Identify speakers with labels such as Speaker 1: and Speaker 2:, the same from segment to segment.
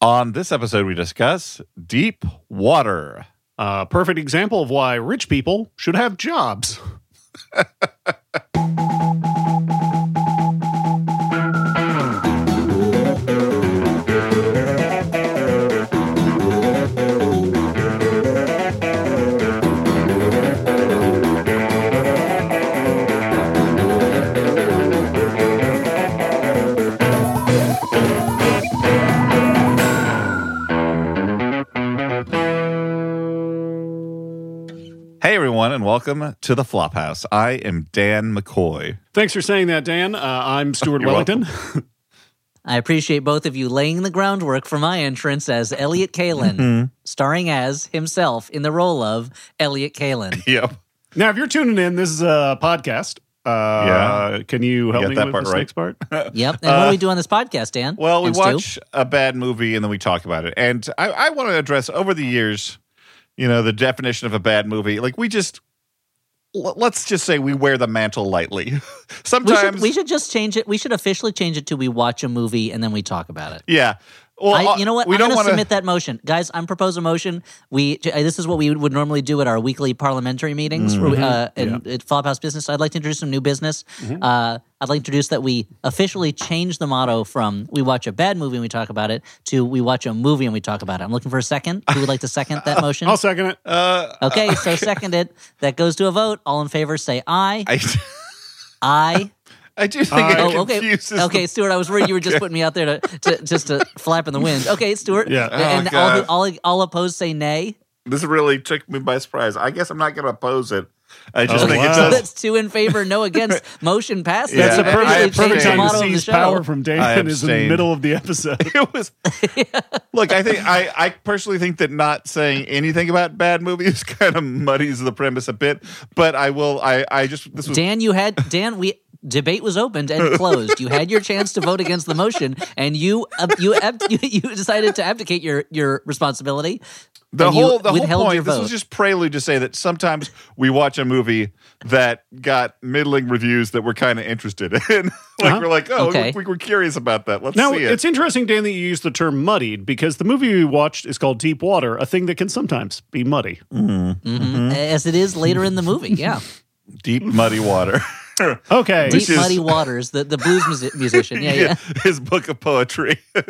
Speaker 1: On this episode, we discuss deep water.
Speaker 2: A perfect example of why rich people should have jobs.
Speaker 1: welcome to the Flophouse. I am Dan McCoy.
Speaker 2: Thanks for saying that, Dan. Uh, I'm Stuart Wellington.
Speaker 3: I appreciate both of you laying the groundwork for my entrance as Elliot Kalin, starring as himself in the role of Elliot Kalin.
Speaker 1: Yep.
Speaker 2: now, if you're tuning in, this is a podcast. Uh,
Speaker 1: Yeah.
Speaker 2: Can you help
Speaker 1: got
Speaker 2: me
Speaker 1: that
Speaker 2: with
Speaker 1: part
Speaker 2: this
Speaker 1: right.
Speaker 2: next part?
Speaker 3: Yep. And what do we do on this podcast, Dan?
Speaker 1: Well, we
Speaker 3: And Stu?
Speaker 1: watch a bad movie and then we talk about it. And I, I want to address over the years, you know, the definition of a bad movie. Like, we just, l- let's just say we wear the mantle lightly.
Speaker 3: We
Speaker 1: Sometimes,
Speaker 3: should, we should just change it. We should officially change it to we watch a movie and then we talk about it.
Speaker 1: yeah. Well,
Speaker 3: I,
Speaker 1: uh,
Speaker 3: you know what?
Speaker 1: We
Speaker 3: I'm going to
Speaker 1: want
Speaker 3: submit that motion, guys. I'm proposing a motion. We uh, this is what we would normally do at our weekly parliamentary meetings where we,
Speaker 1: Mm-hmm.
Speaker 3: uh, in, at Flophouse Business. I'd like to introduce some new business. Uh, I'd like to introduce that we officially change the motto from "We watch a bad movie and we talk about it" to "We watch a movie and we talk about it." I'm looking for a second. Who would like to second that motion?
Speaker 2: I'll second it.
Speaker 1: Uh,
Speaker 3: Okay, so second it. That goes to a vote. All in favor, say aye.
Speaker 1: I,
Speaker 3: Aye.
Speaker 1: I do think
Speaker 2: Uh,
Speaker 1: it
Speaker 3: Oh, okay.
Speaker 1: confuses
Speaker 3: Okay,
Speaker 1: the-
Speaker 3: Stuart, I was worried you were just putting me out there to, to just to flap in the wind. Okay, Stuart.
Speaker 2: Yeah.
Speaker 3: And
Speaker 1: Oh,
Speaker 3: all,
Speaker 1: God.
Speaker 3: the, all all opposed say nay.
Speaker 1: this really took me by surprise. I guess I'm not going to oppose it. I just
Speaker 2: Oh,
Speaker 1: think
Speaker 2: wow.
Speaker 1: it
Speaker 3: So
Speaker 1: does.
Speaker 3: that's two in favor, no against. Motion passes.
Speaker 1: Yeah,
Speaker 2: That's a
Speaker 1: I-
Speaker 2: perfect,
Speaker 1: I
Speaker 2: perfect
Speaker 1: abstain.
Speaker 2: time to
Speaker 3: motto of the
Speaker 2: seize power from
Speaker 1: I
Speaker 2: Dan is in the middle of the episode.
Speaker 1: it was look i think I, I personally think that not saying anything about bad movies kind of muddies the premise a bit but i will i i just this was
Speaker 3: Dan, you had Dan. We debate was opened and closed. You had your chance to vote against the motion, and you uh, you, you you decided to abdicate your your responsibility.
Speaker 1: the whole the whole point this was just prelude to say that sometimes we watch a movie that got middling reviews that we're kind of interested in like
Speaker 2: Uh-huh.
Speaker 1: we're like oh
Speaker 3: Okay.
Speaker 1: we, we're curious about that let's
Speaker 2: Now,
Speaker 1: see it
Speaker 2: it's interesting, Dan, that you use the term muddied because the movie we watched is called Deep Water, a thing that can sometimes be muddy.
Speaker 3: Mhm. As it is later in the movie. Yeah,
Speaker 1: deep muddy water
Speaker 2: Okay.
Speaker 3: deep
Speaker 1: is-
Speaker 3: muddy waters. The the blues musi- musician. Yeah, yeah.
Speaker 1: his book of poetry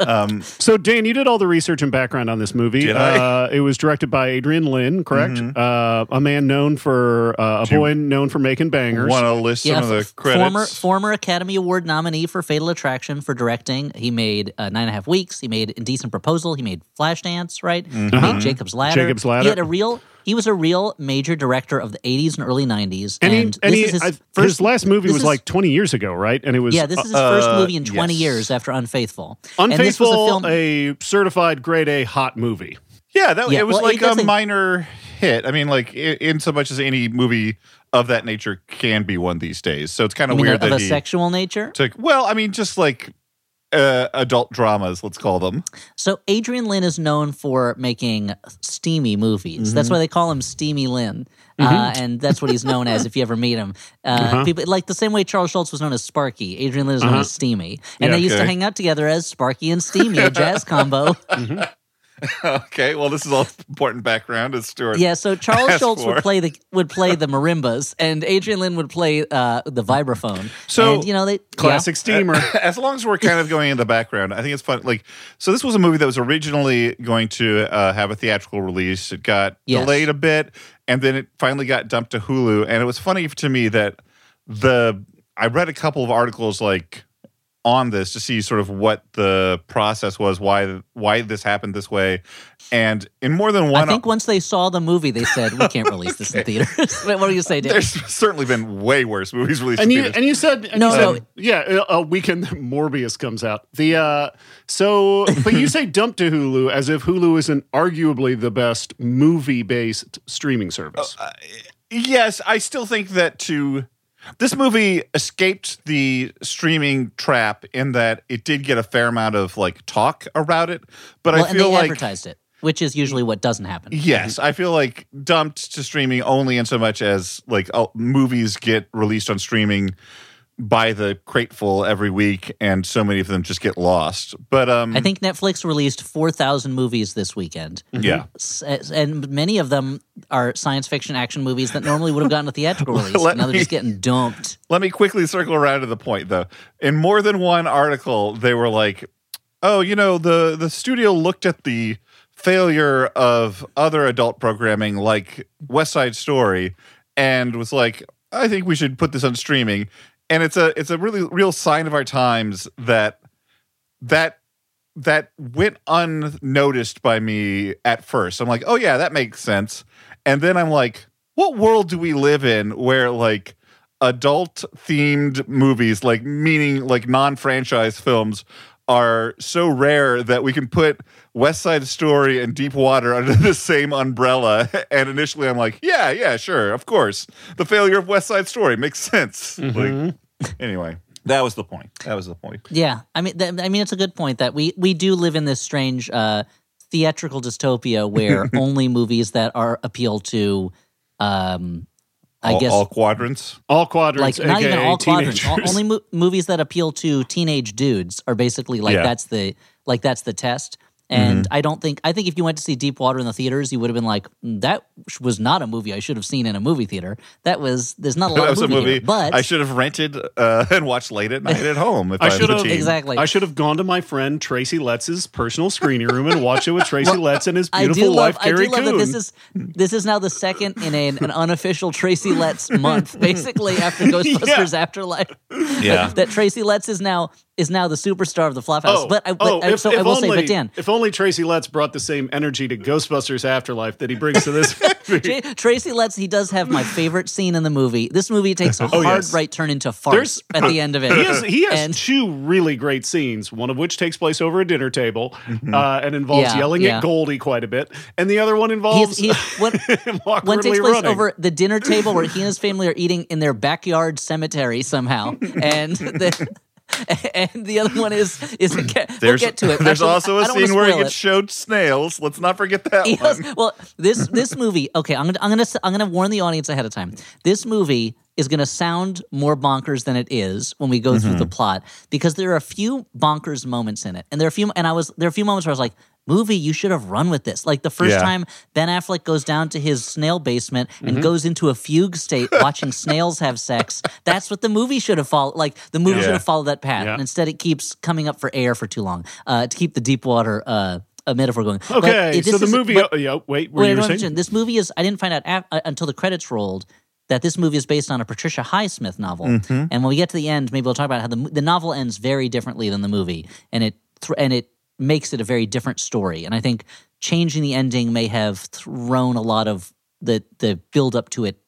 Speaker 1: um
Speaker 2: So, Dan, you did all the research and background on this movie.
Speaker 1: Did I?
Speaker 2: Uh, it was directed by Adrian Lyne, correct?
Speaker 1: Mhm.
Speaker 2: Uh, a man known for uh, a
Speaker 1: Two-
Speaker 2: boy known for making bangers.
Speaker 1: want to list
Speaker 3: Yeah,
Speaker 1: some of the credits
Speaker 3: former former Academy Award nominee for Fatal Attraction for directing. He made uh, Nine and a Half Weeks. He made Indecent Proposal. He made Flashdance. Right.
Speaker 1: Mm-hmm.
Speaker 3: made Jacob's Ladder.
Speaker 2: Jacob's Ladder.
Speaker 3: He had a real. He was a real major director of the '80s and early '90s.
Speaker 2: and,
Speaker 3: And,
Speaker 2: he, and
Speaker 3: this
Speaker 2: he,
Speaker 3: is his
Speaker 2: I-
Speaker 3: first.
Speaker 2: his last movie was
Speaker 3: is-
Speaker 2: like 20 years ago, right? And it was
Speaker 3: yeah, this is his
Speaker 1: uh,
Speaker 3: first movie in 20
Speaker 1: yes.
Speaker 3: years after Unfaithful. And this
Speaker 2: Unfaithful,
Speaker 3: was a film.
Speaker 2: a certified grade A hot movie.
Speaker 1: Yeah, that
Speaker 3: Yeah,
Speaker 1: it was
Speaker 3: well,
Speaker 1: like
Speaker 3: it
Speaker 1: a
Speaker 3: a-
Speaker 1: minor hit. I mean, like in, in so much as any movie of that nature can be one these days. So it's kind of weird
Speaker 3: of
Speaker 1: that
Speaker 3: a
Speaker 1: he
Speaker 3: sexual nature.
Speaker 1: took. Well, I mean, just like uh, adult dramas, let's call them.
Speaker 3: So Adrian Lyne is known for making steamy movies.
Speaker 1: Mm-hmm.
Speaker 3: That's why they call him Steamy Lyne, uh, and that's what he's known as if you ever meet him. Uh,
Speaker 2: Uh-huh.
Speaker 3: People like the same way Charles Schulz was known as Sparky. Adrian Lyne is known
Speaker 2: Uh-huh.
Speaker 3: as Steamy, and
Speaker 1: Yeah,
Speaker 3: they used to hang out together as Sparky and Steamy, a jazz combo.
Speaker 1: okay, well, this is all important background. As Stuart,
Speaker 3: Yeah, so Charles
Speaker 1: Asked
Speaker 3: Schultz
Speaker 1: for.
Speaker 3: would play the would play the marimbas, and Adrian Lyne would play uh, the vibraphone.
Speaker 1: So,
Speaker 3: and, you know they
Speaker 2: Classic steamer.
Speaker 1: as long as we're kind of going in the background, I think it's fun. Like, so this was a movie that was originally going to uh, have a theatrical release. It got
Speaker 3: Yes.
Speaker 1: delayed a bit, and then it finally got dumped to Hulu. And it was funny to me that the I read a couple of articles like on this to see sort of what the process was, why why this happened this way, and in more than one.
Speaker 3: I think once they saw the movie, they said we can't release this in theaters. what do you say, Dan?
Speaker 1: there's certainly been way worse movies released.
Speaker 2: And
Speaker 1: in
Speaker 2: you
Speaker 1: theaters.
Speaker 2: and you said and
Speaker 3: No,
Speaker 2: you said,
Speaker 3: no.
Speaker 2: yeah, a weekend Morbius comes out. The uh so but you say dump to Hulu as if Hulu isn't arguably the best movie based streaming service.
Speaker 1: Uh, yes, I still think that to this movie escaped the streaming trap in that it did get a fair amount of like talk about it, but
Speaker 3: well,
Speaker 1: I feel
Speaker 3: they
Speaker 1: like
Speaker 3: advertised it, which is usually what doesn't happen.
Speaker 1: yes, mm-hmm. I feel like dumped to streaming only in so much as like oh, movies get released on streaming buy the crateful every week, and so many of them just get lost. But um,
Speaker 3: I think Netflix released 4,000 movies this weekend.
Speaker 1: yeah.
Speaker 3: S- And many of them are science fiction action movies that normally would have gotten a theatrical release.
Speaker 1: Let
Speaker 3: now they're just getting dumped.
Speaker 1: Let me quickly circle around to the point, though. In more than one article, they were like, "Oh, you know, the the studio looked at the failure of other adult programming like West Side Story and was like, I think we should put this on streaming." And it's a it's a really real sign of our times that that that went unnoticed by me at first. I'm like, "Oh yeah, that makes sense." And then I'm like, "What world do we live in where like adult themed movies like meaning like non-franchise films are so rare that we can put West Side Story and Deep Water under the same umbrella and initially I'm like yeah yeah sure of course the failure of West Side Story makes sense like anyway that was the point that was the point
Speaker 3: Yeah, I mean, th- I mean, it's a good point that we we do live in this strange uh, theatrical dystopia where only movies that are appeal to, um, I
Speaker 1: all,
Speaker 3: guess,
Speaker 1: all quadrants
Speaker 2: All quadrants,
Speaker 3: like not even
Speaker 2: aka
Speaker 3: all quadrants.
Speaker 2: teenagers.
Speaker 3: O- Only mo- movies that appeal to teenage dudes are basically like
Speaker 1: Yeah.
Speaker 3: that's the like that's the test. And I don't think I think if you went to see Deep Water in the theaters, you would have been like, "Mm, "That was not a movie I should have seen in a movie theater." That was there's not a lot
Speaker 1: that
Speaker 3: of
Speaker 1: was a
Speaker 3: movie,
Speaker 1: movie
Speaker 3: here, but
Speaker 1: I should have rented uh, and watched late at night at home if I,
Speaker 2: I should have.
Speaker 3: Exactly.
Speaker 2: I should have gone to my friend Tracy Letts's personal screening room and watched it with Tracy Letts and his
Speaker 3: I
Speaker 2: beautiful
Speaker 3: do
Speaker 2: wife
Speaker 3: love. I
Speaker 2: Carrie
Speaker 3: do love that
Speaker 2: Coon.
Speaker 3: this is this is now the second in a, an unofficial Tracy Letts month, basically after Ghostbusters Afterlife.
Speaker 1: Yeah.
Speaker 3: that Tracy Letts is now is now the superstar of the Flophouse.
Speaker 2: Oh,
Speaker 3: but I, but
Speaker 2: oh,
Speaker 3: I,
Speaker 2: if,
Speaker 3: so
Speaker 2: if
Speaker 3: I will
Speaker 2: only,
Speaker 3: say, but Dan,
Speaker 2: if only Tracy Letts brought the same energy to Ghostbusters Afterlife that he brings to this movie.
Speaker 3: Tracy Letts, he does have my favorite scene in the movie. This movie takes a
Speaker 2: Oh,
Speaker 3: hard
Speaker 2: yes.
Speaker 3: right turn into farce
Speaker 2: There's-
Speaker 3: at the end of it.
Speaker 2: He has, he has
Speaker 3: And-
Speaker 2: two really great scenes, one of which takes place over a dinner table uh, and involves
Speaker 3: Yeah,
Speaker 2: yelling
Speaker 3: yeah.
Speaker 2: at Goldie quite a bit, and the other one involves
Speaker 3: He's, he's, one,
Speaker 2: him
Speaker 3: one takes place
Speaker 2: running.
Speaker 3: over the dinner table where he and his family are eating in their backyard cemetery somehow, and the and the other one is is we'll
Speaker 1: There's,
Speaker 3: get to it.
Speaker 1: there's
Speaker 3: Actually,
Speaker 1: also a scene where he gets
Speaker 3: it.
Speaker 1: showed snails. Let's not forget that
Speaker 3: He
Speaker 1: one.
Speaker 3: well, this this movie. Okay, I'm gonna I'm gonna I'm gonna warn the audience ahead of time. This movie is gonna sound more bonkers than it is when we go through
Speaker 1: Mm-hmm.
Speaker 3: the plot because there are a few bonkers moments in it, and there are a few and I was there are a few moments where I was like. Movie, you should have run with this. Like the first
Speaker 1: Yeah.
Speaker 3: time Ben Affleck goes down to his snail basement
Speaker 1: Mm-hmm.
Speaker 3: and goes into a fugue state watching snails have sex. That's what the movie should have followed. Like the movie
Speaker 1: Yeah.
Speaker 3: should have followed that path.
Speaker 2: Yeah.
Speaker 3: And instead, it keeps coming up for air for too long uh, to keep the deep water uh, a metaphor going.
Speaker 2: Okay,
Speaker 3: it-
Speaker 2: so the movie.
Speaker 3: but-
Speaker 2: oh, yeah, wait, were
Speaker 3: Wait,
Speaker 2: you saying?
Speaker 3: this movie is. I didn't find out af- uh, until the credits rolled that this movie is based on a Patricia Highsmith novel.
Speaker 2: Mm-hmm.
Speaker 3: And when we get to the end, maybe we'll talk about how the the novel ends very differently than the movie, and it thr and it makes it a very different story. And I think changing the ending may have thrown a lot of the the build up to it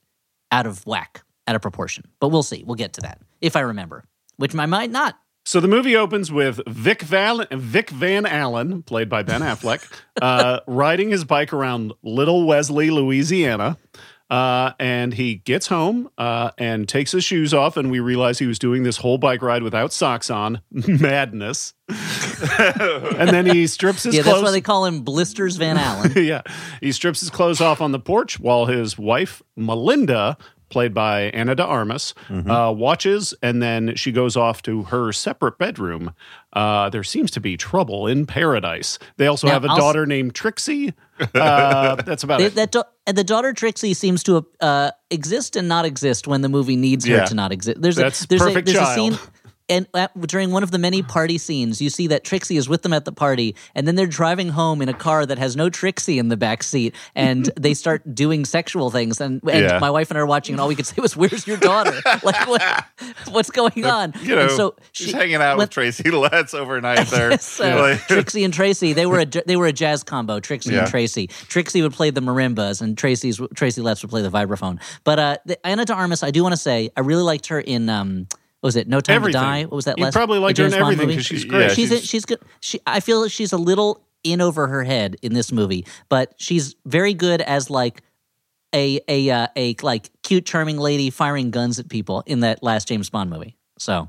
Speaker 3: out of whack, out of proportion. But we'll see. We'll get to that if I remember, which I might not.
Speaker 2: So the movie opens with Vic Van Vic Van Allen, played by Ben Affleck, uh, riding his bike around Little Wesley, Louisiana. Uh, and he gets home uh, and takes his shoes off, and we realize he was doing this whole bike ride without socks on. Madness. and then he strips his
Speaker 3: Yeah,
Speaker 2: clothes.
Speaker 3: that's why they call him Blisters Van Allen.
Speaker 2: yeah. He strips his clothes off on the porch while his wife, Melinda, played by Ana de Armas, uh, watches and then she goes off to her separate bedroom. Uh, there seems to be trouble in paradise. They also
Speaker 3: Now,
Speaker 2: have a
Speaker 3: I'll s-
Speaker 2: daughter named Trixie. Uh, that's about
Speaker 3: They-
Speaker 2: it.
Speaker 3: that da- and the daughter Trixie seems to uh, exist and not exist when the movie needs her to not exist. There's
Speaker 2: That's
Speaker 3: a there's
Speaker 2: perfect
Speaker 3: a there's
Speaker 2: child.
Speaker 3: a scene. And at, during one of the many party scenes, you see that Trixie is with them at the party, and then they're driving home in a car that has no Trixie in the back seat, and they start doing sexual things. And, and
Speaker 1: Yeah.
Speaker 3: my wife and I are watching, and all we could say was, "Where's your daughter? like, what, what's going on?"
Speaker 1: You know,
Speaker 3: and so
Speaker 1: she's hanging out
Speaker 3: when-
Speaker 1: with Tracy Letts overnight there.
Speaker 3: so
Speaker 1: Like-
Speaker 3: Trixie and Tracy, they were a they were a jazz combo. Trixie
Speaker 1: Yeah.
Speaker 3: and Tracy. Trixie would play the marimbas, and Tracy's Tracy Letts would play the vibraphone. But uh, the, Ana de Armas, I do want to say, I really liked her in. Um, was it No Time
Speaker 2: Everything.
Speaker 3: to Die? What was that?
Speaker 2: You
Speaker 3: last,
Speaker 2: probably
Speaker 3: the
Speaker 2: liked her in
Speaker 3: James Bond
Speaker 2: everything
Speaker 3: movie?
Speaker 2: 'cause she's
Speaker 1: Yeah,
Speaker 2: great.
Speaker 3: she's
Speaker 1: she's-
Speaker 3: she's good. She I feel like she's a little in over her head in this movie, but she's very good as like a a uh, a like cute charming lady firing guns at people in that last James Bond movie. So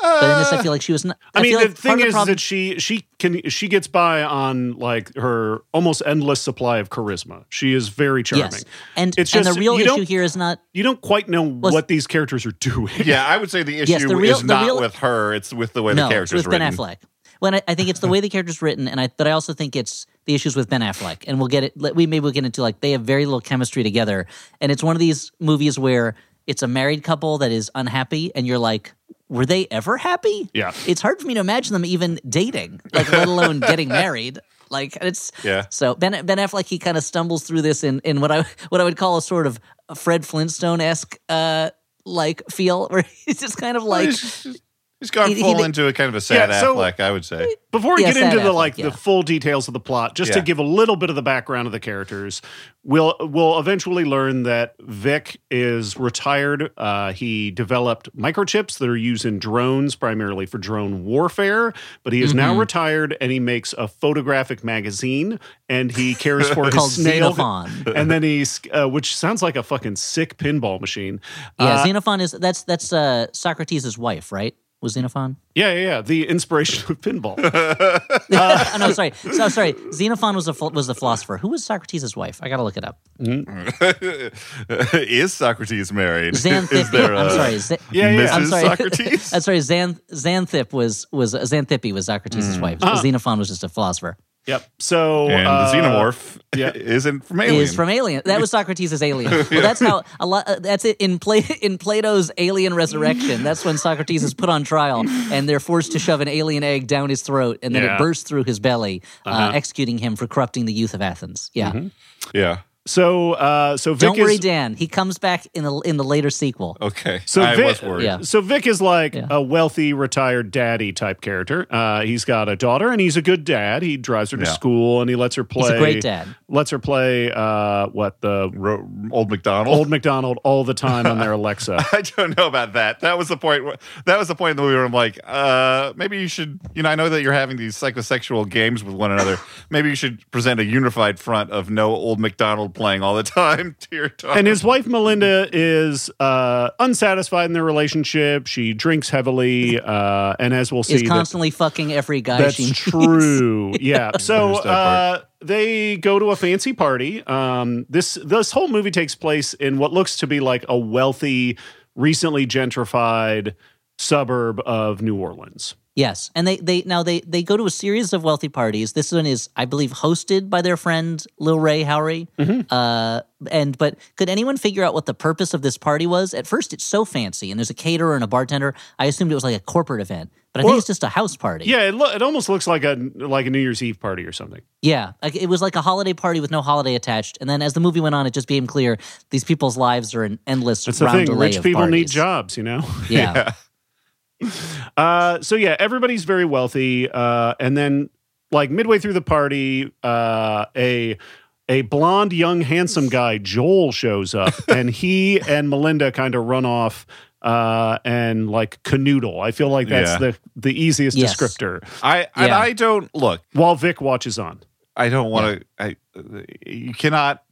Speaker 3: but in this, I uh, feel like she was not.
Speaker 2: I, mean, the
Speaker 3: like
Speaker 2: thing
Speaker 3: of the
Speaker 2: is
Speaker 3: problem-
Speaker 2: that she she can she gets by on like her almost endless supply of charisma. She is very charming.
Speaker 3: yes, and
Speaker 2: It's
Speaker 3: and
Speaker 2: just-
Speaker 3: the real issue here is not
Speaker 2: You don't quite know what these characters are doing.
Speaker 1: Yeah, I would say the issue
Speaker 3: Yes, the real-
Speaker 1: is not
Speaker 3: real-
Speaker 1: with her; it's with the way
Speaker 3: no,
Speaker 1: the
Speaker 3: it's
Speaker 1: character's
Speaker 3: with Ben
Speaker 1: written.
Speaker 3: Affleck. When I, I think it's the way the character's written, and I but I also think it's the issues with Ben Affleck, and we'll get it. We maybe we'll get into like they have very little chemistry together, and it's one of these movies where it's a married couple that is unhappy, and you're like, were they ever happy?
Speaker 2: Yeah.
Speaker 3: it's hard for me to imagine them even dating, like let alone getting married. Like it's
Speaker 1: Yeah.
Speaker 3: So Ben Ben Affleck he kind of stumbles through this in in what I what I would call a sort of Fred Flintstone esque uh like feel where he's just kind of like
Speaker 1: he's, he's gone
Speaker 3: He- he
Speaker 1: full
Speaker 3: did-
Speaker 1: into a kind of a sad
Speaker 2: Yeah, so-
Speaker 1: Affleck, I would say.
Speaker 2: Before we
Speaker 3: Yeah,
Speaker 2: get into
Speaker 3: sad
Speaker 2: the
Speaker 3: Affleck,
Speaker 2: like
Speaker 3: yeah.
Speaker 2: the full details of the plot, just to give a little bit of the background of the characters, we'll we'll eventually learn that Vic is retired. Uh, he developed microchips that are used in drones, primarily for drone warfare. But he is
Speaker 3: Mm-hmm.
Speaker 2: now retired, and he makes a photographic magazine, and he cares for his
Speaker 3: called
Speaker 2: snail.
Speaker 3: Xenophon.
Speaker 2: And then he's, uh, which sounds like a fucking sick pinball machine.
Speaker 3: Yeah,
Speaker 2: Uh,
Speaker 3: Xenophon is that's that's uh, Socrates' wife, right? Was Xenophon?
Speaker 2: yeah, yeah, yeah. The inspiration of pinball.
Speaker 3: Uh, oh, no, sorry, so sorry. Xenophon was a ph- was the philosopher. Who was Socrates' wife? I gotta look it up. Mm-hmm.
Speaker 1: is Socrates married?
Speaker 3: Xanthip.
Speaker 1: Is there
Speaker 3: I'm sorry. Z-
Speaker 2: Yeah, yeah.
Speaker 1: Mrs.
Speaker 3: I'm sorry.
Speaker 1: Socrates?
Speaker 3: I'm sorry. Xanth- Xanthip was was uh, Xanthippe was Socrates' mm. wife. Ah. Xenophon was just a philosopher.
Speaker 2: Yep. So
Speaker 1: and
Speaker 2: uh,
Speaker 1: the xenomorph
Speaker 2: yeah.
Speaker 1: isn't from Alien.
Speaker 3: Is from Alien. That was Socrates' Alien. Well, that's how a lot. Uh, that's it in Pla- in Plato's Alien Resurrection. That's when Socrates is put on trial and they're forced to shove an alien egg down his throat, and then
Speaker 2: Yeah.
Speaker 3: it bursts through his belly, uh
Speaker 2: Uh-huh.
Speaker 3: executing him for corrupting the youth of Athens. Yeah.
Speaker 1: yeah.
Speaker 2: So, uh, so Vic
Speaker 3: Don't worry,
Speaker 2: is,
Speaker 3: Dan. He comes back in the in the later sequel.
Speaker 1: Okay.
Speaker 2: So
Speaker 1: I
Speaker 2: Vic-
Speaker 1: was worried.
Speaker 3: Yeah.
Speaker 2: So Vic is like
Speaker 3: Yeah.
Speaker 2: a wealthy retired daddy type character. Uh, he's got a daughter, and he's a good dad. He drives her to
Speaker 1: Yeah.
Speaker 2: school, and he lets her play.
Speaker 3: He's a great dad.
Speaker 2: Lets her play uh, what the
Speaker 1: Ro- Old McDonald.
Speaker 2: old McDonald all the time on their Alexa.
Speaker 1: I don't know about that. That was the point. Where, that was the point in the movie where I'm like, uh, maybe you should. You know, I know that you're having these psychosexual games with one another. maybe you should present a unified front of no old McDonald playing all the time to your daughter.
Speaker 2: And his wife Melinda is uh, unsatisfied in their relationship. She drinks heavily, uh, and as we'll see,
Speaker 3: Is
Speaker 2: that-
Speaker 3: constantly fucking every guy
Speaker 2: That's
Speaker 3: she meets.
Speaker 2: true. Yeah. So uh, they go to a fancy party. Um, this this whole movie takes place in what looks to be like a wealthy, recently gentrified suburb of New Orleans.
Speaker 3: Yes, and they they now they they go to a series of wealthy parties. This one is, I believe, hosted by their friend Lil Rel Howery.
Speaker 2: Mm-hmm.
Speaker 3: Uh, and but could anyone figure out what the purpose of this party was? At first, it's so fancy, and there's a caterer and a bartender. I assumed it was like a corporate event, but I
Speaker 2: Well,
Speaker 3: think it's just a house party.
Speaker 2: Yeah, it, lo- it almost looks like a like a New Year's Eve party or something.
Speaker 3: Yeah, like it was like a holiday party with no holiday attached. And then as the movie went on, it just became clear these people's lives are an endless
Speaker 2: That's the
Speaker 3: round
Speaker 2: thing.
Speaker 3: array
Speaker 2: Rich
Speaker 3: of
Speaker 2: people need jobs, you know.
Speaker 3: Yeah.
Speaker 2: Uh, so yeah, everybody's very wealthy, uh, and then like midway through the party, uh, a a blonde, young, handsome guy, Joel, shows up, and he and Melinda kind of run off uh, and like canoodle. I feel like that's
Speaker 1: Yeah.
Speaker 2: the the easiest
Speaker 3: Yes.
Speaker 2: descriptor.
Speaker 1: I and
Speaker 3: Yeah.
Speaker 1: I don't look.
Speaker 2: While Vic watches on.
Speaker 1: I don't want to. I you cannot.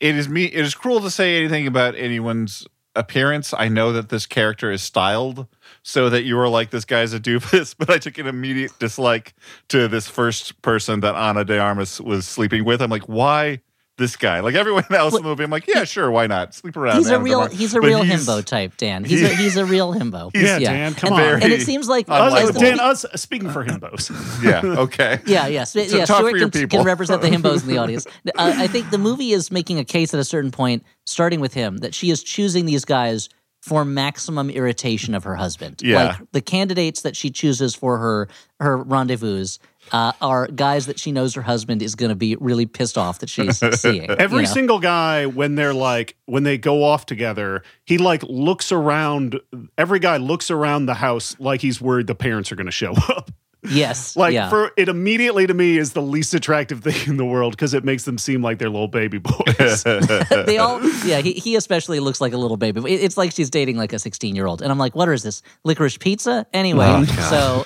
Speaker 1: It is me. It is cruel to say anything about anyone's appearance. I know that this character is styled so that you are like this guy's a doofus, but I took an immediate dislike to this first person that Ana de Armas was sleeping with. I'm like, why this guy? Like everyone else in the movie, I'm like, yeah, sure, why not? Sleep around.
Speaker 3: He's a real
Speaker 1: Armas.
Speaker 3: he's a
Speaker 1: But
Speaker 3: real
Speaker 1: he's-
Speaker 3: himbo type, Dan. He's a, he's a real himbo.
Speaker 2: Yeah, Dan, come
Speaker 3: and,
Speaker 2: on.
Speaker 3: And it seems like
Speaker 1: I'm
Speaker 2: Us-
Speaker 1: like
Speaker 3: as the
Speaker 1: the-
Speaker 2: Dan, us speaking for himbos.
Speaker 1: Yeah. Okay.
Speaker 3: Yeah, yeah. So,
Speaker 1: So
Speaker 3: yeah, Stuart
Speaker 1: for your
Speaker 3: can,
Speaker 1: people.
Speaker 3: can represent the himbos in the audience. Uh, I think the movie is making a case at a certain point, starting with him, that she is choosing these guys for maximum irritation of her husband.
Speaker 1: Yeah.
Speaker 3: Like the candidates that she chooses for her her rendezvous uh, are guys that she knows her husband is going to be really pissed off that she's seeing.
Speaker 2: Every
Speaker 3: you know?
Speaker 2: single guy, when they're like, when they go off together, he like looks around. Every guy looks around the house like he's worried the parents are going to show up.
Speaker 3: Yes.
Speaker 2: Like
Speaker 3: yeah.
Speaker 2: for it immediately to me is the least attractive thing in the world because it makes them seem like they're little baby boys.
Speaker 3: they all, yeah, he, he especially looks like a little baby. It- It's like she's dating like a 16 year old. And I'm like, what is this? Licorice pizza? Anyway, so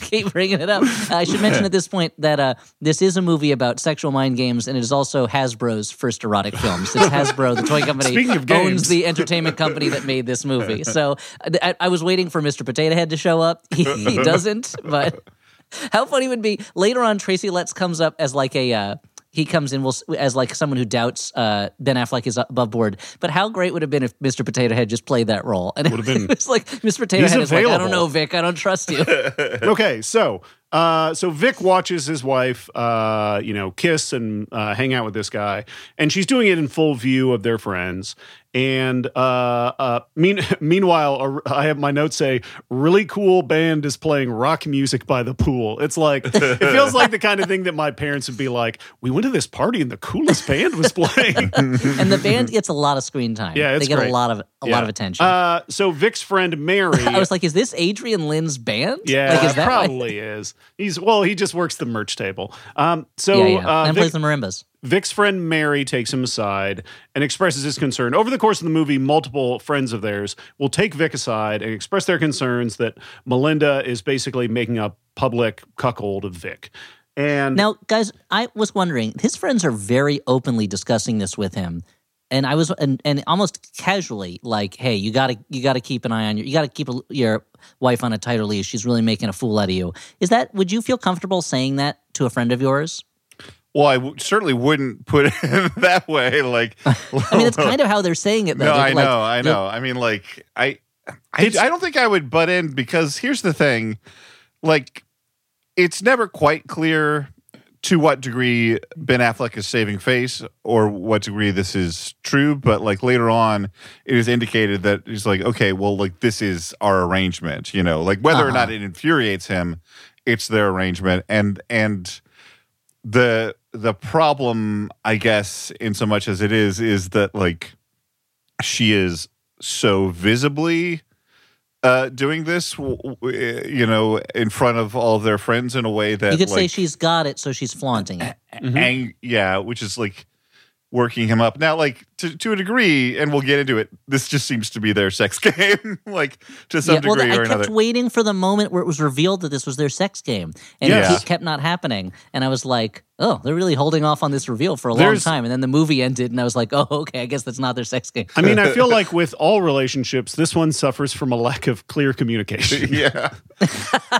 Speaker 3: keep bringing it up. I should mention at this point that uh, this is a movie about sexual mind games, and it is also Hasbro's first erotic films. It's Hasbro, the toy company,
Speaker 2: of
Speaker 3: owns
Speaker 2: games.
Speaker 3: the entertainment company that made this movie. So I, I was waiting for Mr. Potato Head to show up. He, he doesn't, but. How funny would be later on? Tracy Letts comes up as like a uh, he comes in will as like someone who doubts uh, Ben Affleck is above board. But how great would it have been if Mr. Potato Head just played that role? And
Speaker 2: Would have been-
Speaker 3: it's like Mr. Potato Head is like, I don't know, Vic, I don't trust you.
Speaker 2: okay, so uh, so Vic watches his wife, uh, you know, kiss and uh, hang out with this guy, and she's doing it in full view of their friends. And uh, uh, mean, meanwhile, uh, I have my notes say, "Really cool band is playing rock music by the pool." It's like it feels like the kind of thing that my parents would be like, "We went to this party and the coolest band was playing."
Speaker 3: and the band gets a lot of screen time.
Speaker 2: Yeah, it's
Speaker 3: they get
Speaker 2: great.
Speaker 3: a lot of a
Speaker 2: Yeah.
Speaker 3: lot of attention.
Speaker 2: Uh, so Vic's friend Mary,
Speaker 3: I was like, is this Adrian Lyne's band?
Speaker 2: Yeah,
Speaker 3: like, is that
Speaker 2: probably is. He's well, he just works the merch table. Um, so
Speaker 3: yeah, yeah.
Speaker 2: Uh,
Speaker 3: and
Speaker 2: Vic,
Speaker 3: plays the marimbas.
Speaker 2: Vic's friend Mary takes him aside and expresses his concern. Over the course of the movie, multiple friends of theirs will take Vic aside and express their concerns that Melinda is basically making a public cuckold of Vic. And
Speaker 3: Now, guys, I was wondering, his friends are very openly discussing this with him. And I was, and, and almost casually, like, "Hey, you gotta, you gotta keep an eye on your, you gotta keep a, your wife on a tighter leash. She's really making a fool out of you." Is that? Would you feel comfortable saying that to a friend of yours?
Speaker 1: Well, I w- certainly wouldn't put it that way. Like,
Speaker 3: I mean, it's kind of how they're saying it, though.
Speaker 1: no,
Speaker 3: They're
Speaker 1: I
Speaker 3: like-
Speaker 1: know, I know. I mean, like, I, I, I don't think I would butt in because here's the thing, like, it's never quite clear to what degree Ben Affleck is saving face or what degree this is true. But like later on, it is indicated that he's like, okay, well, like this is our arrangement. You know, like whether or not
Speaker 3: Uh-huh.
Speaker 1: it infuriates him, it's their arrangement, and and the the problem, I guess, in so much as it is, is that like she is so visibly uh, doing this, w- w- you know, in front of all of their friends in a way that
Speaker 3: You could say she's got it, so she's flaunting it.
Speaker 2: Mhm.
Speaker 1: ang- yeah, which is like working him up. Now, like to to a degree, and we'll get into it. This just seems to be their sex game, like to some
Speaker 3: yeah, well,
Speaker 1: degree
Speaker 3: I
Speaker 1: or
Speaker 3: kept waiting for the moment where it was revealed that this was their sex game, and
Speaker 2: Yes.
Speaker 3: it keep- kept not happening. And I was like, "Oh, they're really holding off on this reveal for a long time." And then the movie ended, and I was like, "Oh, okay, I guess that's not their sex game."
Speaker 2: I mean, I feel like with all relationships, this one suffers from a lack of clear communication
Speaker 1: yeah.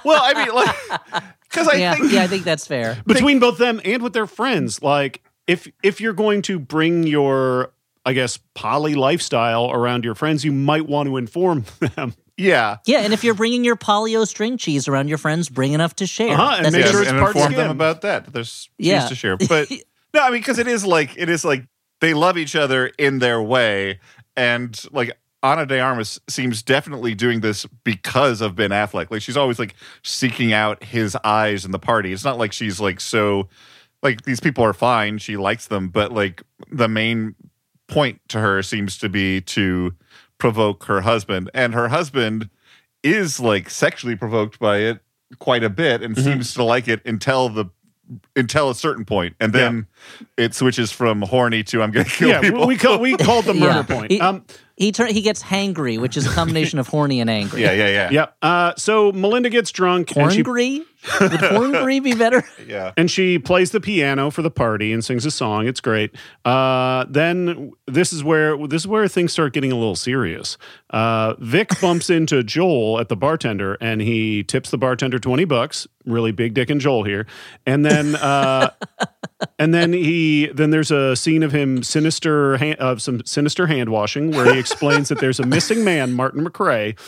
Speaker 1: well, I mean, like, because I
Speaker 3: yeah,
Speaker 1: think
Speaker 3: yeah, I think that's fair.
Speaker 2: between both them and with their friends. Like, if if you're going to bring your, I guess, poly lifestyle around your friends, you might want to inform them.
Speaker 1: yeah.
Speaker 3: Yeah, and if you're bringing your Polly-O string cheese around your friends, bring enough to share.
Speaker 2: Uh-huh, and
Speaker 3: That's
Speaker 2: make
Speaker 3: just-
Speaker 2: sure it's
Speaker 1: and
Speaker 2: part
Speaker 1: inform
Speaker 2: skim.
Speaker 1: them about that. that There's
Speaker 3: Yeah.
Speaker 1: cheese to share, but no, I mean because it is like it is like they love each other in their way, and like Ana de Armas seems definitely doing this because of Ben Affleck. Like she's always like seeking out his eyes in the party. It's not like she's like so like these people are fine. She likes them, but like the main point to her seems to be to provoke her husband, and her husband is like sexually provoked by it quite a bit and
Speaker 2: Mhm.
Speaker 1: seems to like it until the until a certain point and then it switches from horny to i'm gonna kill
Speaker 2: yeah,
Speaker 1: people
Speaker 2: we call, we called the murder
Speaker 3: Yeah.
Speaker 2: point.
Speaker 3: He-
Speaker 2: Um,
Speaker 3: he turn he gets hangry, which is a combination of horny and angry.
Speaker 1: yeah yeah yeah
Speaker 2: yeah. Uh, so Melinda gets drunk and she
Speaker 3: Horngry? Would horngry be better?
Speaker 1: yeah
Speaker 2: and she plays the piano for the party and sings a song. It's great. Uh, then this is where this is where things start getting a little serious. Uh, Vic bumps into Joel at the bartender and he tips the bartender twenty bucks. Really big dick and Joel here. And then uh, and then he then there's a scene of him sinister hand, of some sinister hand washing where he explains that there's a missing man, Martin McRae,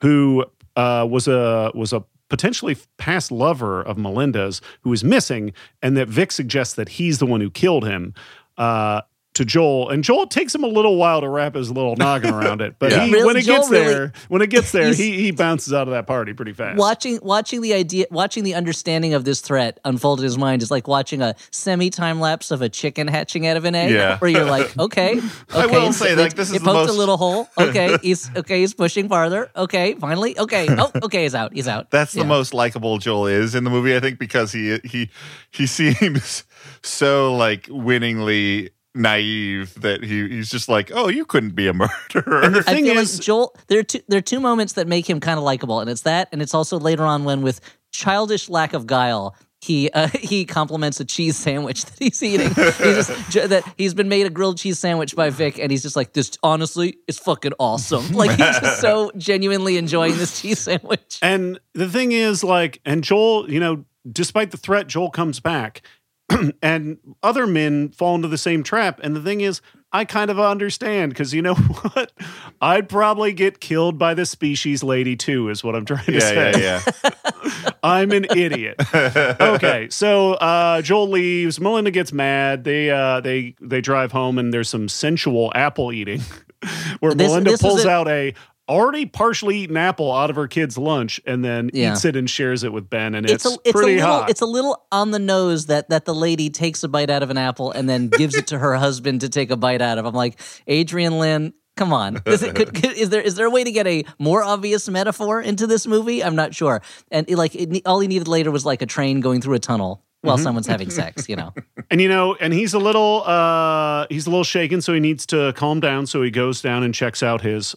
Speaker 2: who uh, was a was a potentially past lover of Melinda's who is missing, and that Vic suggests that he's the one who killed him. Uh, to Joel, and Joel takes him a little while to wrap his little noggin around it. But
Speaker 1: Yeah.
Speaker 2: he,
Speaker 3: Really,
Speaker 2: when it
Speaker 3: Joel
Speaker 2: gets
Speaker 3: really-
Speaker 2: there, when it gets there, he he bounces out of that party pretty fast.
Speaker 3: watching watching the idea watching the understanding of this threat unfold in his mind is like watching a semi time lapse of a chicken hatching out of an egg
Speaker 1: Yeah.
Speaker 3: where you're like okay okay
Speaker 1: I will say,
Speaker 3: it-
Speaker 1: like, this is
Speaker 3: it
Speaker 1: the
Speaker 3: poked
Speaker 1: most-
Speaker 3: a little hole okay he's okay he's pushing farther okay finally okay oh okay he's out he's out
Speaker 1: That's the most likable Joel is in the movie, I think, because he he he seems so like winningly naive that he he's just like, oh, you couldn't be a murderer.
Speaker 2: And the thing is,
Speaker 3: like Joel. There are two. There are two moments that make him kind of likable, and it's that, and it's also later on when, with childish lack of guile, he uh, he compliments a cheese sandwich that he's eating. he's just that he's been made a grilled cheese sandwich by Vic, and he's just like, "This honestly is fucking awesome." Like he's just so genuinely enjoying this cheese sandwich.
Speaker 2: And the thing is, like, and Joel, you know, despite the threat, Joel comes back, and other men fall into the same trap. And the thing is, I kind of understand because you know what? I'd probably get killed by the species lady too, is what I'm trying to
Speaker 1: yeah,
Speaker 2: say.
Speaker 1: yeah, yeah.
Speaker 2: I'm an idiot. okay, so uh, Joel leaves. Melinda gets mad. They uh, they they drive home, and there's some sensual apple eating, where
Speaker 3: This-
Speaker 2: Melinda
Speaker 3: this
Speaker 2: pulls
Speaker 3: a-
Speaker 2: out a already partially eaten apple out of her kid's lunch, and then
Speaker 3: Yeah.
Speaker 2: eats it and shares it with Ben, and it's,
Speaker 3: It's, a it's a
Speaker 2: pretty
Speaker 3: little
Speaker 2: hot.
Speaker 3: it's a little on the nose that that the lady takes a bite out of an apple and then gives it to her husband to take a bite out of. I'm like Adrian Lyne. Come on, is, it, could, could, is there is there a way to get a more obvious metaphor into this movie? I'm not sure. And it, like, it, all he needed later was like a train going through a tunnel while someone's having sex. You know,
Speaker 2: and you know, and he's a little uh, he's a little shaken, so he needs to calm down. So he goes down and checks out his.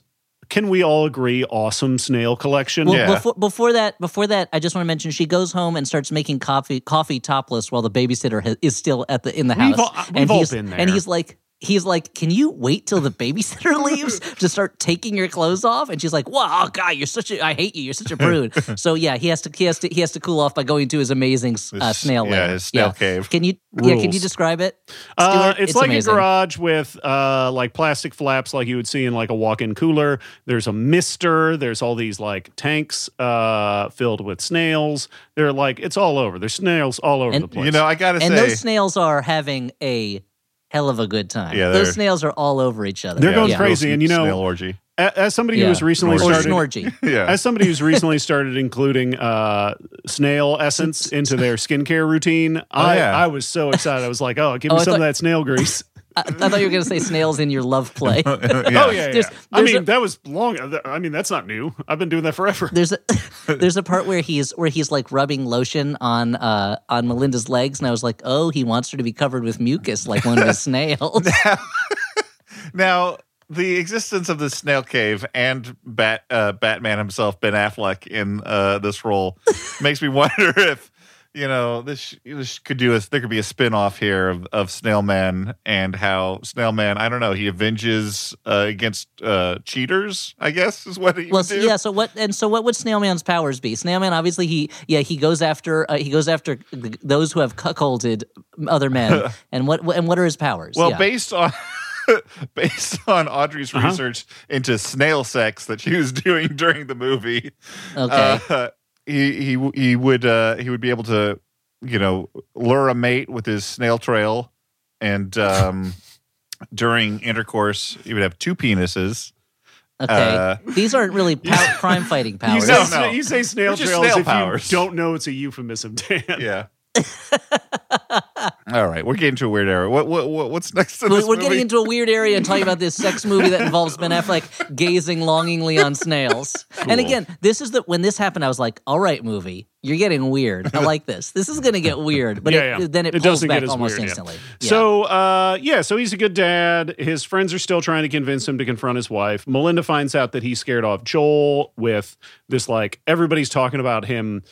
Speaker 2: Can we all agree? Awesome snail collection.
Speaker 3: Well,
Speaker 1: Yeah.
Speaker 3: before before that, before that, I just want to mention she goes home and starts making coffee coffee topless while the babysitter ha- is still at the in the
Speaker 2: We've
Speaker 3: house.
Speaker 2: all- uh, we've
Speaker 3: and
Speaker 2: all
Speaker 3: he's,
Speaker 2: been
Speaker 3: And he's like. He's like, "Can you wait till the babysitter leaves to start taking your clothes off?" And she's like, "Wow, God, you're such a I hate you. You're such a prude." so yeah, he has to he has to he has to cool off by going to his amazing uh,
Speaker 1: His-
Speaker 3: snail
Speaker 1: yeah, his snail cave.
Speaker 3: Can you yeah? Can you describe it?
Speaker 2: Uh,
Speaker 3: Stuart?
Speaker 2: it's, like
Speaker 3: amazing.
Speaker 2: a garage with uh, like plastic flaps, like you would see in like a walk-in cooler. There's a mister. There's all these like tanks uh, filled with snails. They're like it's all over. There's snails all over
Speaker 3: And-
Speaker 2: the place.
Speaker 1: You know, I gotta say,
Speaker 3: And
Speaker 1: say,
Speaker 3: those snails are having a hell of a good time.
Speaker 1: Yeah,
Speaker 3: those snails are all over each other.
Speaker 2: They're going
Speaker 3: yeah.
Speaker 2: crazy, and you know-
Speaker 1: snail orgy.
Speaker 2: As somebody
Speaker 3: Yeah.
Speaker 2: who has recently
Speaker 3: or
Speaker 2: started,
Speaker 3: snorgy.
Speaker 1: Yeah,
Speaker 2: as somebody who's recently started including uh, snail essence into their skincare routine, I,
Speaker 1: yeah.
Speaker 2: I was so excited. I was like, "Oh, give me
Speaker 3: Oh, I
Speaker 2: some of that snail grease."
Speaker 3: I, I thought you were going to say snails in your love play.
Speaker 1: yeah.
Speaker 2: Oh yeah, yeah.
Speaker 3: There's-
Speaker 2: I mean,
Speaker 3: a-
Speaker 2: that was long. I mean, that's not new. I've been doing that forever.
Speaker 3: There's a there's a part where he's where he's like rubbing lotion on uh on Melinda's legs, and I was like, oh, he wants her to be covered with mucus like one of his snails.
Speaker 1: Now, the existence of the snail cave and Bat uh, Batman himself, Ben Affleck, in uh, this role makes me wonder if you know this, this could do a there could be a spin off here of, of Snail Man and how Snail Man I don't know he avenges uh, against uh, cheaters I guess is what he
Speaker 3: Well,
Speaker 1: do.
Speaker 3: yeah. So what? And so what would Snailman's powers be? Snailman, obviously, he yeah he goes after uh, he goes after those who have cuckolded other men. and what and what are his powers?
Speaker 1: Well,
Speaker 3: yeah.
Speaker 1: based on based on Audrey's
Speaker 2: Uh-huh.
Speaker 1: research into snail sex that she was doing during the movie,
Speaker 3: okay.
Speaker 1: uh, he he he would uh, he would be able to you know lure a mate with his snail trail, and um, during intercourse he would have two penises.
Speaker 3: okay.
Speaker 1: uh,
Speaker 3: These aren't really pow- crime fighting
Speaker 2: You
Speaker 3: powers.
Speaker 2: say,
Speaker 1: No, no.
Speaker 2: you say snail
Speaker 1: They're just
Speaker 2: trails
Speaker 1: snail
Speaker 2: if
Speaker 1: powers.
Speaker 2: you don't know it's a euphemism, Dan.
Speaker 1: Yeah. All right, we're getting to a weird area. What what, what what's next in
Speaker 3: We're,
Speaker 1: movie?
Speaker 3: getting into a weird area and talking about this sex movie that involves Ben Affleck gazing longingly on snails. And again, this is the when this happened, I was like, "All right, movie, you're getting weird. I like this. This is going to get weird." But
Speaker 2: Yeah,
Speaker 3: it,
Speaker 2: yeah.
Speaker 3: then it,
Speaker 2: It
Speaker 3: pulls
Speaker 2: doesn't
Speaker 3: back almost
Speaker 2: weird,
Speaker 3: instantly. Yeah.
Speaker 2: So, uh, yeah, so he's a good dad. His friends are still trying to convince him to confront his wife. Melinda finds out that he scared off Joel with this, like, everybody's talking about him.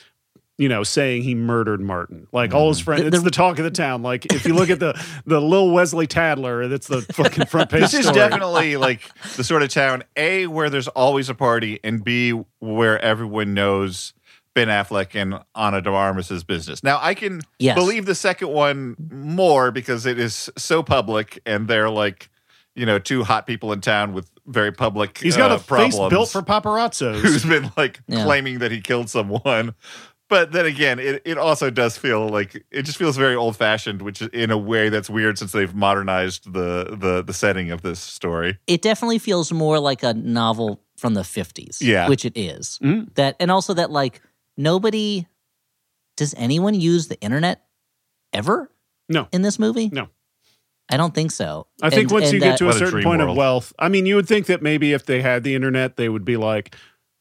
Speaker 2: You know, saying he murdered Martin. Like all his friends, it's
Speaker 3: the-
Speaker 2: the talk of the town. Like if you look at the the little Wesley Tadler, that's the fucking front page
Speaker 1: this is definitely like the sort of town a where there's always a party and b where everyone knows Ben Affleck and Ana de Armas's business. Now I can
Speaker 3: Yes.
Speaker 1: believe the second one more because it is so public and they're like you know two hot people in town with very public
Speaker 2: He's got
Speaker 1: uh,
Speaker 2: a face built for paparazzos.
Speaker 1: who's been like
Speaker 3: Yeah.
Speaker 1: claiming that he killed someone. But then again, it, it also does feel like it just feels very old fashioned, which is in a way that's weird since they've modernized the the the setting of this story.
Speaker 3: it definitely feels more like a novel from the 50s
Speaker 1: Yeah.
Speaker 3: which it is
Speaker 2: Mm.
Speaker 3: that and also that like nobody does anyone use the internet ever
Speaker 2: No.
Speaker 3: in this movie
Speaker 2: No.
Speaker 3: i don't think so
Speaker 2: I think
Speaker 3: And-
Speaker 2: once you
Speaker 3: and
Speaker 2: get to a
Speaker 1: What a
Speaker 2: certain
Speaker 1: dream
Speaker 2: point of wealth, I mean, you would think that maybe if they had the internet, they would be like,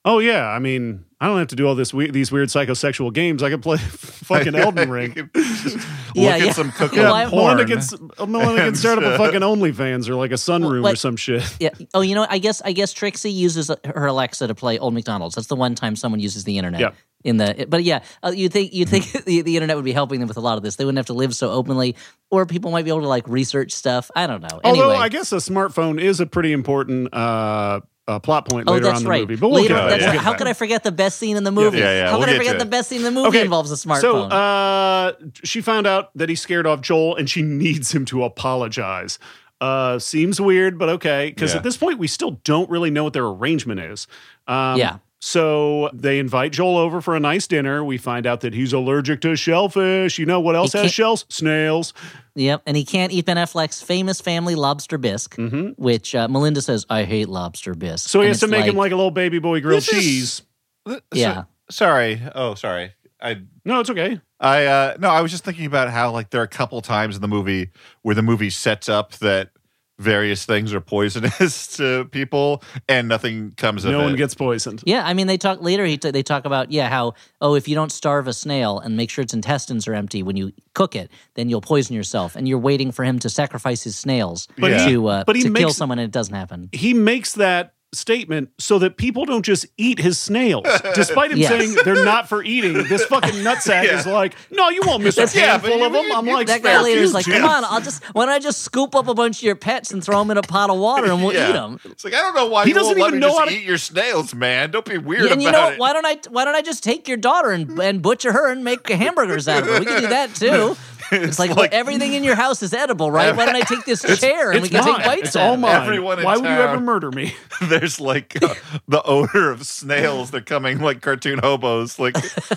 Speaker 2: "Oh yeah, I mean, I don't have to do all this we- these weird psychosexual games. I can play fucking Elden Ring."
Speaker 1: Just
Speaker 3: Yeah,
Speaker 1: look
Speaker 3: yeah.
Speaker 1: at some cooking
Speaker 3: Yeah,
Speaker 2: Yeah,
Speaker 3: Well, I-
Speaker 1: porn.
Speaker 2: Melinda can uh, Melinda can start up a fucking OnlyFans or like a sunroom or some shit.
Speaker 3: yeah oh you know i guess i guess trixie uses her alexa to play old mcdonald's that's the one time someone uses the internet
Speaker 2: Yeah.
Speaker 3: in the but yeah uh, you think you think the, the internet would be helping them with a lot of this they wouldn't have to live so openly or people might be able to like research stuff i don't know
Speaker 2: Although
Speaker 3: anyway
Speaker 2: I guess a smartphone is a pretty important uh, uh, plot point
Speaker 3: Oh,
Speaker 2: later
Speaker 3: that's
Speaker 2: on in the
Speaker 3: right.
Speaker 2: movie. But we'll
Speaker 3: Later,
Speaker 2: get,
Speaker 3: that's
Speaker 2: we'll
Speaker 3: right. How
Speaker 2: back.
Speaker 3: could I forget the best scene in the movie?
Speaker 1: Yeah, yeah,
Speaker 3: How
Speaker 1: we'll
Speaker 3: could I forget the best scene in the movie
Speaker 2: Okay,
Speaker 3: involves a smartphone?
Speaker 2: So uh, she found out that he scared off Joel, and she needs him to apologize. Uh, seems weird, but okay. Because
Speaker 1: Yeah.
Speaker 2: at this point, we still don't really know what their arrangement is. Um,
Speaker 3: Yeah.
Speaker 2: So they invite Joel over for a nice dinner. We find out that he's allergic to shellfish. You know what else has shells? Snails.
Speaker 3: Yep, and he can't eat Ben Affleck's famous family lobster bisque, which uh, Melinda says, "I hate lobster bisque."
Speaker 2: Mm-hmm. So he
Speaker 3: And
Speaker 2: has to
Speaker 3: it's
Speaker 2: make him like a little baby boy grilled
Speaker 1: This is-
Speaker 2: cheese.
Speaker 1: So-
Speaker 3: Yeah.
Speaker 1: sorry. Oh, sorry. I
Speaker 2: No, it's okay.
Speaker 1: I uh no, I was just thinking about how like there are a couple times in the movie where the movie sets up that various things are poisonous to people and nothing comes of
Speaker 2: No one gets poisoned.
Speaker 3: Yeah, I mean, they talk later. He t- they talk about yeah how oh if you don't starve a snail and make sure its intestines are empty when you cook it, then you'll poison yourself, and you're waiting for him to sacrifice his snails
Speaker 1: But he-
Speaker 3: to uh,
Speaker 2: but he
Speaker 3: to kill someone, and it doesn't happen.
Speaker 2: he makes that statement so that people don't just eat his snails. Despite him
Speaker 3: Yes.
Speaker 2: saying they're not for eating, this fucking nutsack
Speaker 1: Yeah.
Speaker 2: is like, no, you won't miss a
Speaker 1: Yeah, but
Speaker 2: handful
Speaker 1: you-
Speaker 2: of them. I'm
Speaker 1: you-
Speaker 2: like,
Speaker 3: That guy
Speaker 2: "Fuck
Speaker 3: later is like, "Come on, I'll just why don't I just scoop up a bunch of your pets and throw them in a pot of water and we'll
Speaker 1: Yeah.
Speaker 3: eat them."
Speaker 1: It's like I don't know why
Speaker 2: He
Speaker 1: you won't
Speaker 2: doesn't even
Speaker 1: me
Speaker 2: know how to-
Speaker 1: eat your snails, man. Don't be weird
Speaker 3: and you
Speaker 1: about
Speaker 3: know
Speaker 1: it.
Speaker 3: Why don't I? Why don't I just take your daughter and, and butcher her and make hamburgers out of her? We can do that too. It's, like,
Speaker 1: like-
Speaker 3: everything in your house is edible, right? Why don't I take this chair and we
Speaker 2: It's
Speaker 3: can
Speaker 2: mine.
Speaker 3: take bites
Speaker 2: It's
Speaker 3: out
Speaker 2: all
Speaker 3: of it?
Speaker 2: mine.
Speaker 1: Everyone
Speaker 2: Why would you ever murder me?
Speaker 1: There's like uh, the odor of snails. They're coming like cartoon hobos. Like,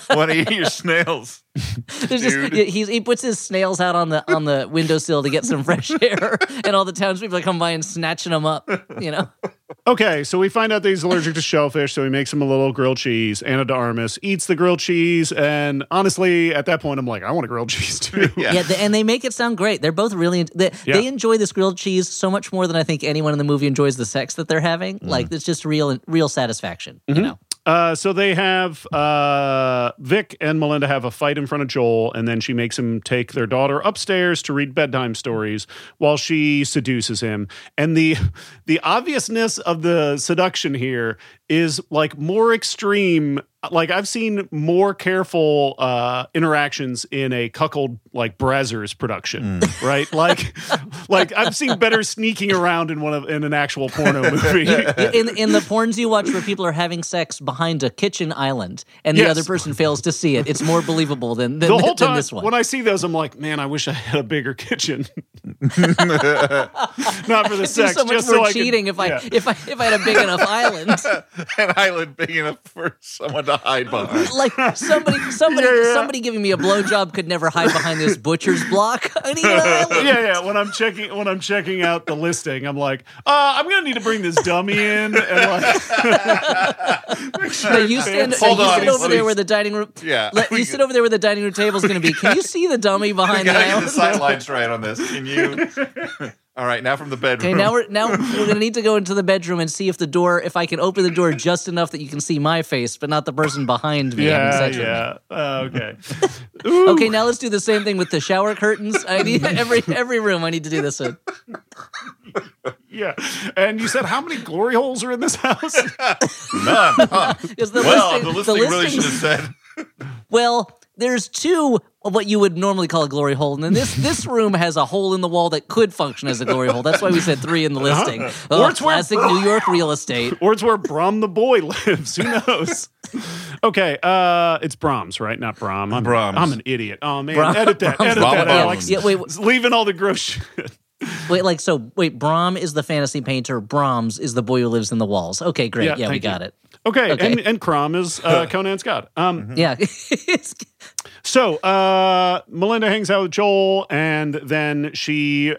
Speaker 1: want to eat your snails?
Speaker 3: There's just,
Speaker 1: Dude.
Speaker 3: he, he puts his snails out on the on the windowsill to get some fresh air, and all the townspeople come by and snatching them up. You know,
Speaker 2: Okay, so we find out that he's allergic to shellfish, so he makes him a little grilled cheese. Ana de Armas eats the grilled cheese, and honestly, at that point, I'm like, I want a grilled cheese too.
Speaker 1: Yeah.
Speaker 3: yeah, and they make it sound great. They're both really they,
Speaker 2: Yeah.
Speaker 3: they enjoy this grilled cheese so much more than I think anyone in the movie enjoys the sex that they're having. Like it's just real real satisfaction. You know,
Speaker 2: Uh, so they have uh, Vic and Melinda have a fight in front of Joel, and then she makes him take their daughter upstairs to read bedtime stories while she seduces him. And the the obviousness of the seduction here is like more extreme. Like I've seen more careful uh, interactions in a cuckold like Brazzers production, right? Like, like I've seen better sneaking around in one of in an actual porno movie.
Speaker 3: in in the porns you watch where people are having sex behind a kitchen island and the
Speaker 2: Yes.
Speaker 3: other person fails to see it, it's more believable than than,
Speaker 2: the whole
Speaker 3: than
Speaker 2: time
Speaker 3: this one.
Speaker 2: when I see those, I'm like, man, I wish I had a bigger kitchen. Not for the
Speaker 3: It'd
Speaker 2: sex,
Speaker 3: so much
Speaker 2: just
Speaker 3: more
Speaker 2: so I could-
Speaker 3: cheating if I
Speaker 2: yeah.
Speaker 3: if I if I had a big enough island.
Speaker 1: An island big enough for someone to hide behind.
Speaker 3: Like somebody somebody
Speaker 2: Yeah, yeah.
Speaker 3: somebody giving me a blowjob could never hide behind this butcher's block. I need an island.
Speaker 2: yeah, yeah. When I'm checking when I'm checking out the listing, I'm like, uh, I'm gonna need to bring this dummy in and like
Speaker 3: No, you stand,
Speaker 1: Hold
Speaker 3: you
Speaker 1: on,
Speaker 3: sit over there where the dining room.
Speaker 1: Yeah.
Speaker 3: Let, you sit over there where the dining room table is going to be. Can you see the dummy behind the
Speaker 1: gotta get the sidelines right on this. Can you? All right, now from the bedroom.
Speaker 3: Okay, now we're now we're gonna need to go into the bedroom and see if the door, if I can open the door just enough that you can see my face, but not the person behind me having
Speaker 2: yeah,
Speaker 3: me.
Speaker 2: yeah. Uh, okay.
Speaker 3: Okay, now let's do the same thing with the shower curtains. I need every every room. I need to do this in.
Speaker 2: Yeah. And you said how many glory holes are in this house?
Speaker 1: None. Huh.
Speaker 3: The
Speaker 1: Well,
Speaker 3: listing,
Speaker 1: the listing really should have said.
Speaker 3: Well, there's two of what you would normally call a glory hole, and then this this room has a hole in the wall that could function as a glory hole. That's why we said three in the listing.
Speaker 2: Or
Speaker 3: Oh,
Speaker 2: it's where-
Speaker 3: New York real estate.
Speaker 2: or it's where Brom the boy lives. Who knows? Okay, uh, it's Brahms, right? Not Brom. I'm,
Speaker 1: Brahms.
Speaker 2: I'm an idiot. Oh man,
Speaker 3: Brom-
Speaker 2: edit that.
Speaker 3: Brahms.
Speaker 2: Edit that, Alex.
Speaker 3: Yeah, wait, wait.
Speaker 2: Leaving all the gross shit.
Speaker 3: Wait, like so. Wait, Brom is the fantasy painter. Brahms is the boy who lives in the walls. Okay, great.
Speaker 2: Yeah,
Speaker 3: Yeah, we got
Speaker 2: you.
Speaker 3: it.
Speaker 2: Okay,
Speaker 3: Okay.
Speaker 2: and and Crom is uh, Conan's god. Um,
Speaker 3: Yeah,
Speaker 2: So uh, Melinda hangs out with Joel, and then she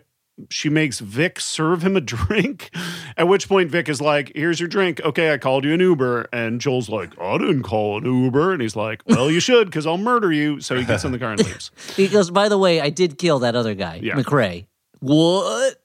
Speaker 2: she makes Vic serve him a drink. At which point Vic is like, "Here's your drink. Okay, I called you an Uber." And Joel's like, "I didn't call an Uber." And he's like, "Well, you should, because I'll murder you." So he gets in the car and leaves.
Speaker 3: he goes. By the way, I did kill that other guy,
Speaker 2: Yeah.
Speaker 3: McRae. What?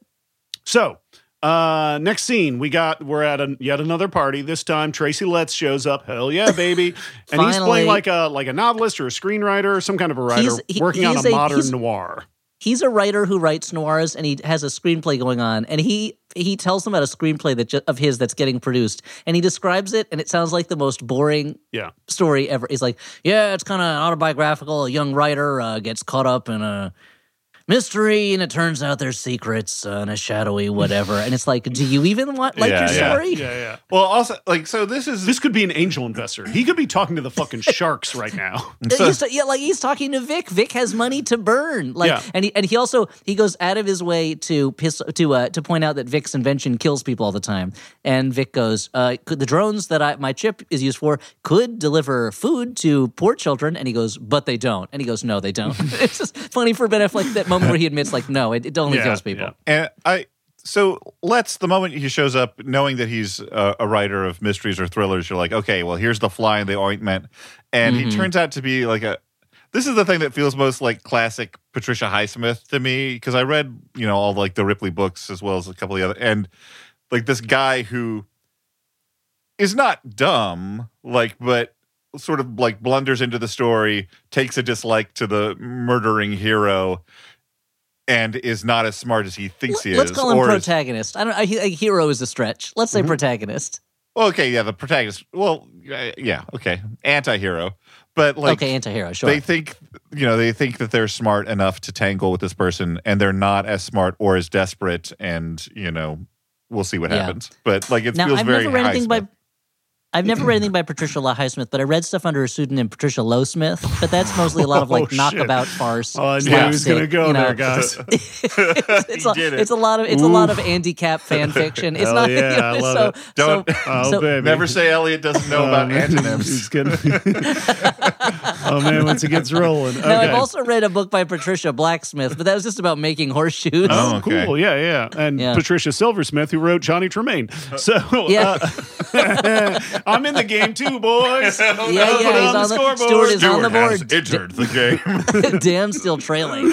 Speaker 2: So. Uh, next scene, we got we're at a, yet another party. This time, Tracy Letts shows up. Hell yeah, baby! And he's playing like a like a novelist or a screenwriter or some kind of a writer
Speaker 3: He's- he-
Speaker 2: working on a
Speaker 3: a-
Speaker 2: modern noir.
Speaker 3: He's a writer who writes noirs, and he has a screenplay going on, and he he tells them about a screenplay that ju- of his that's getting produced, and he describes it, and it sounds like the most boring
Speaker 2: Yeah,
Speaker 3: story ever. He's like, yeah, it's kind of autobiographical. A young writer uh, gets caught up in a mystery, and it turns out there's secrets uh, and a shadowy whatever. and it's like, do you even want like
Speaker 1: Yeah,
Speaker 3: your
Speaker 1: yeah.
Speaker 3: story?
Speaker 2: yeah, yeah.
Speaker 1: Well, also like so this is
Speaker 2: This could be an angel investor. He could be talking to the fucking sharks right now.
Speaker 1: So-
Speaker 3: he's, yeah, like he's talking to Vic. Vic has money to burn. Like,
Speaker 2: Yeah.
Speaker 3: and he and he also he goes out of his way to piss to uh, to point out that Vic's invention kills people all the time. And Vic goes, uh, "Could the drones that I my chip is used for could deliver food to poor children?" And he goes, "But they don't." And he goes, "No, they don't." it's just funny for Ben Affleck that moment where he admits, like, "No, it, it only
Speaker 2: Yeah,
Speaker 3: kills people."
Speaker 2: yeah.
Speaker 1: And I so let's the moment he shows up, knowing that he's a, a writer of mysteries or thrillers, you're like, okay, well, here's the fly in the ointment, and he
Speaker 3: Mhm.
Speaker 1: turns out to be like a. This is the thing that feels most like classic Patricia Highsmith to me because I read you know all like the Ripley books as well as a couple of the other and like this guy who is not dumb like but sort of like blunders into the story takes a dislike to the murdering hero and is not as smart as he thinks he
Speaker 3: Let's
Speaker 1: is
Speaker 3: call him
Speaker 1: or is-
Speaker 3: protagonist. I don't. A, a hero is a stretch. Let's say
Speaker 2: Mhm.
Speaker 3: protagonist.
Speaker 1: Well, okay, yeah, the protagonist. Well, yeah, okay, anti-hero, but like
Speaker 3: okay, anti-hero. Sure.
Speaker 1: they think, you know, they think that they're smart enough to tangle with this person, and they're not as smart or as desperate, and you know, we'll see what
Speaker 3: Yeah.
Speaker 1: happens. But like, it
Speaker 3: now
Speaker 1: feels
Speaker 3: I've
Speaker 1: very
Speaker 3: never read anything by. I've never read anything by Patricia La Highsmith, but I read stuff under a pseudonym Patricia Lowsmith. But that's mostly a lot of like
Speaker 2: Oh,
Speaker 3: knockabout farce.
Speaker 2: Oh, I knew he was going to go
Speaker 3: you know.
Speaker 2: there, guys.
Speaker 3: it's,
Speaker 1: He
Speaker 3: a,
Speaker 1: did it.
Speaker 3: it's a lot of it's a lot of handicap fan fiction. It's
Speaker 2: Hell
Speaker 3: not.
Speaker 2: yeah,
Speaker 3: you know,
Speaker 2: I love
Speaker 3: so,
Speaker 2: it.
Speaker 1: Don't-
Speaker 3: So,
Speaker 2: Oh,
Speaker 3: so-
Speaker 2: baby.
Speaker 1: Never say Elliot doesn't know oh, about
Speaker 2: Oh,
Speaker 1: antonyms.
Speaker 2: He's gonna- oh man, once it gets rolling. Okay.
Speaker 3: Now I've also read a book by Patricia Blacksmith, but that was just about making horseshoes.
Speaker 1: Oh,
Speaker 2: Oh,
Speaker 1: okay.
Speaker 2: cool. Yeah, yeah. And
Speaker 3: Yeah.
Speaker 2: Patricia Silversmith, who wrote Johnny Tremain. So
Speaker 3: Yeah.
Speaker 2: uh, I'm in the game too, boys.
Speaker 3: yeah,
Speaker 2: Put it
Speaker 3: yeah, he's
Speaker 2: on the
Speaker 3: on the
Speaker 2: scoreboard.
Speaker 3: Stewart is on the
Speaker 1: Stewart has
Speaker 3: board.
Speaker 1: entered the game.
Speaker 3: Dan's still trailing.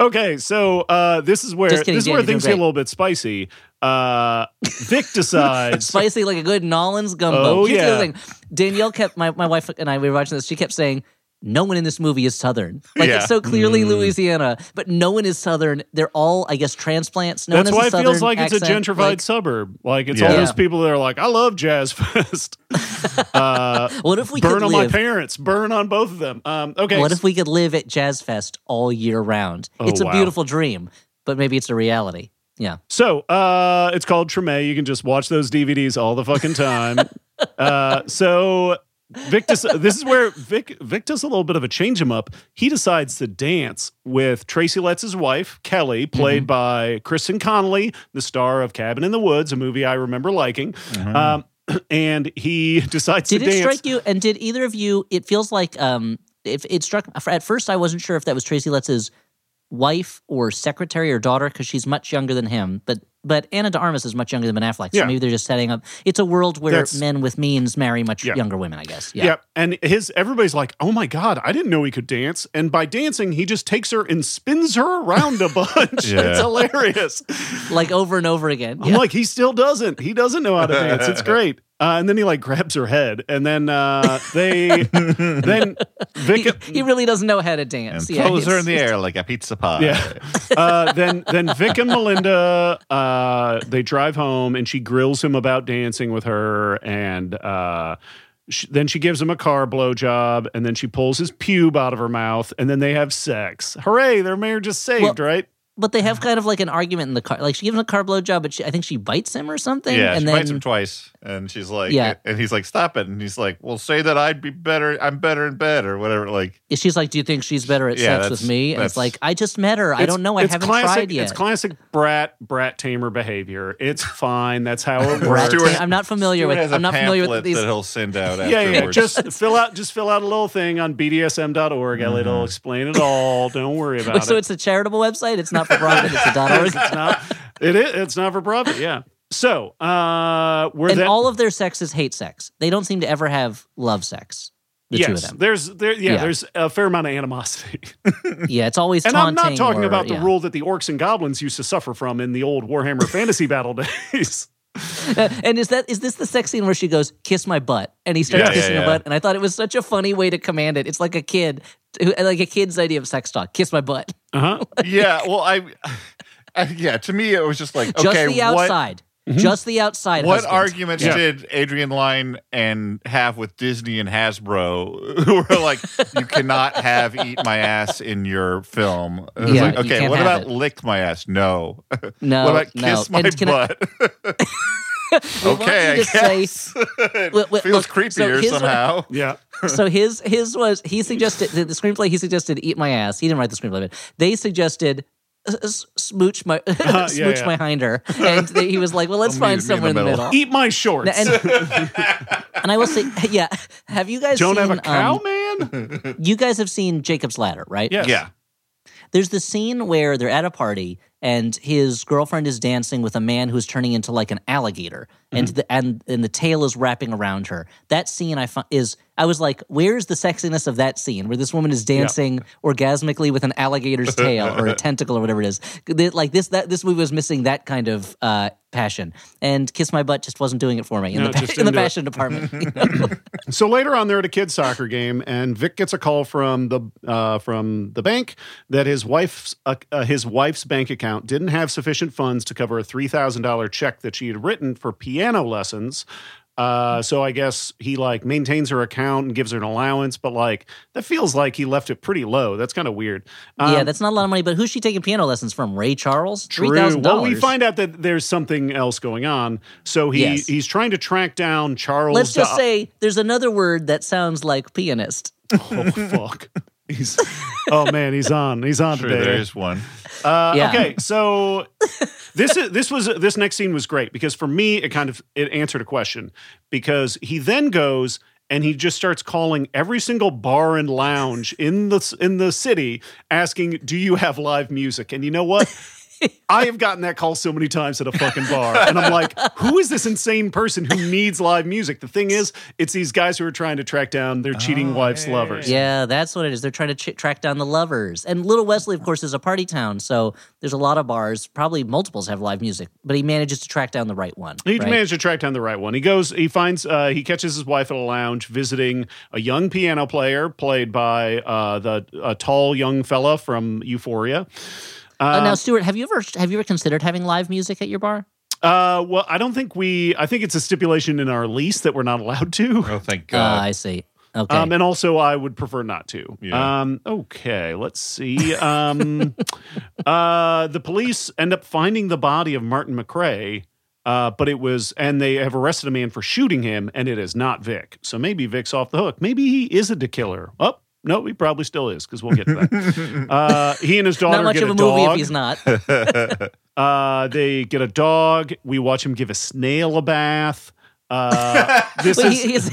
Speaker 2: Okay, so uh, this is where
Speaker 3: kidding,
Speaker 2: this is where
Speaker 3: you're
Speaker 2: things get a little bit spicy. Uh, Vic decides.
Speaker 3: spicy like a good Nolan's gumbo.
Speaker 2: Oh,
Speaker 3: Here's the
Speaker 2: yeah.
Speaker 3: other thing. Danielle kept my, my wife and I we were watching this. She kept saying, "No one in this movie is Southern. Like
Speaker 1: Yeah.
Speaker 3: it's so clearly
Speaker 2: Mm.
Speaker 3: Louisiana, but no one is Southern. They're all, I guess, transplants. No
Speaker 2: That's
Speaker 3: one
Speaker 2: why
Speaker 3: has
Speaker 2: it
Speaker 3: a
Speaker 2: feels
Speaker 3: Southern
Speaker 2: like it's a gentrified
Speaker 3: Like,
Speaker 2: suburb. Like it's
Speaker 1: Yeah.
Speaker 2: all those people that are like, I love Jazz Fest. uh,
Speaker 3: what if we
Speaker 2: burn
Speaker 3: could
Speaker 2: on
Speaker 3: live?
Speaker 2: my parents. Burn on both of them. Um, okay.
Speaker 3: What if we could live at Jazz Fest all year round?
Speaker 2: Oh,
Speaker 3: it's a
Speaker 2: wow.
Speaker 3: beautiful dream, but maybe it's a reality. Yeah.
Speaker 2: So uh, it's called Treme. You can just watch those DVDs all the fucking time. uh, so Vic, dec- this is where Vic Vic does a little bit of a change him up. He decides to dance with Tracy Letts' wife Kelly, played by Kristen Connolly, the star of Cabin in the Woods, a movie I remember liking. Um, and he decides
Speaker 3: Did
Speaker 2: to dance.
Speaker 3: Did it strike you? And did either of you? It feels like um, if it struck at first, I wasn't sure if that was Tracy Letts' wife or secretary or daughter because she's much younger than him. But but Ana de Armas is much younger than Ben Affleck, so
Speaker 2: Yeah.
Speaker 3: maybe they're just setting up. It's a world where
Speaker 2: That's-
Speaker 3: men with means marry much
Speaker 2: Yeah.
Speaker 3: younger women. I guess. Yeah.
Speaker 2: Yeah. And his everybody's like, oh my God, I didn't know he could dance. And by dancing, he just takes her and spins her around a bunch. It's hilarious.
Speaker 3: Like over and over again.
Speaker 2: I'm like, he still doesn't. He doesn't know how to dance. It's great. Uh, and then he like grabs her head, and then uh, they, then Vic,
Speaker 3: he, he really doesn't know how to
Speaker 1: and
Speaker 3: dance. yeah,
Speaker 1: throws her in the air like a pizza pie.
Speaker 2: yeah. Uh, then then Vic and Melinda, uh, they drive home, and she grills him about dancing with her, and uh, sh- then she gives him a car blowjob, and then she pulls his pube out of her mouth, and then they have sex. Hooray! Their marriage is saved, right?
Speaker 3: But they have uh-huh. kind of like an argument in the car. Like she gives him a car blowjob, but she, I think she bites him or something.
Speaker 1: Yeah,
Speaker 3: and
Speaker 1: she
Speaker 3: then
Speaker 1: bites him twice, and she's like,
Speaker 3: Yeah.
Speaker 1: and he's like, stop it, and he's like, well, say that I'd be better, I'm better in bed, or whatever. Like,
Speaker 3: she's like, "Do you think she's better at
Speaker 1: Yeah,
Speaker 3: sex with me?" And it's like, "I just met her. I don't know. I haven't
Speaker 2: classic,
Speaker 3: tried yet."
Speaker 2: It's classic brat brat tamer behavior. It's fine. That's how it works.
Speaker 1: Stuart-.
Speaker 3: I'm not familiar
Speaker 1: Stuart
Speaker 3: with. I'm not familiar with these.
Speaker 1: that he'll send out.
Speaker 2: yeah, yeah.
Speaker 1: afterwards.
Speaker 2: Just fill out just fill out a little thing on bdsm.org. Elliot will mm-hmm. explain it all. Don't worry about
Speaker 3: Wait,
Speaker 2: it.
Speaker 3: so it's a charitable website. It's not for profit. It's a dot org.
Speaker 2: it's not. It is. It's not for profit. Yeah. So uh, we're
Speaker 3: And
Speaker 2: then.
Speaker 3: all of their sex is hate sex. They don't seem to ever have love sex. The two of them.
Speaker 2: there's there. Yeah,
Speaker 3: Yeah.
Speaker 2: there's a fair amount of animosity,
Speaker 3: Yeah, it's always
Speaker 2: and I'm not talking
Speaker 3: or-
Speaker 2: about the
Speaker 3: yeah.
Speaker 2: rule that the orcs and goblins used to suffer from in the old Warhammer Fantasy Battle days.
Speaker 3: and is that is this the sex scene where she goes kiss my butt and he starts
Speaker 1: Yeah,
Speaker 3: kissing her butt and I thought it was such a funny way to command it. It's like a kid, like a kid's idea of sex talk. Kiss my butt,
Speaker 2: Uh huh.
Speaker 1: yeah. Well, I, I, yeah. To me, it was just like,
Speaker 3: just
Speaker 1: okay,
Speaker 3: the
Speaker 1: what,
Speaker 3: outside, just the outside.
Speaker 1: what
Speaker 3: husband.
Speaker 1: arguments
Speaker 2: Yeah.
Speaker 1: did Adrian Lyne and have with Disney and Hasbro, who were like, you cannot have "Eat My Ass" in your film?
Speaker 3: Yeah,
Speaker 1: like, okay,
Speaker 3: can't
Speaker 1: what about
Speaker 3: it.
Speaker 1: "Lick My Ass"? No.
Speaker 3: No,
Speaker 1: what about
Speaker 3: no.
Speaker 1: "Kiss My
Speaker 3: And can I-
Speaker 1: Butt"?
Speaker 3: We want
Speaker 1: okay, I
Speaker 3: you to say-
Speaker 1: it
Speaker 3: Look, look,
Speaker 1: feels
Speaker 3: look, so
Speaker 1: creepier
Speaker 3: his-
Speaker 1: somehow.
Speaker 2: Yeah.
Speaker 3: so his his was he suggested the, the screenplay he suggested eat my ass. He didn't write the screenplay, but they suggested uh, smooch my
Speaker 2: yeah,
Speaker 3: smooch
Speaker 2: yeah.
Speaker 3: my hinder, and they, he was like, "Well, let's
Speaker 1: I'll
Speaker 3: find
Speaker 1: meet- meet in
Speaker 3: somewhere in
Speaker 1: the
Speaker 3: the
Speaker 1: middle.
Speaker 3: middle."
Speaker 2: Eat my shorts.
Speaker 3: and, and I will say, yeah. Have you guys
Speaker 2: Don't
Speaker 3: seen?
Speaker 2: have a cow,
Speaker 3: um,
Speaker 2: man.
Speaker 3: you guys have seen Jacob's Ladder, right?
Speaker 2: Yes.
Speaker 1: Yeah.
Speaker 3: There's the scene where they're at a party and his girlfriend is dancing with a man who's turning into like an alligator, and
Speaker 2: Mm-hmm.
Speaker 3: the and and the tail is wrapping around her. That scene I find is I was like, where's the sexiness of that scene where this woman is dancing orgasmically with an alligator's tail or a tentacle or whatever it is? Like this that this movie was missing that kind of uh, passion, and Kiss My Butt just wasn't doing it for me in
Speaker 2: No,
Speaker 3: the in the
Speaker 2: didn't it.
Speaker 3: passion department. you know?
Speaker 2: So later on, they're at a kids' soccer game, and Vic gets a call from the uh, from the bank that his wife's uh, uh, his wife's bank account didn't have sufficient funds to cover a three thousand dollar check that she had written for piano lessons. Uh, so I guess he like maintains her account and gives her an allowance, but like that feels like he left it pretty low. That's kind of weird. Um,
Speaker 3: yeah, that's not a lot of money. But who's she taking piano lessons from? Ray Charles?
Speaker 2: True. Well, we find out that there's something else going on. So he
Speaker 3: Yes.
Speaker 2: he's trying to track down Charles.
Speaker 3: Let's just
Speaker 2: to-
Speaker 3: say there's another word that sounds like pianist.
Speaker 2: oh fuck. He's oh man, he's on. He's on
Speaker 1: Sure,
Speaker 2: today.
Speaker 1: there is one.
Speaker 2: Uh,
Speaker 3: Yeah.
Speaker 2: Okay, so this is this was this next scene was great because for me it kind of it answered a question because he then goes and he just starts calling every single bar and lounge in the in the city asking, "Do you have live music?" And you know what? I have gotten that call so many times at a fucking bar, and I'm like, "Who is this insane person who needs live music?" The thing is, it's these guys who are trying to track down their cheating
Speaker 1: Oh,
Speaker 2: wife's
Speaker 1: yeah, yeah,
Speaker 2: lovers.
Speaker 3: Yeah, that's what it is. They're trying to ch- track down the lovers. And Little Wesley, of course, is a party town, so there's a lot of bars. Probably multiples have live music, but he manages to track down the right one.
Speaker 2: He
Speaker 3: right?
Speaker 2: managed to track down the right one. He goes, he finds, uh, he catches his wife at a lounge visiting a young piano player played by uh, the a tall young fella from Euphoria.
Speaker 3: Uh, now, Stuart, have you ever have you ever considered having live music at your bar?
Speaker 2: Uh, well, I don't think we. I think it's a stipulation in our lease that we're not allowed to.
Speaker 1: Oh, thank
Speaker 3: Uh,
Speaker 1: God.
Speaker 3: I see. Okay.
Speaker 2: Um, and also, I would prefer not to.
Speaker 1: Yeah.
Speaker 2: Um, okay, let's see. Um, uh, the police end up finding the body of Martin McRae, uh, but it was, and they have arrested a man for shooting him, and it is not Vic. So maybe Vic's off the hook. Maybe he is a killer. Oh, no, he probably still is because we'll get to that. uh, he and his daughter
Speaker 3: Not much
Speaker 2: get
Speaker 3: of a,
Speaker 2: a,
Speaker 3: movie
Speaker 2: dog.
Speaker 3: if he's not.
Speaker 2: Uh, they get a dog. We watch him give a snail a bath. Uh, this
Speaker 3: Well,
Speaker 2: is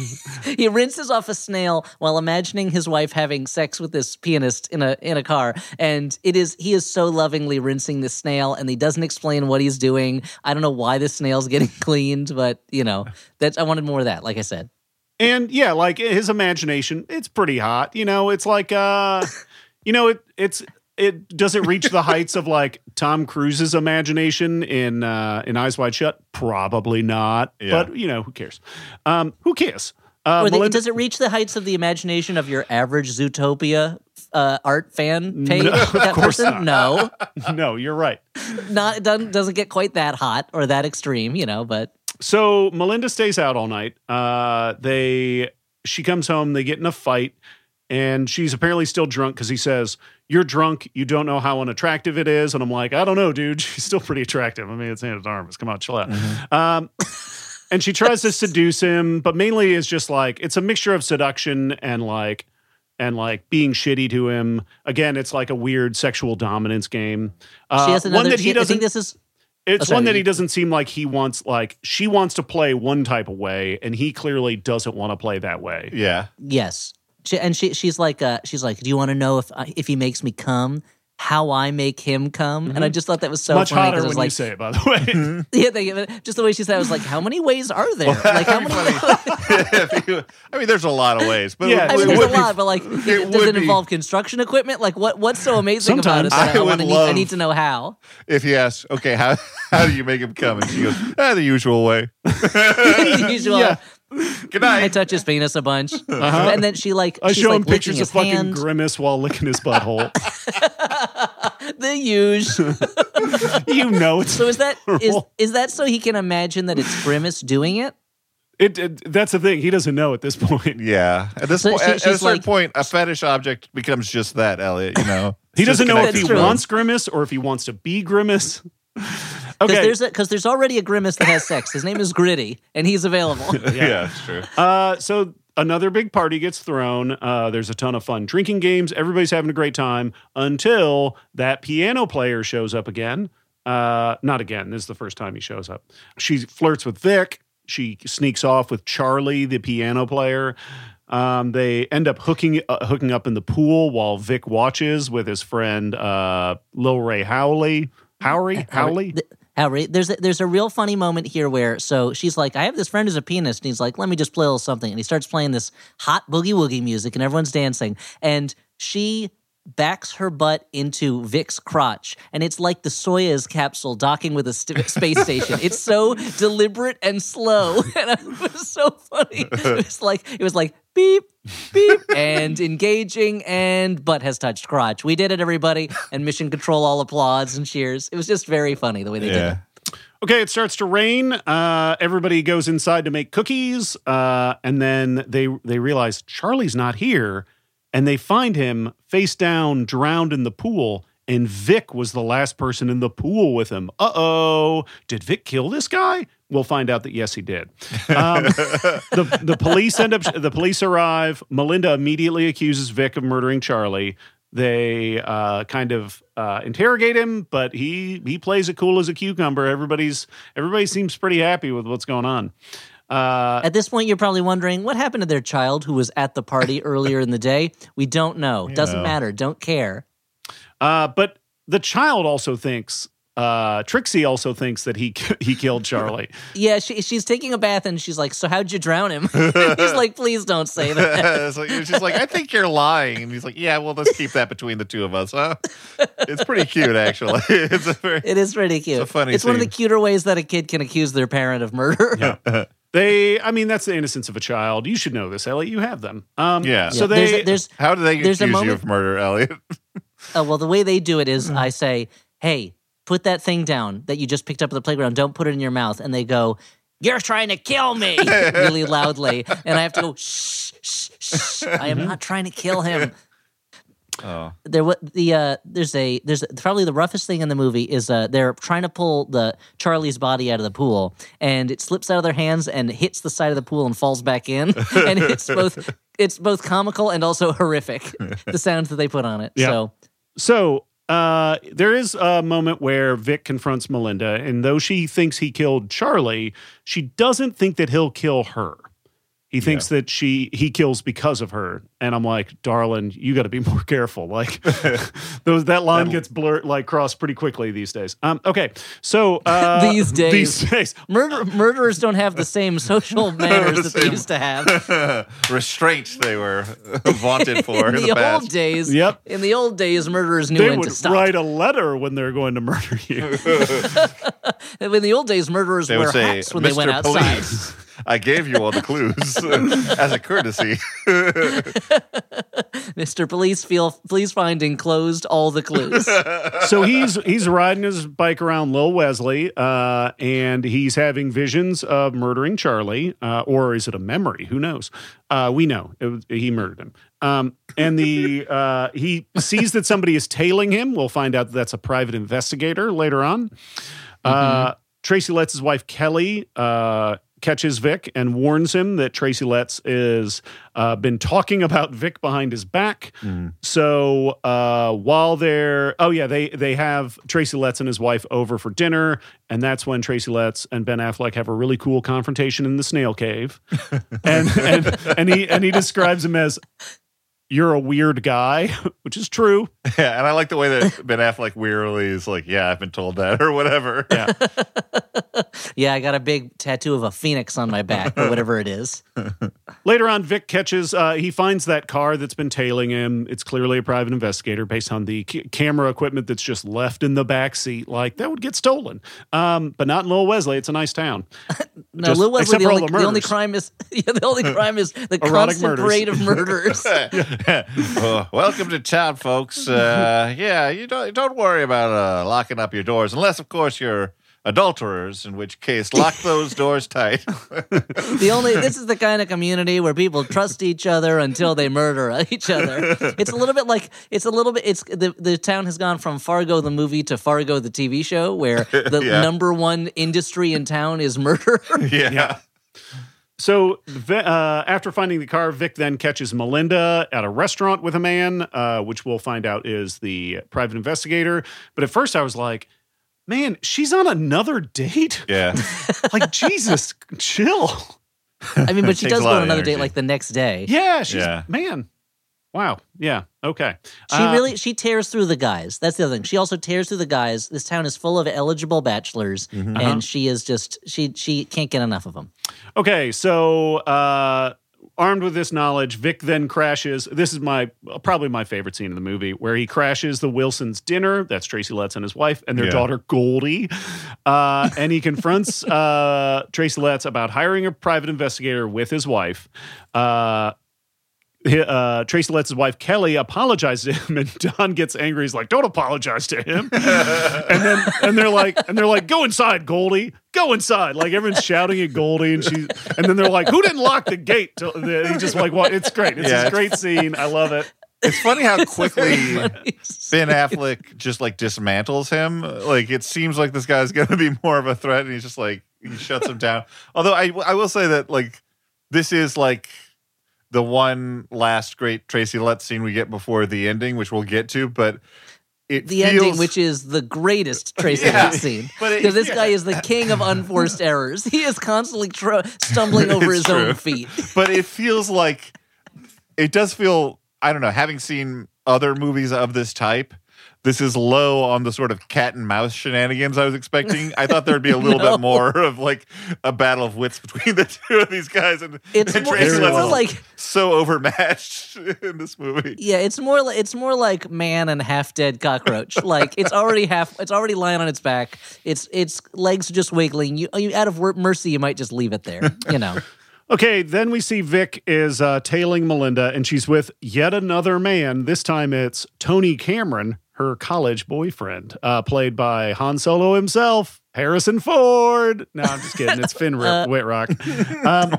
Speaker 3: he, he rinses off a snail while imagining his wife having sex with this pianist in a in a car, and it is he is so lovingly rinsing the snail, and he doesn't explain what he's doing. I don't know why the snail's getting cleaned, but you know that's I wanted more of that. Like I said,
Speaker 2: and yeah, like his imagination, it's pretty hot. You know, it's like uh, you know, it it's it does it reach the heights of like Tom Cruise's imagination in uh in Eyes Wide Shut? Probably not.
Speaker 1: Yeah.
Speaker 2: But you know, who cares? Um, who cares? Uh,
Speaker 3: or the,
Speaker 2: Melinda-
Speaker 3: does it reach the heights of the imagination of your average Zootopia uh, art fan page?
Speaker 2: No, of
Speaker 3: that
Speaker 2: course
Speaker 3: person? No,
Speaker 2: no, you're right.
Speaker 3: not it doesn't doesn't get quite that hot or that extreme, you know. But
Speaker 2: So Melinda stays out all night. Uh, they she comes home. They get in a fight. and she's apparently still drunk because he says, "You're drunk. You don't know how unattractive it is." And I'm like, "I don't know, dude. She's still pretty attractive. I mean, it's Ana de Armas. Come on, chill out." Um, and she tries to seduce him, but mainly is just like it's a mixture of seduction and like and like being shitty to him. Again, it's like a weird sexual dominance game. Uh,
Speaker 3: she has another.
Speaker 2: one that
Speaker 3: she-
Speaker 2: he
Speaker 3: I
Speaker 2: doesn't.
Speaker 3: think this is.
Speaker 2: It's one that he doesn't seem like he wants. Like she wants to play one type of way, and he clearly doesn't want to play that way.
Speaker 1: Yeah.
Speaker 3: Yes, she, and she she's like uh, she's like, do you want to know if I, if he makes me come? How I make him come, and I just thought that was so
Speaker 2: Mm-hmm. Much
Speaker 3: funny
Speaker 2: hotter when
Speaker 3: was
Speaker 2: you
Speaker 3: like,
Speaker 2: say it. By the way,
Speaker 3: yeah, they, just the way she said, it, I was like, how many ways are there? like how many?
Speaker 1: If I mean, there's a lot of ways, but
Speaker 2: Yeah,
Speaker 3: I mean, there's
Speaker 1: would
Speaker 3: a
Speaker 1: be-
Speaker 3: lot, but like,
Speaker 1: it
Speaker 3: does
Speaker 1: would
Speaker 3: it
Speaker 1: be-
Speaker 3: involve construction equipment? Like, what what's so amazing about it? That
Speaker 1: I
Speaker 3: I,
Speaker 1: would
Speaker 3: want to need, I need to know how.
Speaker 1: if he asks, okay, how how do you make him come? And she goes, ah, the usual way.
Speaker 3: Usual,
Speaker 2: Yeah.
Speaker 1: Good
Speaker 3: I
Speaker 1: night.
Speaker 3: touch his penis a bunch, uh-huh. and then she like
Speaker 2: I
Speaker 3: she's
Speaker 2: show
Speaker 3: like
Speaker 2: him pictures of fucking
Speaker 3: hand.
Speaker 2: grimace while licking his butthole.
Speaker 3: the usual.
Speaker 2: you know it's
Speaker 3: So is that is is that so he can imagine that it's Grimace doing it?
Speaker 2: it, it- That's the thing. He doesn't know at this point.
Speaker 1: Yeah. At this
Speaker 3: So
Speaker 1: point,
Speaker 3: she-
Speaker 1: at, at a certain
Speaker 3: like-
Speaker 1: point, a fetish object becomes just that, Elliot. You know,
Speaker 2: He doesn't know if he
Speaker 3: true.
Speaker 2: wants grimace or if he wants to be grimace.
Speaker 3: Because
Speaker 2: Okay.
Speaker 3: there's because there's already a Grimace that has sex. His name is Gritty, and he's available.
Speaker 1: Yeah, it's true.
Speaker 2: Uh, so another big party gets thrown. Uh, there's a ton of fun drinking games. Everybody's having a great time until that piano player shows up again. Uh, not again. This is the first time he shows up. She flirts with Vic. She sneaks off with Charlie, the piano player. Um, they end up hooking uh, hooking up in the pool while Vic watches with his friend uh, Lil Rel Howley. Howry? Uh, Howley?
Speaker 3: Th- Harry, there's a, there's a real funny moment here where so she's like, I have this friend who's a pianist, and he's like, let me just play a little something, and he starts playing this hot boogie woogie music, and everyone's dancing, and she backs her butt into Vic's crotch, and it's like the Soyuz capsule docking with a st- space station. It's so deliberate and slow, and it was so funny. It was like it was like beep beep and engaging and butt has touched crotch. We did it, everybody, and Mission Control all applauds and cheers. It was just very funny the way they did it.
Speaker 2: Okay, it starts to rain. Uh, everybody goes inside to make cookies, uh, and then they they realize Charlie's not here, and they find him face down, drowned in the pool. And Vic was the last person in the pool with him. Uh oh, did Vic kill this guy? We'll find out that yes, he did. Um, the the police end up. The police arrive. Melinda immediately accuses Vic of murdering Charlie. They uh, kind of uh, interrogate him, but he he plays it cool as a cucumber. Everybody's everybody seems pretty happy with what's going on. Uh,
Speaker 3: At this point, you're probably wondering what happened to their child who was at the party earlier in the day. We don't know. Doesn't
Speaker 1: know.
Speaker 3: matter. Don't care.
Speaker 2: uh, but the child also thinks. Uh, Trixie also thinks that he he killed Charlie.
Speaker 3: Yeah, she, she's taking a bath and she's like, "So how'd you drown him?" He's like, "Please don't say that."
Speaker 1: like, she's like, I think you're lying. And he's like, Yeah, well, let's keep that between the two of us, huh? It's pretty cute, actually. It's a very,
Speaker 3: It is pretty cute.
Speaker 1: a funny
Speaker 3: It's one of the cuter ways that a kid can accuse their parent of murder.
Speaker 2: They, I mean, that's the innocence of a child. You should know this, Elliot. You have them. Um,
Speaker 1: Yeah.
Speaker 2: So
Speaker 3: Yeah,
Speaker 2: they,
Speaker 3: there's, there's
Speaker 1: how do they
Speaker 3: There's a
Speaker 1: accuse you
Speaker 3: moment-
Speaker 1: of murder, Elliot?
Speaker 3: Uh, well, the way they do it
Speaker 1: Mm.
Speaker 3: I say, hey, put that thing down that you just picked up at the playground. Don't put it in your mouth. And they go, you're trying to kill me really loudly. And I have to go, shh, shh, shh. I am not trying to kill him.
Speaker 1: Oh.
Speaker 3: There, wa- the uh, there's a there's probably the roughest thing in the movie is uh, they're trying to pull the Charlie's body out of the pool, and it slips out of their hands and hits the side of the pool and falls back in, and it's both it's both comical and also horrific the sounds that they put on it.
Speaker 2: Yeah.
Speaker 3: So
Speaker 2: So uh, there is a moment where Vic confronts Melinda, and though she thinks he killed Charlie, she doesn't think that he'll kill her. He thinks that she he kills because of her, and I'm like, darling, you got to be more careful. Like, those that line gets blurred, like crossed pretty quickly these days. Um, okay, so uh,
Speaker 3: These days.
Speaker 2: these days,
Speaker 3: Murder, murderers don't have the same social manners
Speaker 1: The
Speaker 3: that they used to have.
Speaker 1: Restraints they were vaunted for in,
Speaker 3: in
Speaker 1: the,
Speaker 3: the,
Speaker 1: past.
Speaker 3: old days,
Speaker 2: Yep.
Speaker 3: in the old days, murderers knew
Speaker 2: they
Speaker 3: when
Speaker 2: would
Speaker 3: to stop.
Speaker 2: write a letter when they're going to murder you.
Speaker 3: In the old days, murderers
Speaker 1: They
Speaker 3: wear
Speaker 1: would say,
Speaker 3: hats when they
Speaker 1: Mr.
Speaker 3: went outside.
Speaker 1: Police, I gave you all the clues as a courtesy.
Speaker 3: Mr. Police feel please find enclosed all the clues.
Speaker 2: so he's he's riding his bike around Lil Wesley, uh, and he's having visions of murdering Charlie, uh, or is it a memory? Who knows? Uh, we know it was, he murdered him. Um, and the uh, he sees that somebody is tailing him. We'll find out that that's a private investigator later on. Uh, Tracy Letts his wife Kelly uh, catches Vic and warns him that Tracy Letts is uh, been talking about Vic behind his back. So uh, while they're oh yeah they they have Tracy Letts and his wife over for dinner, and that's when Tracy Letts and Ben Affleck have a really cool confrontation in the snail cave, and and and he and he describes him as. You're a weird guy, which is true.
Speaker 1: Yeah, and I like the way that Ben Affleck weirdly is like, "Yeah, I've been told that," or whatever.
Speaker 2: Yeah.
Speaker 3: yeah, I got a big tattoo of a phoenix on my back, or whatever it is.
Speaker 2: Later on, Vic catches, uh, he finds that car that's been tailing him. It's clearly a private investigator based on the c- camera equipment that's just left in the back seat. Like, that would get stolen. Um, but not in Lowell Wesley. It's a nice town.
Speaker 3: No,
Speaker 2: Just-
Speaker 3: Lil Wesley, the only,
Speaker 2: the
Speaker 3: the, only crime is yeah, the only crime is the
Speaker 2: Erotic
Speaker 3: constant
Speaker 2: murders.
Speaker 3: parade of murders.
Speaker 1: Welcome to town, folks. Uh, yeah, you don't don't worry about uh, locking up your doors, unless, of course, you're adulterers. In which case, lock those doors tight.
Speaker 3: the only this is the kind of community where people trust each other until they murder each other. It's a little bit like it's a little bit it's the the town has gone from Fargo the movie to Fargo the TV show where the
Speaker 1: Yeah.
Speaker 3: number one industry in town is murder.
Speaker 1: yeah.
Speaker 2: So uh, after finding the car, Vic then catches Melinda at a restaurant with a man, uh, which we'll find out is the private investigator. But at first, I was like, "Man, she's on another date."
Speaker 1: Yeah.
Speaker 2: Like Jesus, chill.
Speaker 3: I mean, but she does go on
Speaker 1: of
Speaker 3: another date like the next day.
Speaker 2: Yeah, she's
Speaker 1: Yeah.
Speaker 2: man. Wow. Yeah. Okay.
Speaker 3: She
Speaker 2: Uh,
Speaker 3: really she tears through the guys. That's the other thing. She also tears through the guys. This town is full of eligible bachelors,
Speaker 1: Mm-hmm.
Speaker 2: Uh-huh.
Speaker 3: and she is just she she can't get enough of them.
Speaker 2: Okay, so uh, armed with this knowledge, Vic then crashes. This is my probably my favorite scene in the movie, where he crashes the Wilsons' dinner. That's Tracy Letts and his wife and their
Speaker 1: Yeah.
Speaker 2: daughter Goldie, uh, and he confronts uh, Tracy Letts about hiring a private investigator with his wife. Uh, he- uh, Tracy Letts' wife Kelly apologize to him, and Don gets angry. He's like, "Don't apologize to him." and then and they're like, and they're like, "Go inside, Goldie. Go inside." Like everyone's shouting at Goldie, and she, and then they're like, "Who didn't lock the gate?" Till- He just like, "What? It's great. It's
Speaker 1: Yeah,
Speaker 2: a
Speaker 1: it's-
Speaker 2: great scene. I love it."
Speaker 1: It's funny how quickly
Speaker 3: Funny.
Speaker 1: Ben Affleck just like dismantles him. Like it seems like this guy's going to be more of a threat, and he's just like he shuts him down. Although I I will say that like this is like the one last great Tracy Letts scene we get before the ending, which we'll get to, but it
Speaker 3: the
Speaker 1: feels,
Speaker 3: ending, which is the greatest Tracy
Speaker 1: Yeah.
Speaker 3: Letts scene.
Speaker 1: But
Speaker 3: Because this
Speaker 1: yeah.
Speaker 3: guy is the king of unforced errors. He is constantly stumbling over his own feet.
Speaker 1: but it feels like it does feel I don't know, having seen other movies of this type, this is low on the sort of cat and mouse shenanigans I was expecting. I thought there'd be a little
Speaker 3: No.
Speaker 1: bit more of like a battle of wits between the two of these guys and,
Speaker 3: It's
Speaker 1: and
Speaker 3: more, it's more like
Speaker 1: so overmatched in this movie.
Speaker 3: yeah, it's more like it's more like man and half dead cockroach. like it's already half, it's already lying on its back. Its its legs just wiggling. You, you out of mercy, you might just leave it there. You know.
Speaker 2: Okay, then we see Vic is uh, tailing Melinda, and she's with yet another man. This time it's Tony Cameron, her college boyfriend, uh, played by Han Solo himself, Harrison Ford. No, I'm just kidding. It's Finn
Speaker 3: Uh,
Speaker 2: Wittrock. Um,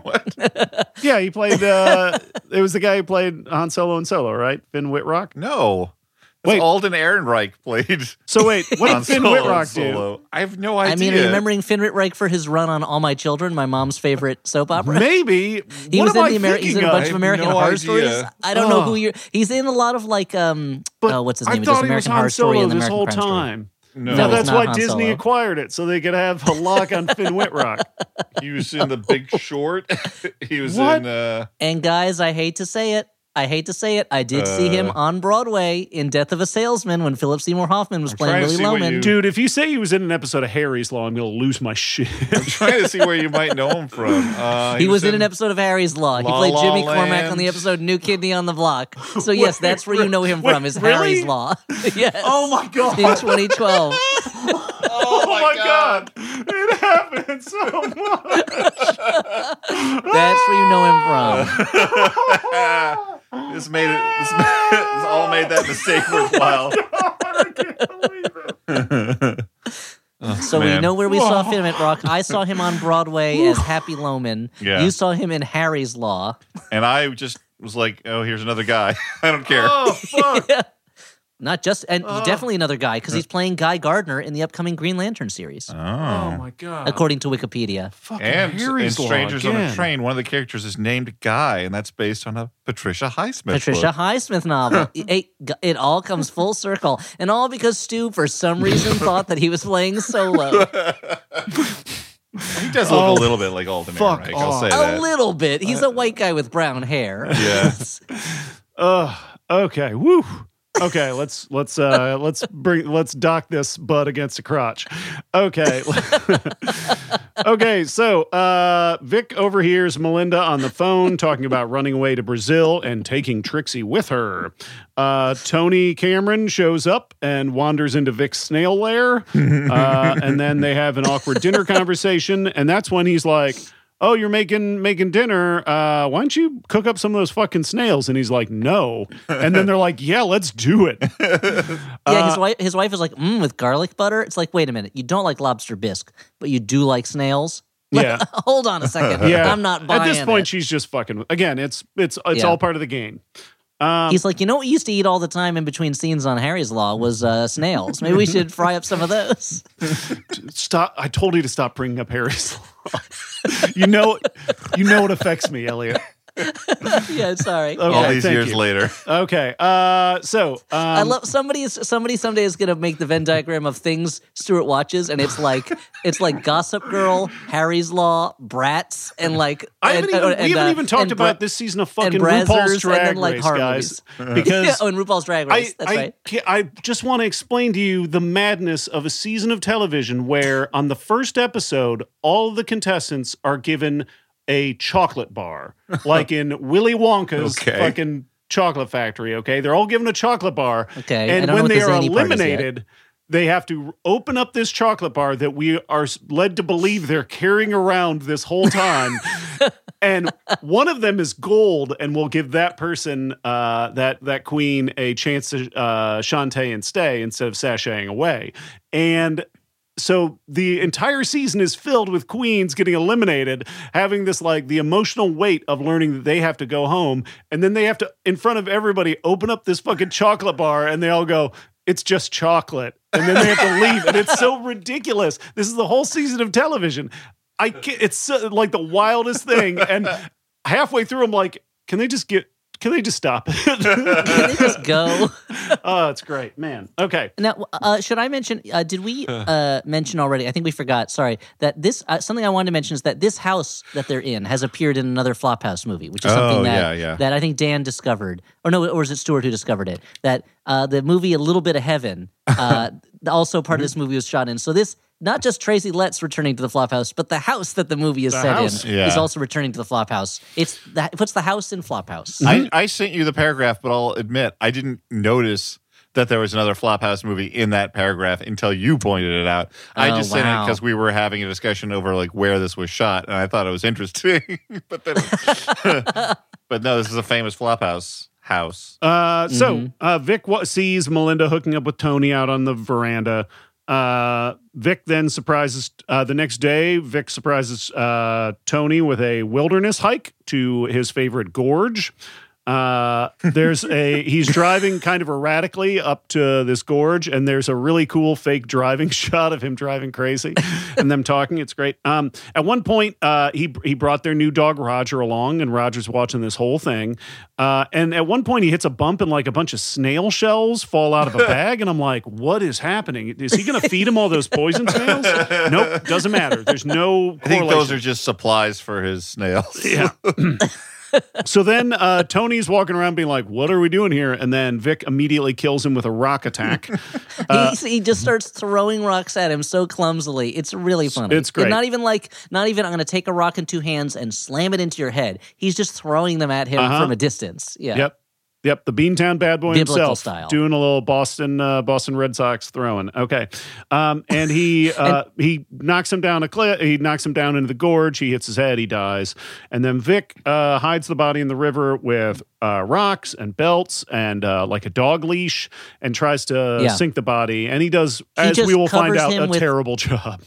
Speaker 2: yeah, he played. Uh, it was the guy who played Han Solo and Solo, right? Finn Wittrock.
Speaker 1: No. That's
Speaker 2: Wait.
Speaker 1: Alden Ehrenreich played
Speaker 2: So wait, what
Speaker 1: Han
Speaker 2: did Finn
Speaker 1: Solo and
Speaker 2: Wittrock do?
Speaker 1: Solo. I have no idea.
Speaker 3: I mean, are you remembering Finn Reich for his run on All My Children, my mom's favorite soap opera?
Speaker 2: Maybe
Speaker 3: He
Speaker 2: what
Speaker 3: was
Speaker 2: am
Speaker 3: in
Speaker 2: I
Speaker 3: the Ameri- he's in a bunch
Speaker 2: of?
Speaker 3: of American
Speaker 1: no
Speaker 3: Horror
Speaker 1: idea.
Speaker 3: Stories. I don't know who you're. He's in a lot of like um.
Speaker 2: But
Speaker 3: oh, what's his name? He
Speaker 2: thought
Speaker 3: does
Speaker 2: he was
Speaker 3: American
Speaker 2: Han
Speaker 3: Horror Story
Speaker 2: Solo
Speaker 3: and
Speaker 2: this
Speaker 3: American
Speaker 2: whole
Speaker 3: Crime Story.
Speaker 2: time.
Speaker 1: No,
Speaker 2: No, that's why
Speaker 3: Han
Speaker 2: Disney
Speaker 3: Solo.
Speaker 2: acquired it, so they could have a lock on Finn Wittrock.
Speaker 1: he was in The Big Short. he was
Speaker 2: What?
Speaker 1: in uh
Speaker 3: And guys, I hate to say it. I hate to say it. I did see him
Speaker 1: Uh.
Speaker 3: on Broadway in Death of a Salesman when Philip Seymour Hoffman was
Speaker 1: I'm
Speaker 3: playing
Speaker 1: trying Willy
Speaker 3: Loman.
Speaker 1: you-
Speaker 2: Dude, if you say he was in an episode of Harry's Law, I'm going to lose my shit.
Speaker 1: I'm trying to see where you might know him from. Uh,
Speaker 3: He was in an episode of Harry's Law. He played
Speaker 1: La
Speaker 3: Jimmy Cormack on the episode New Kidney on the Block. So yes,
Speaker 2: Wait,
Speaker 3: that's where you know him
Speaker 2: wait,
Speaker 3: from is
Speaker 2: really?
Speaker 3: Harry's Law. yes.
Speaker 2: Oh my God.
Speaker 3: In 2012.
Speaker 1: Oh
Speaker 2: my God. It happened so much.
Speaker 3: That's where you know him from.
Speaker 1: This made it. This, this all made that mistake worthwhile.
Speaker 3: Oh, so we know where we saw him at Rock. I saw him on Broadway as Happy Loman.
Speaker 1: Yeah.
Speaker 3: You saw him in Harry's Law.
Speaker 1: And I just was like, "Oh, here's another guy. I don't care."
Speaker 2: Oh, fuck.
Speaker 3: Not just, and uh. definitely another guy because he's uh. playing Guy Gardner in the upcoming Green Lantern series,
Speaker 2: Oh,
Speaker 1: Oh.
Speaker 2: my God.
Speaker 3: according to Wikipedia.
Speaker 2: Fucking
Speaker 1: And in
Speaker 2: Harry's Law
Speaker 1: Strangers on a. Train, one of the characters is named Guy, and that's based on a Patricia Highsmith.
Speaker 3: Patricia
Speaker 1: book.
Speaker 3: Highsmith novel. it, it all comes full circle, and all because Stu, for some reason, thought that he was playing solo.
Speaker 1: He does look
Speaker 2: Oh,
Speaker 1: a little bit like Alden
Speaker 2: fuck
Speaker 1: Ehrenreich, I'll
Speaker 2: off.
Speaker 1: say
Speaker 3: A
Speaker 1: that.
Speaker 3: little bit. He's a uh, white guy with brown hair.
Speaker 1: Yeah.
Speaker 2: Ugh. Okay. Woo. Okay, let's let's uh let's bring let's dock this butt against a crotch. Okay. okay, so uh Vic overhears Melinda on the phone talking about running away to Brazil and taking Trixie with her. Uh Tony Cameron shows up and wanders into Vic's snail lair. Uh and then they have an awkward dinner conversation and that's when he's like oh you're making making dinner uh why don't you cook up some of those fucking snails and he's like no and then they're like yeah let's do it
Speaker 3: Yeah, his wife. His wife is like, mm, with garlic butter. It's like, wait a minute, you don't like lobster bisque, but you do like snails.
Speaker 2: yeah
Speaker 3: Hold on a second.
Speaker 2: yeah
Speaker 3: I'm not buying
Speaker 2: at this point
Speaker 3: it.
Speaker 2: she's just fucking again it's it's it's
Speaker 3: Yeah.
Speaker 2: all part of the game um,
Speaker 3: He's like, you know what we used to eat all the time in between scenes on Harry's Law was uh, snails. Maybe we should fry up some of those.
Speaker 2: stop i told you to stop bringing up harry's law you know you know it affects me elliot
Speaker 3: yeah, sorry.
Speaker 2: Okay.
Speaker 1: All these years
Speaker 2: you.
Speaker 1: later.
Speaker 2: okay uh so um,
Speaker 3: I love somebody. is Somebody someday is gonna make the Venn diagram of things Stuart watches, and it's like it's like Gossip Girl, Harry's Law, Bratz, and like
Speaker 2: I haven't
Speaker 3: and-
Speaker 2: even,
Speaker 3: and,
Speaker 2: we haven't
Speaker 3: uh,
Speaker 2: even talked about
Speaker 3: Bra-
Speaker 2: this season of
Speaker 3: and
Speaker 2: fucking
Speaker 3: Brazzers,
Speaker 2: RuPaul's
Speaker 3: and
Speaker 2: Drag
Speaker 3: then, like,
Speaker 2: Race, guys.
Speaker 3: movies.
Speaker 2: Because
Speaker 3: oh, and RuPaul's Drag Race.
Speaker 2: I,
Speaker 3: That's
Speaker 2: I,
Speaker 3: right.
Speaker 2: I just want to explain to you the madness of a season of television where on the first episode, all the contestants are given a chocolate bar, like in Willy Wonka's
Speaker 1: Okay.
Speaker 2: fucking chocolate factory. Okay, they're all given a chocolate bar.
Speaker 3: Okay,
Speaker 2: and when they
Speaker 3: the
Speaker 2: are
Speaker 3: zany part is yet.
Speaker 2: eliminated. They have to open up this chocolate bar that we are led to believe they're carrying around this whole time. and one of them is gold and we'll give that person uh, that that queen a chance to uh, shantay and stay instead of sashaying away and so the entire season is filled with queens getting eliminated having this like the emotional weight of learning that they have to go home and then they have to in front of everybody open up this fucking chocolate bar and they all go it's just chocolate. And then they have to leave and it's so ridiculous. This is the whole season of television. I can't, it's so, like the wildest thing and halfway through i'm like can they just get can they just stop it
Speaker 3: Can they just go?
Speaker 2: oh it's great man okay
Speaker 3: Now, uh, should I mention? Uh, did we uh, mention already? I think we forgot. Sorry. That this uh, something I wanted to mention is that this house that they're in has appeared in another Flophouse movie, which is
Speaker 1: Oh,
Speaker 3: something that
Speaker 1: yeah, yeah.
Speaker 3: that I think Dan discovered, or no, or was it Stewart who discovered it? That uh, the movie A Little Bit of Heaven, uh, also part of this movie was shot in. So this. Not just Tracy Letts returning to the Flophouse, but the house that the movie is
Speaker 2: The
Speaker 3: set
Speaker 2: house.
Speaker 3: in
Speaker 1: Yeah.
Speaker 3: is also returning to the Flophouse. It's the, what's the house in Flophouse?
Speaker 1: I, I sent you the paragraph, but I'll admit I didn't notice that there was another Flophouse movie in that paragraph until you pointed it out. I
Speaker 3: Oh,
Speaker 1: just sent it because we were having a discussion over like where this was shot, and I thought it was interesting. but then, but no, this is a famous Flophouse house.
Speaker 2: Uh, so
Speaker 3: Mm-hmm.
Speaker 2: uh, Vic wa- sees Melinda hooking up with Tony out on the veranda. Uh, Vic then surprises uh, the next day. Vic surprises uh, Tony with a wilderness hike to his favorite gorge. Uh, there's a he's driving kind of erratically up to this gorge, and there's a really cool fake driving shot of him driving crazy and them talking. It's great. Um, at one point, uh, he he brought their new dog Roger along, and Roger's watching this whole thing. Uh, and at one point, he hits a bump, and like a bunch of snail shells fall out of a bag, and I'm like, "What is happening? Is he going to feed him all those poison snails?" Nope, doesn't matter. There's no.
Speaker 1: I think those are just supplies for his snails.
Speaker 2: Yeah. so then uh, Tony's walking around being like, "What are we doing here?" And then Vic immediately kills him with a rock attack. Uh,
Speaker 3: he, he just starts throwing rocks at him so clumsily. It's really funny.
Speaker 2: it's great.
Speaker 3: And not even like, not even I'm going to take a rock in two hands and slam it into your head. He's just throwing them at him
Speaker 2: Uh-huh.
Speaker 3: from a distance. Yeah.
Speaker 2: Yep. Yep, the Beantown bad boy
Speaker 3: Biblical
Speaker 2: himself,
Speaker 3: style.
Speaker 2: doing a little Boston uh, Boston Red Sox throwing. Okay, um, and he uh, he knocks him down a cliff. He knocks him down into the gorge. He hits his head. He dies. And then Vic uh, hides the body in the river with uh, rocks and belts and uh, like a dog leash, and tries to
Speaker 3: Yeah.
Speaker 2: sink the body. And he does, as we will find out, a
Speaker 3: with-
Speaker 2: terrible job.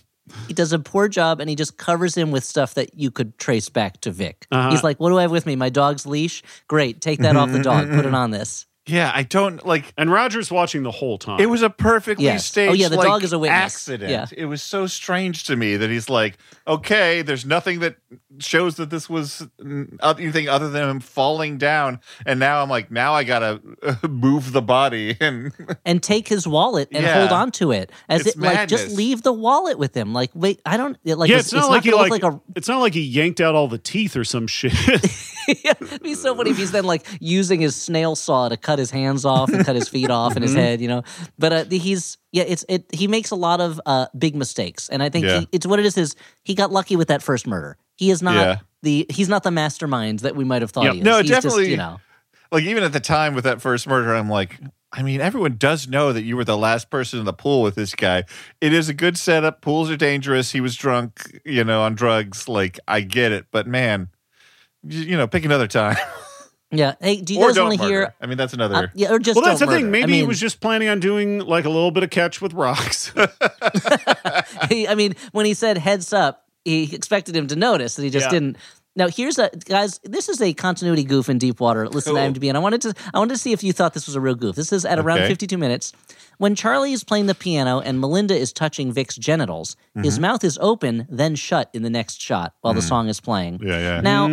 Speaker 3: He does a poor job and he just covers him with stuff that you could trace back to Vic.
Speaker 2: Uh-huh.
Speaker 3: He's like, What do I have with me? My dog's leash? Great. Take that off the dog. Put it on this.
Speaker 1: Yeah, I don't like.
Speaker 2: And Roger's watching the whole time.
Speaker 1: It was a perfectly
Speaker 3: Yes.
Speaker 1: staged.
Speaker 3: Oh, yeah, the
Speaker 1: like,
Speaker 3: dog is a witness.
Speaker 1: Accident.
Speaker 3: Yeah.
Speaker 1: It was so strange to me that he's like, okay, there's nothing that shows that this was mm, oth- anything other than him falling down, and now I'm like, now I gotta uh, move the body, and
Speaker 3: And take his wallet and
Speaker 1: Yeah.
Speaker 3: hold on to it. As
Speaker 1: It's
Speaker 3: it like just
Speaker 1: madness.
Speaker 3: leave the wallet with him. Like, wait, I don't it, like
Speaker 2: yeah,
Speaker 3: it's,
Speaker 2: it's, not like he
Speaker 3: gonna
Speaker 2: like,
Speaker 3: look like a
Speaker 2: it's not like he yanked out all the teeth or some shit.
Speaker 3: yeah, it'd be so funny if he's then like using his snail saw to cut his hands off and cut his feet off and his head, you know. But uh, he's yeah, it's it. He makes a lot of uh, big mistakes, and I think
Speaker 1: Yeah.
Speaker 3: he, it's what it is. Is he got lucky with that first murder? He is not
Speaker 1: Yeah.
Speaker 3: the he's not the mastermind that we might have thought
Speaker 2: Yep.
Speaker 3: he is.
Speaker 1: No,
Speaker 3: He's just,
Speaker 1: definitely-
Speaker 3: you know.
Speaker 1: like even at the time with that first murder, I'm like, I mean, everyone does know that you were the last person in the pool with this guy. It is a good setup. Pools are dangerous. He was drunk, you know, on drugs. Like, I get it, but man, you know, pick another time
Speaker 3: Yeah. Hey, do you
Speaker 1: or
Speaker 3: guys want to hear?
Speaker 1: I mean, that's another.
Speaker 3: Uh, yeah, or just
Speaker 2: well, that's the
Speaker 3: don't
Speaker 2: thing.
Speaker 3: murder.
Speaker 2: Maybe
Speaker 3: I mean,
Speaker 2: he was just planning on doing like a little bit of catch with rocks.
Speaker 3: he, I mean, when he said heads up, he expected him to notice that he just
Speaker 2: Yeah.
Speaker 3: didn't. Now here's a guys. This is a continuity goof in Deep Water. Listen
Speaker 1: Cool.
Speaker 3: to IMDb, and I wanted to. I wanted to see if you thought this was a real goof. This is at around
Speaker 1: Okay.
Speaker 3: 52 minutes. When Charlie is playing the piano and Melinda is touching Vic's genitals, his
Speaker 1: Mm-hmm.
Speaker 3: mouth is open, then shut in the next shot while the song is playing.
Speaker 1: Mm. yeah, yeah.
Speaker 3: Now, I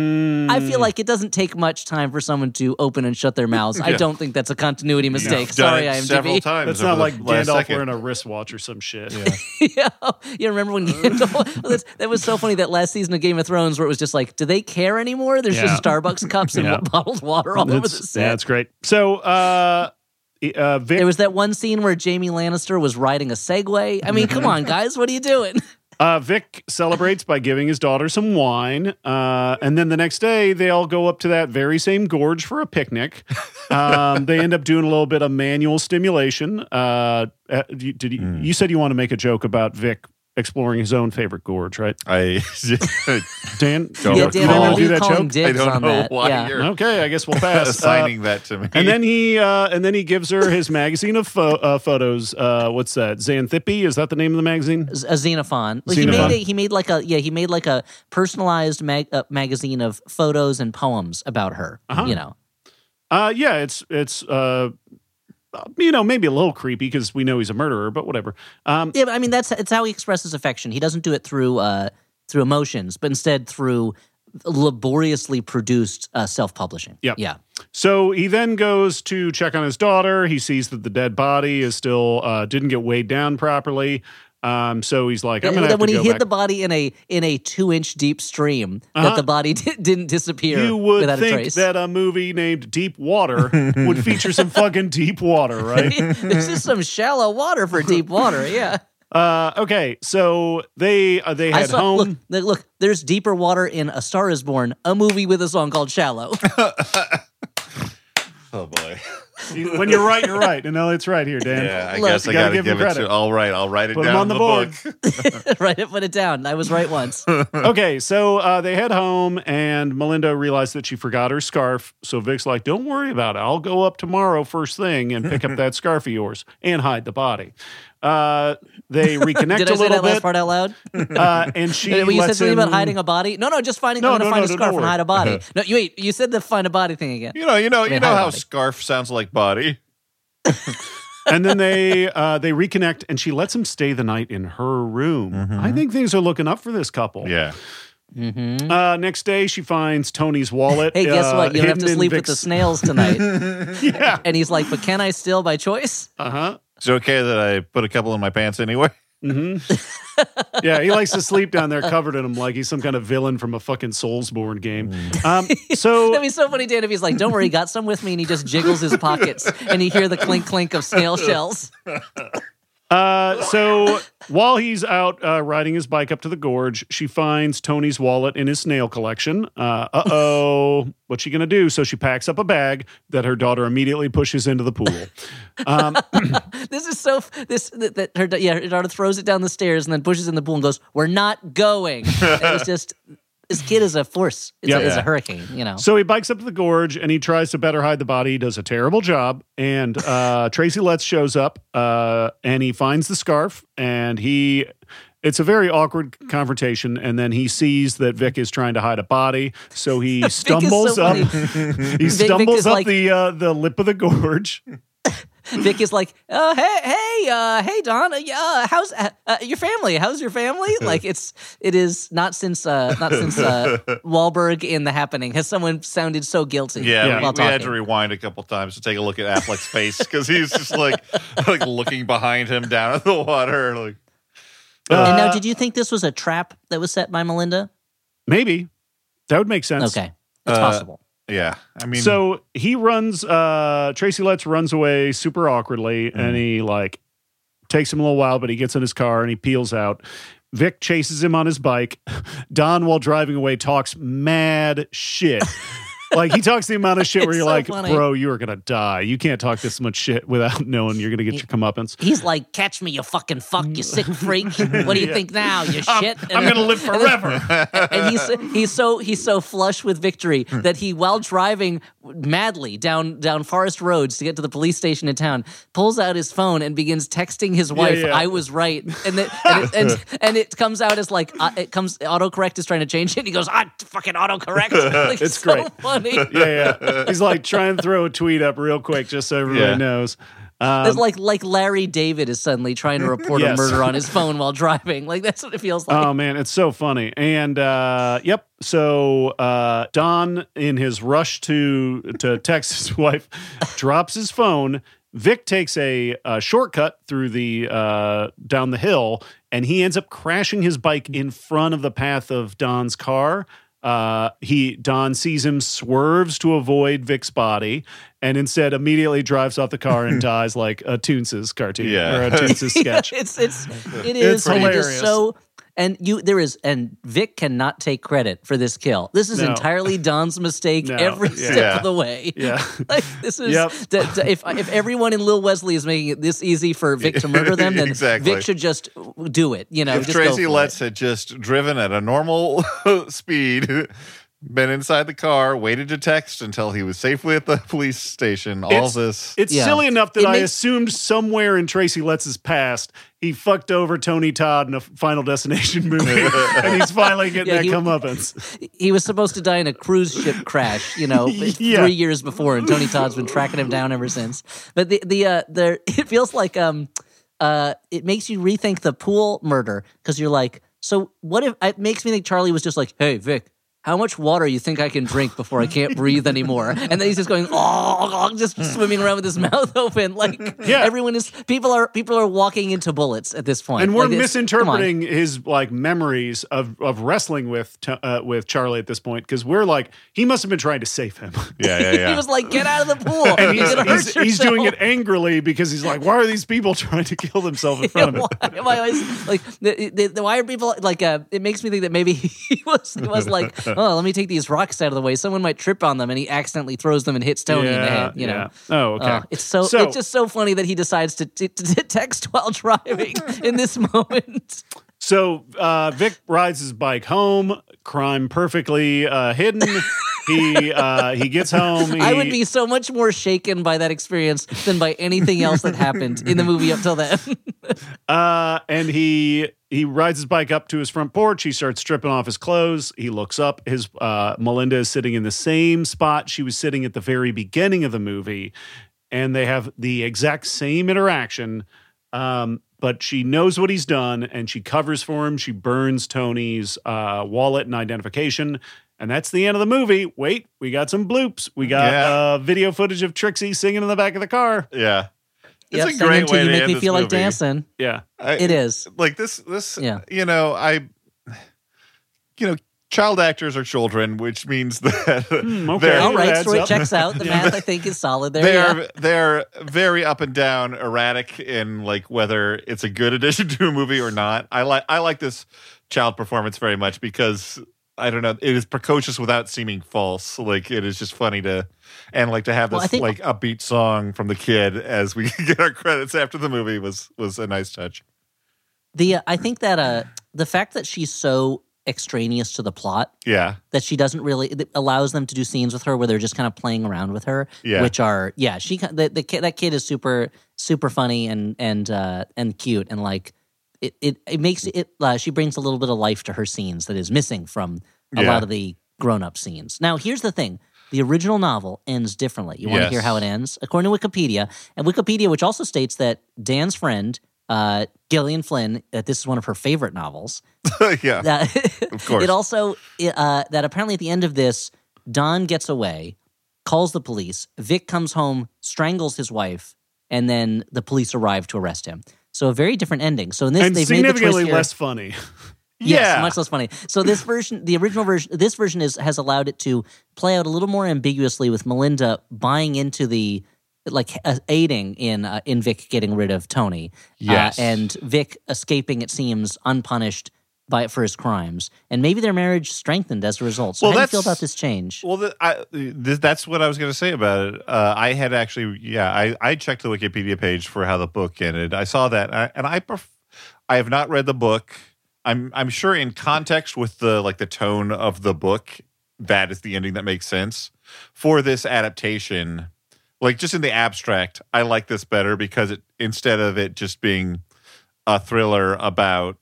Speaker 2: Mm.
Speaker 3: feel like it doesn't take much time for someone to open and shut their mouths. I don't think that's a continuity mistake.
Speaker 1: You've
Speaker 3: Sorry,
Speaker 1: it
Speaker 3: IMDb.
Speaker 1: several times.
Speaker 2: That's not like
Speaker 1: last
Speaker 2: Gandalf
Speaker 1: second.
Speaker 2: wearing a wristwatch or some shit.
Speaker 3: yeah, you remember when Gandalf? that was so funny that last season of Game of Thrones, where it was just like, do they care anymore? There's
Speaker 2: Yeah.
Speaker 3: just Starbucks cups and
Speaker 2: Yeah.
Speaker 3: bottled water all over the
Speaker 2: It's-
Speaker 3: set.
Speaker 2: yeah, it's great. So, uh, uh, Vic,
Speaker 3: there was that one scene where Jamie Lannister was riding a Segway. I mean, come on, guys, what are you doing?
Speaker 2: uh, Vic celebrates by giving his daughter some wine, uh, and then the next day they all go up to that very same gorge for a picnic. Um, they end up doing a little bit of manual stimulation. Uh, uh, you- did you, you said you want to make a joke about Vic exploring his own favorite gorge, right?
Speaker 1: I
Speaker 2: Dan,
Speaker 1: Don't
Speaker 3: yeah. Dan, I
Speaker 2: do that joke?
Speaker 1: I don't know
Speaker 3: that.
Speaker 1: why
Speaker 3: yeah.
Speaker 1: you're
Speaker 2: Okay, I guess we'll pass. Uh,
Speaker 1: assigning that to me.
Speaker 2: and then he uh, and then he gives her his magazine of pho- uh, photos. Uh, what's that? Xanthippe? Is that the name of the magazine?
Speaker 3: a Xenophon. Like, He made a, he made like a yeah he made like a personalized mag, uh, magazine of photos and poems about her.
Speaker 2: Uh-huh.
Speaker 3: You know,
Speaker 2: Uh, yeah, it's it's uh, you know maybe a little creepy because we know he's a murderer, but whatever. Um,
Speaker 3: yeah. But I mean, that's it's how he expresses affection. He doesn't do it through uh through emotions, but instead through laboriously produced uh, self publishing.
Speaker 2: Yep.
Speaker 3: Yeah.
Speaker 2: so he then goes to check on his daughter. He sees that the dead body is still uh, didn't get weighed down properly. Um, so he's like, I'm
Speaker 3: And
Speaker 2: gonna
Speaker 3: then
Speaker 2: have
Speaker 3: when
Speaker 2: to
Speaker 3: he
Speaker 2: go
Speaker 3: hid
Speaker 2: back.
Speaker 3: the body in a in a two inch deep stream,
Speaker 2: Uh-huh.
Speaker 3: that the body di- didn't disappear
Speaker 2: you would
Speaker 3: without a
Speaker 2: think
Speaker 3: trace.
Speaker 2: that a movie named Deep Water would feature some fucking deep water, right?
Speaker 3: this is some shallow water for deep water. Yeah.
Speaker 2: Uh, okay, so they uh, they
Speaker 3: I
Speaker 2: head
Speaker 3: saw.
Speaker 2: home.
Speaker 3: Look, look, look, there's deeper water in A Star Is Born, a movie with a song called "Shallow."
Speaker 1: oh boy.
Speaker 2: When you're right, you're right. And know, it's right here, Dan.
Speaker 1: Yeah, I
Speaker 3: Look,
Speaker 1: guess I
Speaker 2: you gotta
Speaker 1: gotta
Speaker 2: give him
Speaker 1: give, it
Speaker 2: credit.
Speaker 1: to. All right, I'll write it
Speaker 2: Put 'em
Speaker 1: down
Speaker 2: on the
Speaker 1: in
Speaker 2: board.
Speaker 1: book.
Speaker 3: right, put it down. I was right once.
Speaker 2: okay, so uh, they head home, and Melinda realized that she forgot her scarf. So Vic's like, "Don't worry about it. I'll go up tomorrow first thing and pick up that scarf of yours and hide the body." Uh, they reconnect
Speaker 3: Did
Speaker 2: a
Speaker 3: I say
Speaker 2: little
Speaker 3: that last part out loud?
Speaker 2: uh, and she
Speaker 3: When you said
Speaker 2: lets
Speaker 3: something
Speaker 2: him.
Speaker 3: about hiding a body. No, no, just finding.
Speaker 2: No,
Speaker 3: I'm gonna
Speaker 2: no,
Speaker 3: find
Speaker 2: no,
Speaker 3: a
Speaker 2: no,
Speaker 3: scarf
Speaker 2: don't
Speaker 3: and
Speaker 2: worry.
Speaker 3: hide a body. no, you wait. You said the find a body thing again.
Speaker 1: You know, you know, you
Speaker 3: mean,
Speaker 1: know
Speaker 3: hide
Speaker 1: how
Speaker 3: body.
Speaker 1: scarf sounds like body.
Speaker 2: and then they uh, they reconnect, and she lets him stay the night in her room. I think things are looking up for this couple.
Speaker 1: Yeah.
Speaker 3: Mm-hmm.
Speaker 2: Uh, next day, she finds Tony's wallet.
Speaker 3: Hey, guess
Speaker 2: uh,
Speaker 3: what? You don't have to
Speaker 2: hidden in
Speaker 3: sleep with the snails tonight.
Speaker 2: Yeah.
Speaker 3: and he's like, "But can I still by choice?"
Speaker 2: Uh huh.
Speaker 1: Is it okay that I put a couple in my pants anyway?
Speaker 2: hmm yeah, he likes to sleep down there covered in them like he's some kind of villain from a fucking Soulsborne game. Um, so
Speaker 3: That'd be so funny, Dan, if he's like, "Don't worry, got some with me," and he just jiggles his pockets, and you hear the clink clink of snail shells.
Speaker 2: Uh, so while he's out uh, riding his bike up to the gorge, she finds Tony's wallet in his snail collection. Uh oh, what's she gonna do? So she packs up a bag that her daughter immediately pushes into the pool. Um,
Speaker 3: This is so. This that, that her yeah her daughter throws it down the stairs and then pushes in the pool and goes, "We're not going." it was just this kid is a force. It's,
Speaker 2: Yep.
Speaker 3: a, it's a hurricane. You know.
Speaker 2: So he bikes up to the gorge and he tries to better hide the body. He does a terrible job. And uh, Tracy Letts shows up uh, and he finds the scarf and he. It's a very awkward confrontation, and then he sees that Vic is trying to hide a body, so he stumbles
Speaker 3: so
Speaker 2: up. he
Speaker 3: Vic
Speaker 2: stumbles
Speaker 3: is
Speaker 2: up
Speaker 3: like-
Speaker 2: the uh, the lip of the gorge.
Speaker 3: Vic is like, uh, hey, hey, uh, hey, Don, uh, yeah, how's uh, uh, your family? How's your family? Like, it's it is not since uh, not since uh, Wahlberg in The Happening has someone sounded so guilty.
Speaker 1: Yeah,
Speaker 2: Yeah.
Speaker 1: we,
Speaker 3: while
Speaker 1: we had to rewind a couple times to take a look at Affleck's face because he's just like like looking behind him down at the water. Like,
Speaker 3: and
Speaker 2: Uh,
Speaker 3: now, did you think this was a trap that was set by Melinda?
Speaker 2: Maybe that would make sense.
Speaker 3: Okay, it's
Speaker 1: Uh,
Speaker 3: possible.
Speaker 1: Yeah, I mean,
Speaker 2: so he runs uh tracy letts runs away super awkwardly and he like takes him a little while but he gets in his car and he peels out. Vic chases him on his bike. Don while driving away talks mad shit like he talks the amount of shit where
Speaker 3: It's
Speaker 2: you're
Speaker 3: so
Speaker 2: like
Speaker 3: funny.
Speaker 2: bro you are gonna die you can't talk this much shit without knowing you're gonna get your comeuppance
Speaker 3: He's like, catch me, you fucking fuck, you sick freak. What do you think now, you shit?
Speaker 2: i'm gonna live forever
Speaker 3: and he's he's so he's so flush with victory that he, while driving madly down down forest roads to get to the police station in town, pulls out his phone and begins texting his wife,
Speaker 2: yeah.
Speaker 3: "I was right," and it, and, it, and, and it comes out as like uh, it comes autocorrect is trying to change it. And he goes, "Ah, fucking autocorrect." Like,
Speaker 2: It's
Speaker 3: so
Speaker 2: great.
Speaker 3: funny.
Speaker 2: yeah yeah he's like trying to throw a tweet up real quick just so everybody
Speaker 1: Yeah.
Speaker 2: knows um,
Speaker 3: It's like like Larry David is suddenly trying to report
Speaker 2: Yes.
Speaker 3: a murder on his phone while driving. Like that's what it feels like.
Speaker 2: Oh man, it's so funny. And uh yep, so uh Don in his rush to to text his wife drops his phone. Vic takes a, uh shortcut through the uh down the hill and he ends up crashing his bike in front of the path of Don's car. Uh, he Don sees him swerves to avoid Vic's body, and instead immediately drives off the car and dies like a Toonces cartoon
Speaker 1: Yeah.
Speaker 2: or a Toonces sketch.
Speaker 3: it's it's it is
Speaker 2: It's
Speaker 3: and it is
Speaker 2: hilarious.
Speaker 3: so and you there is and Vic cannot take credit for this kill. This is
Speaker 2: No.
Speaker 3: entirely Don's mistake
Speaker 2: No.
Speaker 3: every
Speaker 2: Yeah.
Speaker 3: step
Speaker 1: Yeah.
Speaker 3: of the way.
Speaker 2: Yeah.
Speaker 3: Like this is
Speaker 2: Yep.
Speaker 3: d- d- if if everyone in Lil Wesley is making it this easy for Vic to murder them, then
Speaker 1: Exactly.
Speaker 3: Vic should just do it. You know,
Speaker 1: if
Speaker 3: just
Speaker 1: Tracy
Speaker 3: for
Speaker 1: Letts
Speaker 3: it.
Speaker 1: had just driven at a normal speed, been inside the car, waited to text until he was safely at the police station, all
Speaker 2: It's-
Speaker 1: this.
Speaker 2: It's
Speaker 3: Yeah.
Speaker 2: silly enough that
Speaker 3: It
Speaker 2: I
Speaker 3: makes-
Speaker 2: assumed somewhere in Tracy Letts' past he fucked over Tony Todd in a Final Destination movie, and he's finally getting
Speaker 3: Yeah,
Speaker 2: that
Speaker 3: he-
Speaker 2: comeuppance.
Speaker 3: he was supposed to die in a cruise ship crash, you know,
Speaker 2: Yeah.
Speaker 3: three years before, and Tony Todd's been tracking him down ever since. But the the uh, there it feels like um uh it makes you rethink the pool murder because you're like, so what if it makes me think Charlie was just like, hey Vic. How much water you think I can drink before I can't breathe anymore? And then he's just going, oh, just swimming around with his mouth open. Like
Speaker 2: Yeah.
Speaker 3: everyone is, people are, people are walking into bullets at this point.
Speaker 2: And we're
Speaker 3: Like, it's- come on.
Speaker 2: misinterpreting his like memories of of wrestling with uh, with Charlie at this point because we're like he must have been trying to save him,
Speaker 1: yeah, yeah, yeah.
Speaker 3: he was like, get out of the pool.
Speaker 2: and he's he's, he's doing it angrily because he's like, why are these people trying to kill themselves in front of him?
Speaker 3: why am I always like? The, the, the- why are people like? Uh, it makes me think that maybe he was he was like, oh, let me take these rocks out of the way. Someone might trip on them, and he accidentally throws them and hits Tony in the head. You know.
Speaker 2: yeah. Oh, okay.
Speaker 3: Uh, it's so,
Speaker 2: So-
Speaker 3: it's just so funny that he decides to, to, to text while driving in this moment.
Speaker 2: So uh, Vic rides his bike home, crime perfectly uh, hidden. He uh, he gets home.
Speaker 3: I would be so much more shaken by that experience than by anything else that happened in the movie up till then.
Speaker 2: Uh, and he he rides his bike up to his front porch. He starts stripping off his clothes. He looks up. His uh, Melinda is sitting in the same spot she was sitting at the very beginning of the movie, and they have the exact same interaction. Um, but she knows what he's done, and she covers for him. She burns Tony's uh, wallet and identification. And that's the end of the movie. Wait, we got some bloops. We got
Speaker 1: Yeah.
Speaker 2: uh, video footage of Trixie singing in the back of the car.
Speaker 1: yeah. It's
Speaker 3: Yep,
Speaker 1: a
Speaker 3: send him
Speaker 1: great
Speaker 3: to
Speaker 1: way
Speaker 3: you
Speaker 1: to
Speaker 3: make
Speaker 1: end
Speaker 3: me
Speaker 1: this
Speaker 3: feel like
Speaker 1: movie.
Speaker 3: dancing.
Speaker 2: Yeah.
Speaker 1: I-
Speaker 3: It is.
Speaker 1: like this this
Speaker 3: Yeah.
Speaker 1: you know i you know child actors are children, which means that
Speaker 2: Hmm, okay.
Speaker 1: they're,
Speaker 3: All right,
Speaker 2: adds
Speaker 3: story
Speaker 2: up.
Speaker 3: checks out. The math I think is solid there.
Speaker 1: they
Speaker 3: yeah.
Speaker 1: are they're very up and down, erratic in like whether it's a good addition to a movie or not. I like I like this child performance very much because I don't know, it is precocious without seeming false. Like it is just funny to and like to have
Speaker 3: Well,
Speaker 1: this
Speaker 3: think-
Speaker 1: like upbeat song from the kid as we get our credits after the movie was was a nice touch.
Speaker 3: The uh, I think that uh the fact that she's so extraneous to the plot
Speaker 1: Yeah.
Speaker 3: that she doesn't really it allows them to do scenes with her where they're just kind of playing around with her
Speaker 1: Yeah.
Speaker 3: which are yeah she the, the kid that kid is super super funny and and uh and cute and like it it, it makes it uh, she brings a little bit of life to her scenes that is missing from a
Speaker 1: Yeah.
Speaker 3: lot of the grown-up scenes now here's the thing the original novel ends differently you want to
Speaker 1: Yes.
Speaker 3: hear how it ends according to wikipedia and wikipedia which also states that dan's friend uh, Gillian Flynn, that this is one of her favorite novels.
Speaker 1: yeah.
Speaker 3: That,
Speaker 1: Of course.
Speaker 3: It also uh, that apparently at the end of this, Don gets away, calls the police. Vic comes home, strangles his wife, and then the police arrive to arrest him. So a very different ending. So in this,
Speaker 2: and
Speaker 3: they've made the
Speaker 2: significantly
Speaker 3: here.
Speaker 2: less funny.
Speaker 3: Yes,
Speaker 1: Yeah.
Speaker 3: much less funny. So this version, the original version, this version is has allowed it to play out a little more ambiguously with Melinda buying into the like uh, aiding in uh, in Vic getting rid of Tony,
Speaker 1: Yes.
Speaker 3: uh, and Vic escaping. It seems unpunished by it for his crimes, and maybe their marriage strengthened as a result. So
Speaker 1: Well,
Speaker 3: how do you feel about this change?
Speaker 1: Well, the, I, that's what I was going to say about it. Uh, I had actually, yeah, I, I checked the Wikipedia page for how the book ended. I saw that, I, and I, pref- I have not read the book. I'm, I'm sure in context with the like the tone of the book, that is the ending that makes sense for this adaptation. Like just in the abstract, I like this better because it instead of it just being a thriller about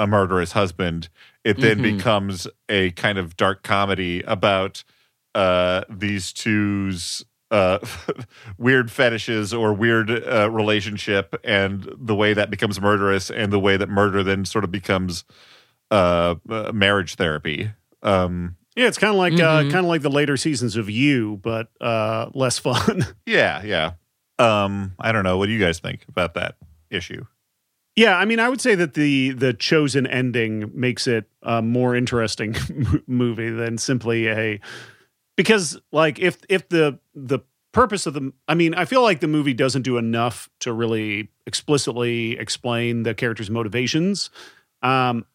Speaker 1: a murderous husband, it then
Speaker 3: Mhm.
Speaker 1: becomes a kind of dark comedy about uh, these two's uh, weird fetishes or weird uh, relationship and the way that becomes murderous and the way that murder then sort of becomes uh, uh, marriage therapy. Um,
Speaker 2: Yeah, it's kind of like uh,
Speaker 3: Mhm.
Speaker 2: kind of like the later seasons of You, but uh, less fun.
Speaker 1: yeah, yeah. Um, I don't know. What do you guys think about that issue?
Speaker 2: Yeah, I mean, I would say that the the chosen ending makes it a more interesting mo- movie than simply a because like if if the the purpose of the I mean, I feel like the movie doesn't do enough to really explicitly explain the character's motivations. Um,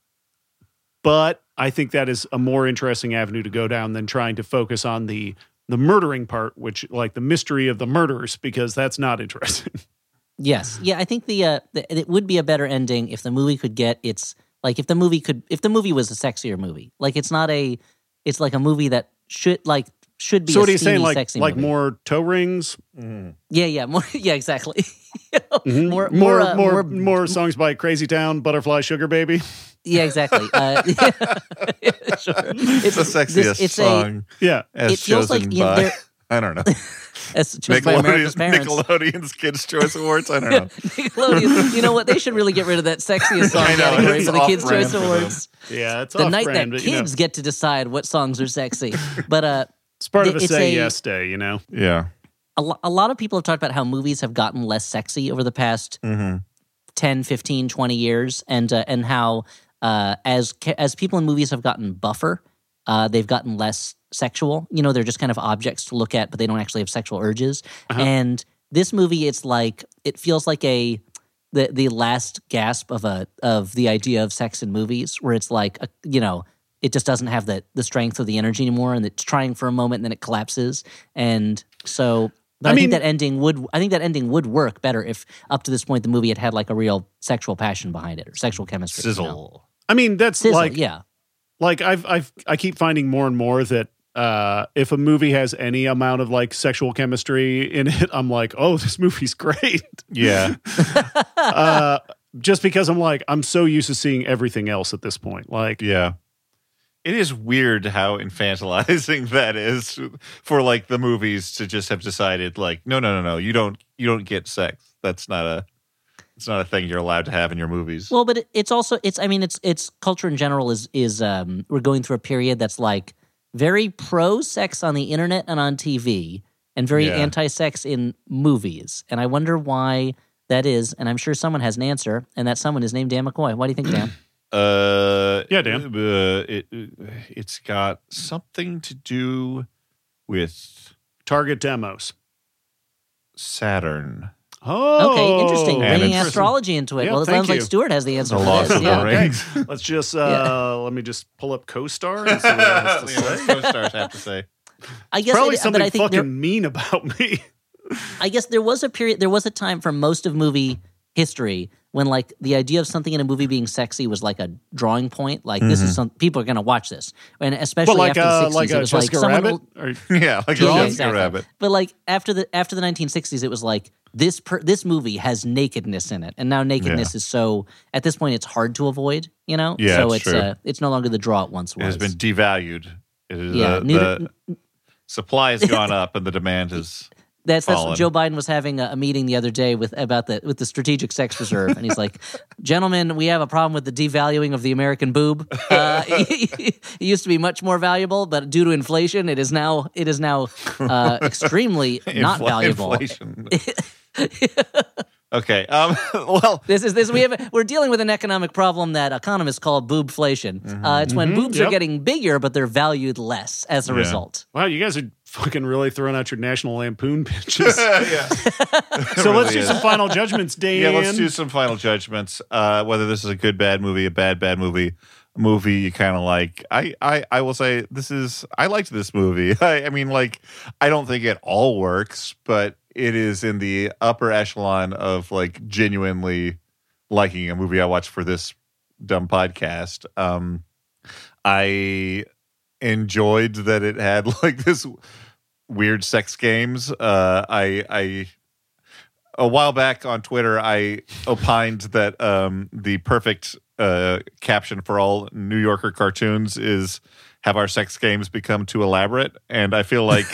Speaker 2: but I think that is a more interesting avenue to go down than trying to focus on the the murdering part, which like the mystery of the murders, because that's not interesting.
Speaker 3: Yes, yeah, I think the, uh, the it would be a better ending if the movie could get its like if the movie could if the movie was a sexier movie. Like it's not a it's like a movie that should like should be.
Speaker 2: so
Speaker 3: a
Speaker 2: what are you saying? Like
Speaker 3: sexy
Speaker 2: like
Speaker 3: movie.
Speaker 2: more toe rings,
Speaker 3: Yeah, yeah, more. Yeah, exactly. You know,
Speaker 2: Mhm.
Speaker 3: More,
Speaker 2: more
Speaker 3: more, uh,
Speaker 2: more,
Speaker 3: more,
Speaker 2: more songs by Crazy Town, Butterfly Sugar Baby.
Speaker 3: Yeah, exactly. Uh, sure.
Speaker 1: It's the sexiest
Speaker 3: this- it's a-
Speaker 1: song
Speaker 2: Yeah,
Speaker 1: as
Speaker 3: it feels
Speaker 1: chosen
Speaker 3: like you know,
Speaker 1: by
Speaker 3: there-
Speaker 1: I don't know
Speaker 3: as chosen by America's
Speaker 1: Nickelodeon's,
Speaker 3: parents.
Speaker 1: Nickelodeon's Kids Choice Awards. I don't know.
Speaker 3: Nickelodeon. You know what? They should really get rid of that sexiest song
Speaker 1: I know,
Speaker 3: category for the Kids' Choice. Awards.
Speaker 2: yeah. It's
Speaker 3: The
Speaker 2: off
Speaker 3: night
Speaker 2: brand,
Speaker 3: that
Speaker 2: but, you know,
Speaker 3: kids get to decide what songs are sexy. But uh,
Speaker 2: it's part of a
Speaker 3: it's
Speaker 2: say
Speaker 3: a-
Speaker 2: yes day. You know,
Speaker 1: Yeah.
Speaker 3: a, lo- a lot of people have talked about how movies have gotten less sexy over the past
Speaker 1: Mm-hmm.
Speaker 3: 10 15 20 years and uh, and how uh, as ca- as people in movies have gotten buffer uh, they've gotten less sexual you know they're just kind of objects to look at but they don't actually have sexual urges
Speaker 2: Uh-huh.
Speaker 3: and this movie it's like it feels like a the the last gasp of a of the idea of sex in movies where it's like a, you know it just doesn't have the the strength or the energy anymore and it's trying for a moment and then it collapses and so but
Speaker 2: I
Speaker 3: I,
Speaker 2: mean-
Speaker 3: think that ending would I think that ending would work better if up to this point the movie had had like a real sexual passion behind it or sexual chemistry. you know?
Speaker 1: Sizzle.
Speaker 2: I mean that's
Speaker 3: Sizzle,
Speaker 2: like
Speaker 3: yeah.
Speaker 2: like I've I've I keep finding more and more that uh, if a movie has any amount of like sexual chemistry in it, I'm like, oh, this movie's great.
Speaker 1: Yeah.
Speaker 2: uh, just because I'm like, I'm so used to seeing everything else at this point. Like,
Speaker 1: Yeah. It is weird how infantilizing that is for like the movies to just have decided like no no no no you don't you don't get sex. That's not a it's not a thing you're allowed to have in your movies.
Speaker 3: Well, but it's also it's I mean it's it's culture in general is is um we're going through a period that's like very pro sex on the internet and on TV and very
Speaker 1: Yeah.
Speaker 3: anti sex in movies. And I wonder why that is and I'm sure someone has an answer and that someone is named Dan McCoy. Why do you think Dan?
Speaker 1: Uh,
Speaker 2: Yeah, Dan.
Speaker 1: Uh, it it's got something to do with
Speaker 2: Target demos.
Speaker 1: Saturn.
Speaker 2: Oh,
Speaker 3: Okay, interesting. Bringing
Speaker 1: it's-
Speaker 3: astrology into it.
Speaker 2: Yeah,
Speaker 3: well, it
Speaker 2: thank
Speaker 3: sounds like
Speaker 2: you.
Speaker 3: Stuart has the answer
Speaker 1: The
Speaker 3: for
Speaker 1: loss
Speaker 3: this.
Speaker 1: of
Speaker 3: yeah.
Speaker 1: the rings.
Speaker 2: Let's just uh, let me just pull up CoStar and see what it has to say.
Speaker 1: co-stars have to say.
Speaker 3: I guess,
Speaker 2: Probably
Speaker 3: it, but
Speaker 2: something
Speaker 3: I think
Speaker 2: fucking
Speaker 3: there,
Speaker 2: mean about me.
Speaker 3: I guess there was a period, there was a time for most of movie history when like the idea of something in a movie being sexy was like a drawing point. Like this is some people are going to watch this, and especially
Speaker 2: like
Speaker 3: after
Speaker 2: uh,
Speaker 3: the sixties,
Speaker 2: like
Speaker 3: it
Speaker 2: a
Speaker 3: was like someone
Speaker 2: Rabbit.
Speaker 3: will-
Speaker 2: Or,
Speaker 1: Yeah, like
Speaker 3: Yeah,
Speaker 1: a Jessica
Speaker 3: exactly.
Speaker 1: Rabbit.
Speaker 3: But like after the after the 1960s, it was like this per, this movie has nakedness in it, and now nakedness is so at this point it's hard to avoid. You know,
Speaker 1: Yeah,
Speaker 3: so
Speaker 1: it's
Speaker 3: it's uh, it's no longer the draw it once was.
Speaker 1: It has been devalued. It is
Speaker 3: Yeah,
Speaker 1: uh,
Speaker 3: neither-
Speaker 1: the supply has gone up and the demand is
Speaker 3: That's that's
Speaker 1: fallen.
Speaker 3: Joe Biden was having a, a meeting the other day with about the with the strategic sex reserve, and he's like, "Gentlemen, we have a problem with the devaluing of the American boob. Uh, it used to be much more valuable, but due to inflation, it is now it is now uh, extremely not
Speaker 1: infl-
Speaker 3: valuable.
Speaker 1: Inflation. okay. Um, well,
Speaker 3: This is this we have we're dealing with an economic problem that economists call boobflation. Uh, it's when boobs are getting bigger, but they're valued less as a
Speaker 1: Yeah.
Speaker 3: result.
Speaker 2: wow, you guys are fucking really throwing out your National Lampoon pitches.
Speaker 1: yeah.
Speaker 2: so let's
Speaker 1: really
Speaker 2: do
Speaker 1: is.
Speaker 2: some final judgments, Dan.
Speaker 1: Yeah, let's do some final judgments. Uh, whether this is a good bad movie, a bad bad movie, movie you kind of like. I, I I will say this is. I liked this movie. I, I mean, like, I don't think it all works, but it is in the upper echelon of like genuinely liking a movie I watched for this dumb podcast. Um, I enjoyed that it had like this weird sex games. Uh, I I a while back on Twitter, I opined that um, the perfect uh, caption for all New Yorker cartoons is "Have our sex games become too elaborate?" And I feel like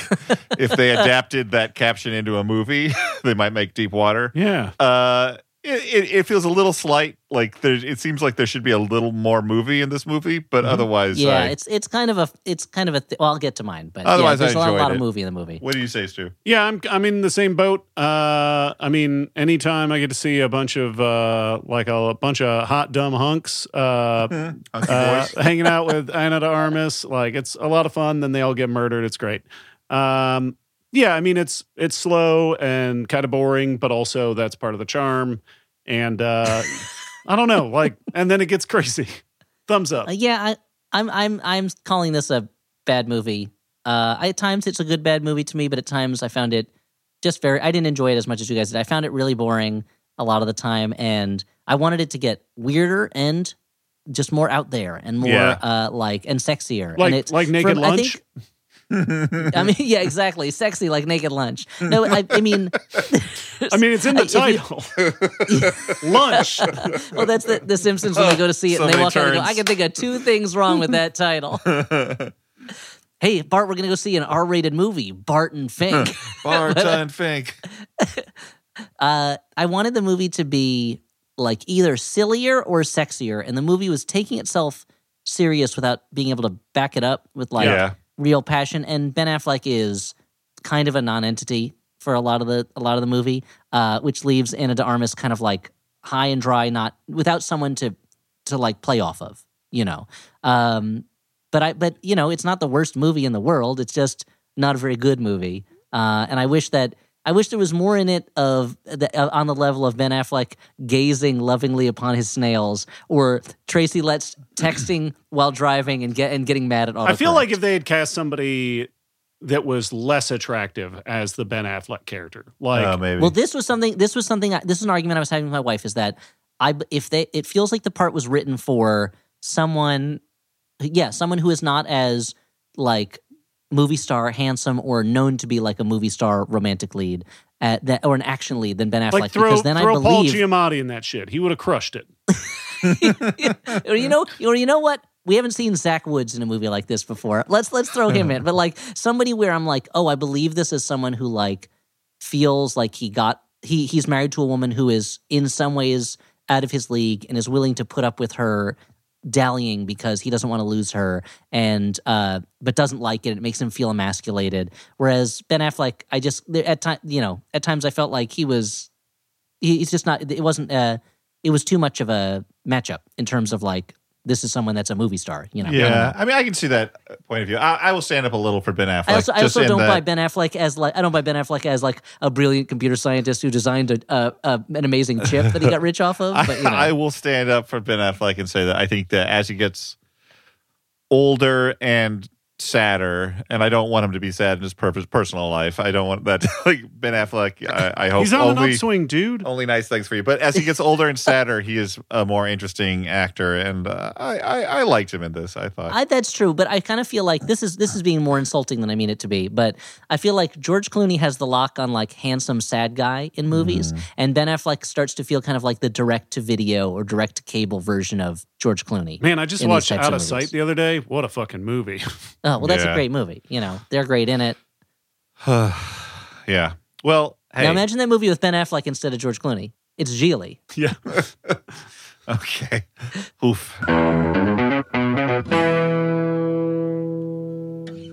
Speaker 1: if they adapted that caption into a movie, they might make Deep Water.
Speaker 2: Yeah.
Speaker 1: Uh, it, it, it feels a little slight. Like there, it seems like there should be a little more movie in this movie, but otherwise,
Speaker 3: Yeah,
Speaker 1: I-
Speaker 3: it's it's kind of a it's kind of a th- well, I'll get to mine, but
Speaker 1: Otherwise,
Speaker 3: yeah,
Speaker 1: I
Speaker 3: there's a lot,
Speaker 1: enjoyed
Speaker 3: lot of movie in the movie.
Speaker 1: what do you say, Stu?
Speaker 2: Yeah, I'm I'm in the same boat. Uh, I mean, anytime I get to see a bunch of uh, like a, bunch of hot dumb hunks uh, uh, hanging out with Ana de Armas, like it's a lot of fun. Then they all get murdered. It's great. Um, yeah, I mean it's it's slow and kind of boring, but also that's part of the charm. And uh, I don't know, like, and then it gets crazy. Thumbs up.
Speaker 3: Uh, yeah, I, I'm I'm I'm calling this a bad movie. Uh, at times it's a good bad movie to me, but at times I found it just very. I didn't enjoy it as much as you guys did. I found it really boring a lot of the time, and I wanted it to get weirder and just more out there and more
Speaker 1: Yeah.
Speaker 3: uh, like and sexier.
Speaker 2: Like
Speaker 3: and it's
Speaker 2: like naked
Speaker 3: from- I
Speaker 2: lunch.
Speaker 3: think- I mean, yeah, exactly. Sexy like naked lunch. No, I, I mean,
Speaker 2: I mean, it's in the
Speaker 3: if you-
Speaker 2: title. lunch.
Speaker 3: well, that's the, the Simpsons when they go to see it
Speaker 1: So
Speaker 3: and they
Speaker 1: many
Speaker 3: walk out and go,
Speaker 1: turns.
Speaker 3: I can think of two things wrong with that title. hey, Bart, we're going to go see an R rated movie, Bart and Fink.
Speaker 1: Bart and Fink.
Speaker 3: uh, I wanted the movie to be like either sillier or sexier, and the movie was taking itself serious without being able to back it up with like
Speaker 1: Yeah.
Speaker 3: Real passion. And Ben Affleck is kind of a non-entity for a lot of the a lot of the movie, uh, which leaves Ana de Armas kind of like high and dry, not without someone to to like play off of, you know. Um, but I but you know it's not the worst movie in the world. It's just not a very good movie. Uh, and I wish that I wish there was more in it of the, uh, on the level of Ben Affleck gazing lovingly upon his snails, or Tracy Letts texting while driving and get and getting mad at all.
Speaker 2: I feel like if they had cast somebody that was less attractive as the Ben Affleck character, like
Speaker 1: Oh, maybe.
Speaker 3: Well, this was something. This was something. I, this is an argument I was having with my wife. Is that I if they it feels like the part was written for someone, yeah, someone who is not as like movie star handsome or known to be like a movie star romantic lead at that or an action lead than Ben Affleck.
Speaker 2: like throw
Speaker 3: because then I
Speaker 2: throw Paul
Speaker 3: believe
Speaker 2: Giamatti in that shit. He would have crushed it.
Speaker 3: or you know, or you know what? We haven't seen Zach Woods in a movie like this before. Let's let's throw him in. But like somebody where I'm like, oh, I believe this is someone who like feels like he got he he's married to a woman who is in some ways out of his league and is willing to put up with her dallying because he doesn't want to lose her and uh but doesn't like it it makes him feel emasculated. Whereas ben affleck i just at time you know at times i felt like he was he, he's just not it wasn't uh it was too much of a matchup in terms of like this is someone that's a movie star. You know. I know.
Speaker 1: Yeah, I mean, I can see that point of view. I, I will stand up a little for Ben Affleck.
Speaker 3: I also, I also don't
Speaker 1: that-
Speaker 3: buy Ben Affleck as like I don't buy Ben Affleck as like a brilliant computer scientist who designed a, a, a an amazing chip that he got rich off of. But you know,
Speaker 1: I will stand up for Ben Affleck and say that I think that as he gets older and sadder, and I don't want him to be sad in his personal life. I don't want that. Like Ben Affleck, I, I hope
Speaker 2: He's on an
Speaker 1: only
Speaker 2: upswing, dude.
Speaker 1: only nice things for you. But as he gets older and sadder, he is a more interesting actor, and uh, I, I I liked him in this. I thought.
Speaker 3: I, that's true, but I kind of feel like this is this is being more insulting than I mean it to be. But I feel like George Clooney has the lock on like handsome sad guy in movies,
Speaker 1: Mm-hmm.
Speaker 3: and Ben Affleck starts to feel kind of like the direct to video or direct to cable version of George Clooney.
Speaker 2: Man, I just watched Out
Speaker 3: of
Speaker 2: of Sight the other day. What a fucking movie.
Speaker 3: Oh well, that's
Speaker 1: Yeah.
Speaker 3: a great movie. You know, they're great in it.
Speaker 1: yeah. Well, hey.
Speaker 3: Now imagine that movie with Ben Affleck instead of George Clooney. It's Gigli.
Speaker 2: yeah.
Speaker 1: okay. Oof.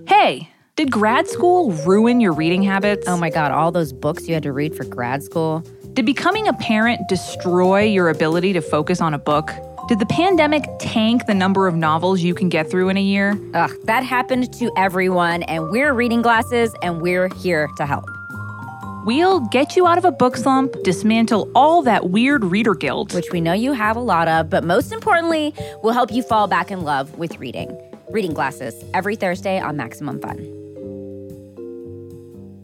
Speaker 4: Hey, did grad school ruin your reading habits?
Speaker 5: Oh my God, all those books you had to read for grad school.
Speaker 4: Did becoming a parent destroy your ability to focus on a book? Did the pandemic tank the number of novels you can get through in a year?
Speaker 5: Ugh, that happened to everyone, and we're reading glasses, and we're here to help.
Speaker 4: We'll get you out of a book slump, dismantle all that weird reader guilt.
Speaker 5: Which we know you have a lot of, but most importantly, we'll help you fall back in love with reading. Reading glasses every Thursday on Maximum Fun.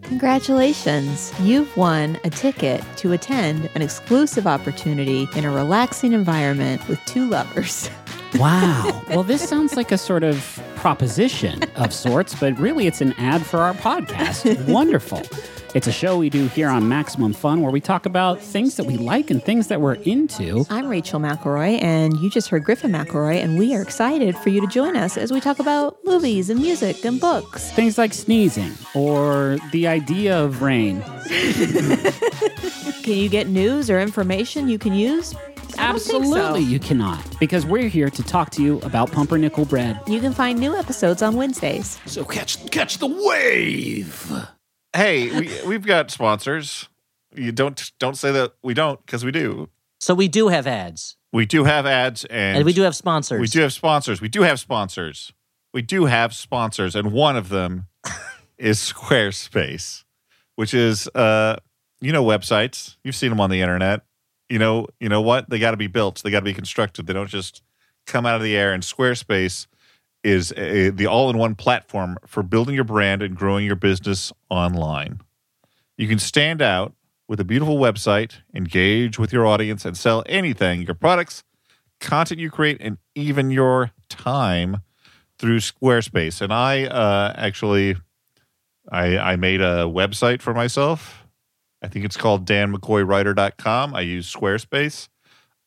Speaker 6: Congratulations! You've won a ticket to attend an exclusive opportunity in a relaxing environment with two lovers.
Speaker 7: Wow. well, this sounds like a sort of proposition of sorts, but really it's an ad for our podcast. Wonderful. It's a show we do here on Maximum Fun where we talk about things that we like and things that we're into.
Speaker 6: I'm Rachel McElroy, and you just heard Griffin McElroy, and we are excited for you to join us as we talk about movies and music and books.
Speaker 7: Things like sneezing or the idea of rain.
Speaker 6: Can you get news or information you can use? I don't so.
Speaker 7: Absolutely, you cannot, because we're here to talk to you about pumpernickel bread.
Speaker 6: You can find new episodes on Wednesdays.
Speaker 7: So catch catch the wave.
Speaker 1: Hey, we we've got sponsors. You don't don't say that we don't because we do.
Speaker 3: So we do have ads,
Speaker 1: We do have ads and,
Speaker 3: and we do have sponsors.
Speaker 1: we do have sponsors. We do have sponsors. We do have sponsors, and one of them is Squarespace, which is uh you know websites. You've seen them on the internet. You know you know what they got to be built. They got to be constructed. They don't just come out of the air. And Squarespace is a, the all-in-one platform for building your brand and growing your business online. You can stand out with a beautiful website, engage with your audience, and sell anything your products, content you create, and even your time through Squarespace. And I uh, actually, I, I made a website for myself. I think it's called danmccoywriter.com. I use Squarespace.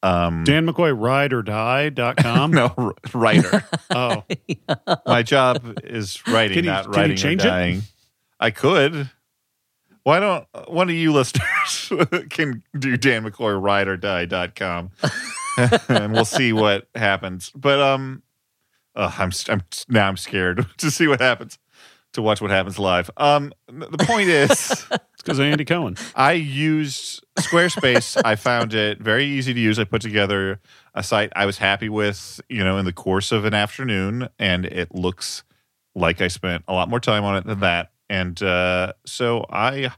Speaker 1: Um,
Speaker 2: Dan McCoy, ride or die.com.
Speaker 1: no, r- writer.
Speaker 2: Oh,
Speaker 1: My job is writing,
Speaker 2: Can you-
Speaker 1: not
Speaker 2: can you change
Speaker 1: or
Speaker 2: it?
Speaker 1: I could. Why don't one of you listeners can do Dan McCoy ride or die.com and we'll see what happens. But um uh, I'm I'm now I'm scared to see what happens to watch what happens live. Um the point is
Speaker 2: because of Andy Cohen.
Speaker 1: I used Squarespace. I found it very easy to use. I put together a site I was happy with, you know, in the course of an afternoon, and it looks like I spent a lot more time on it than that. And uh, so I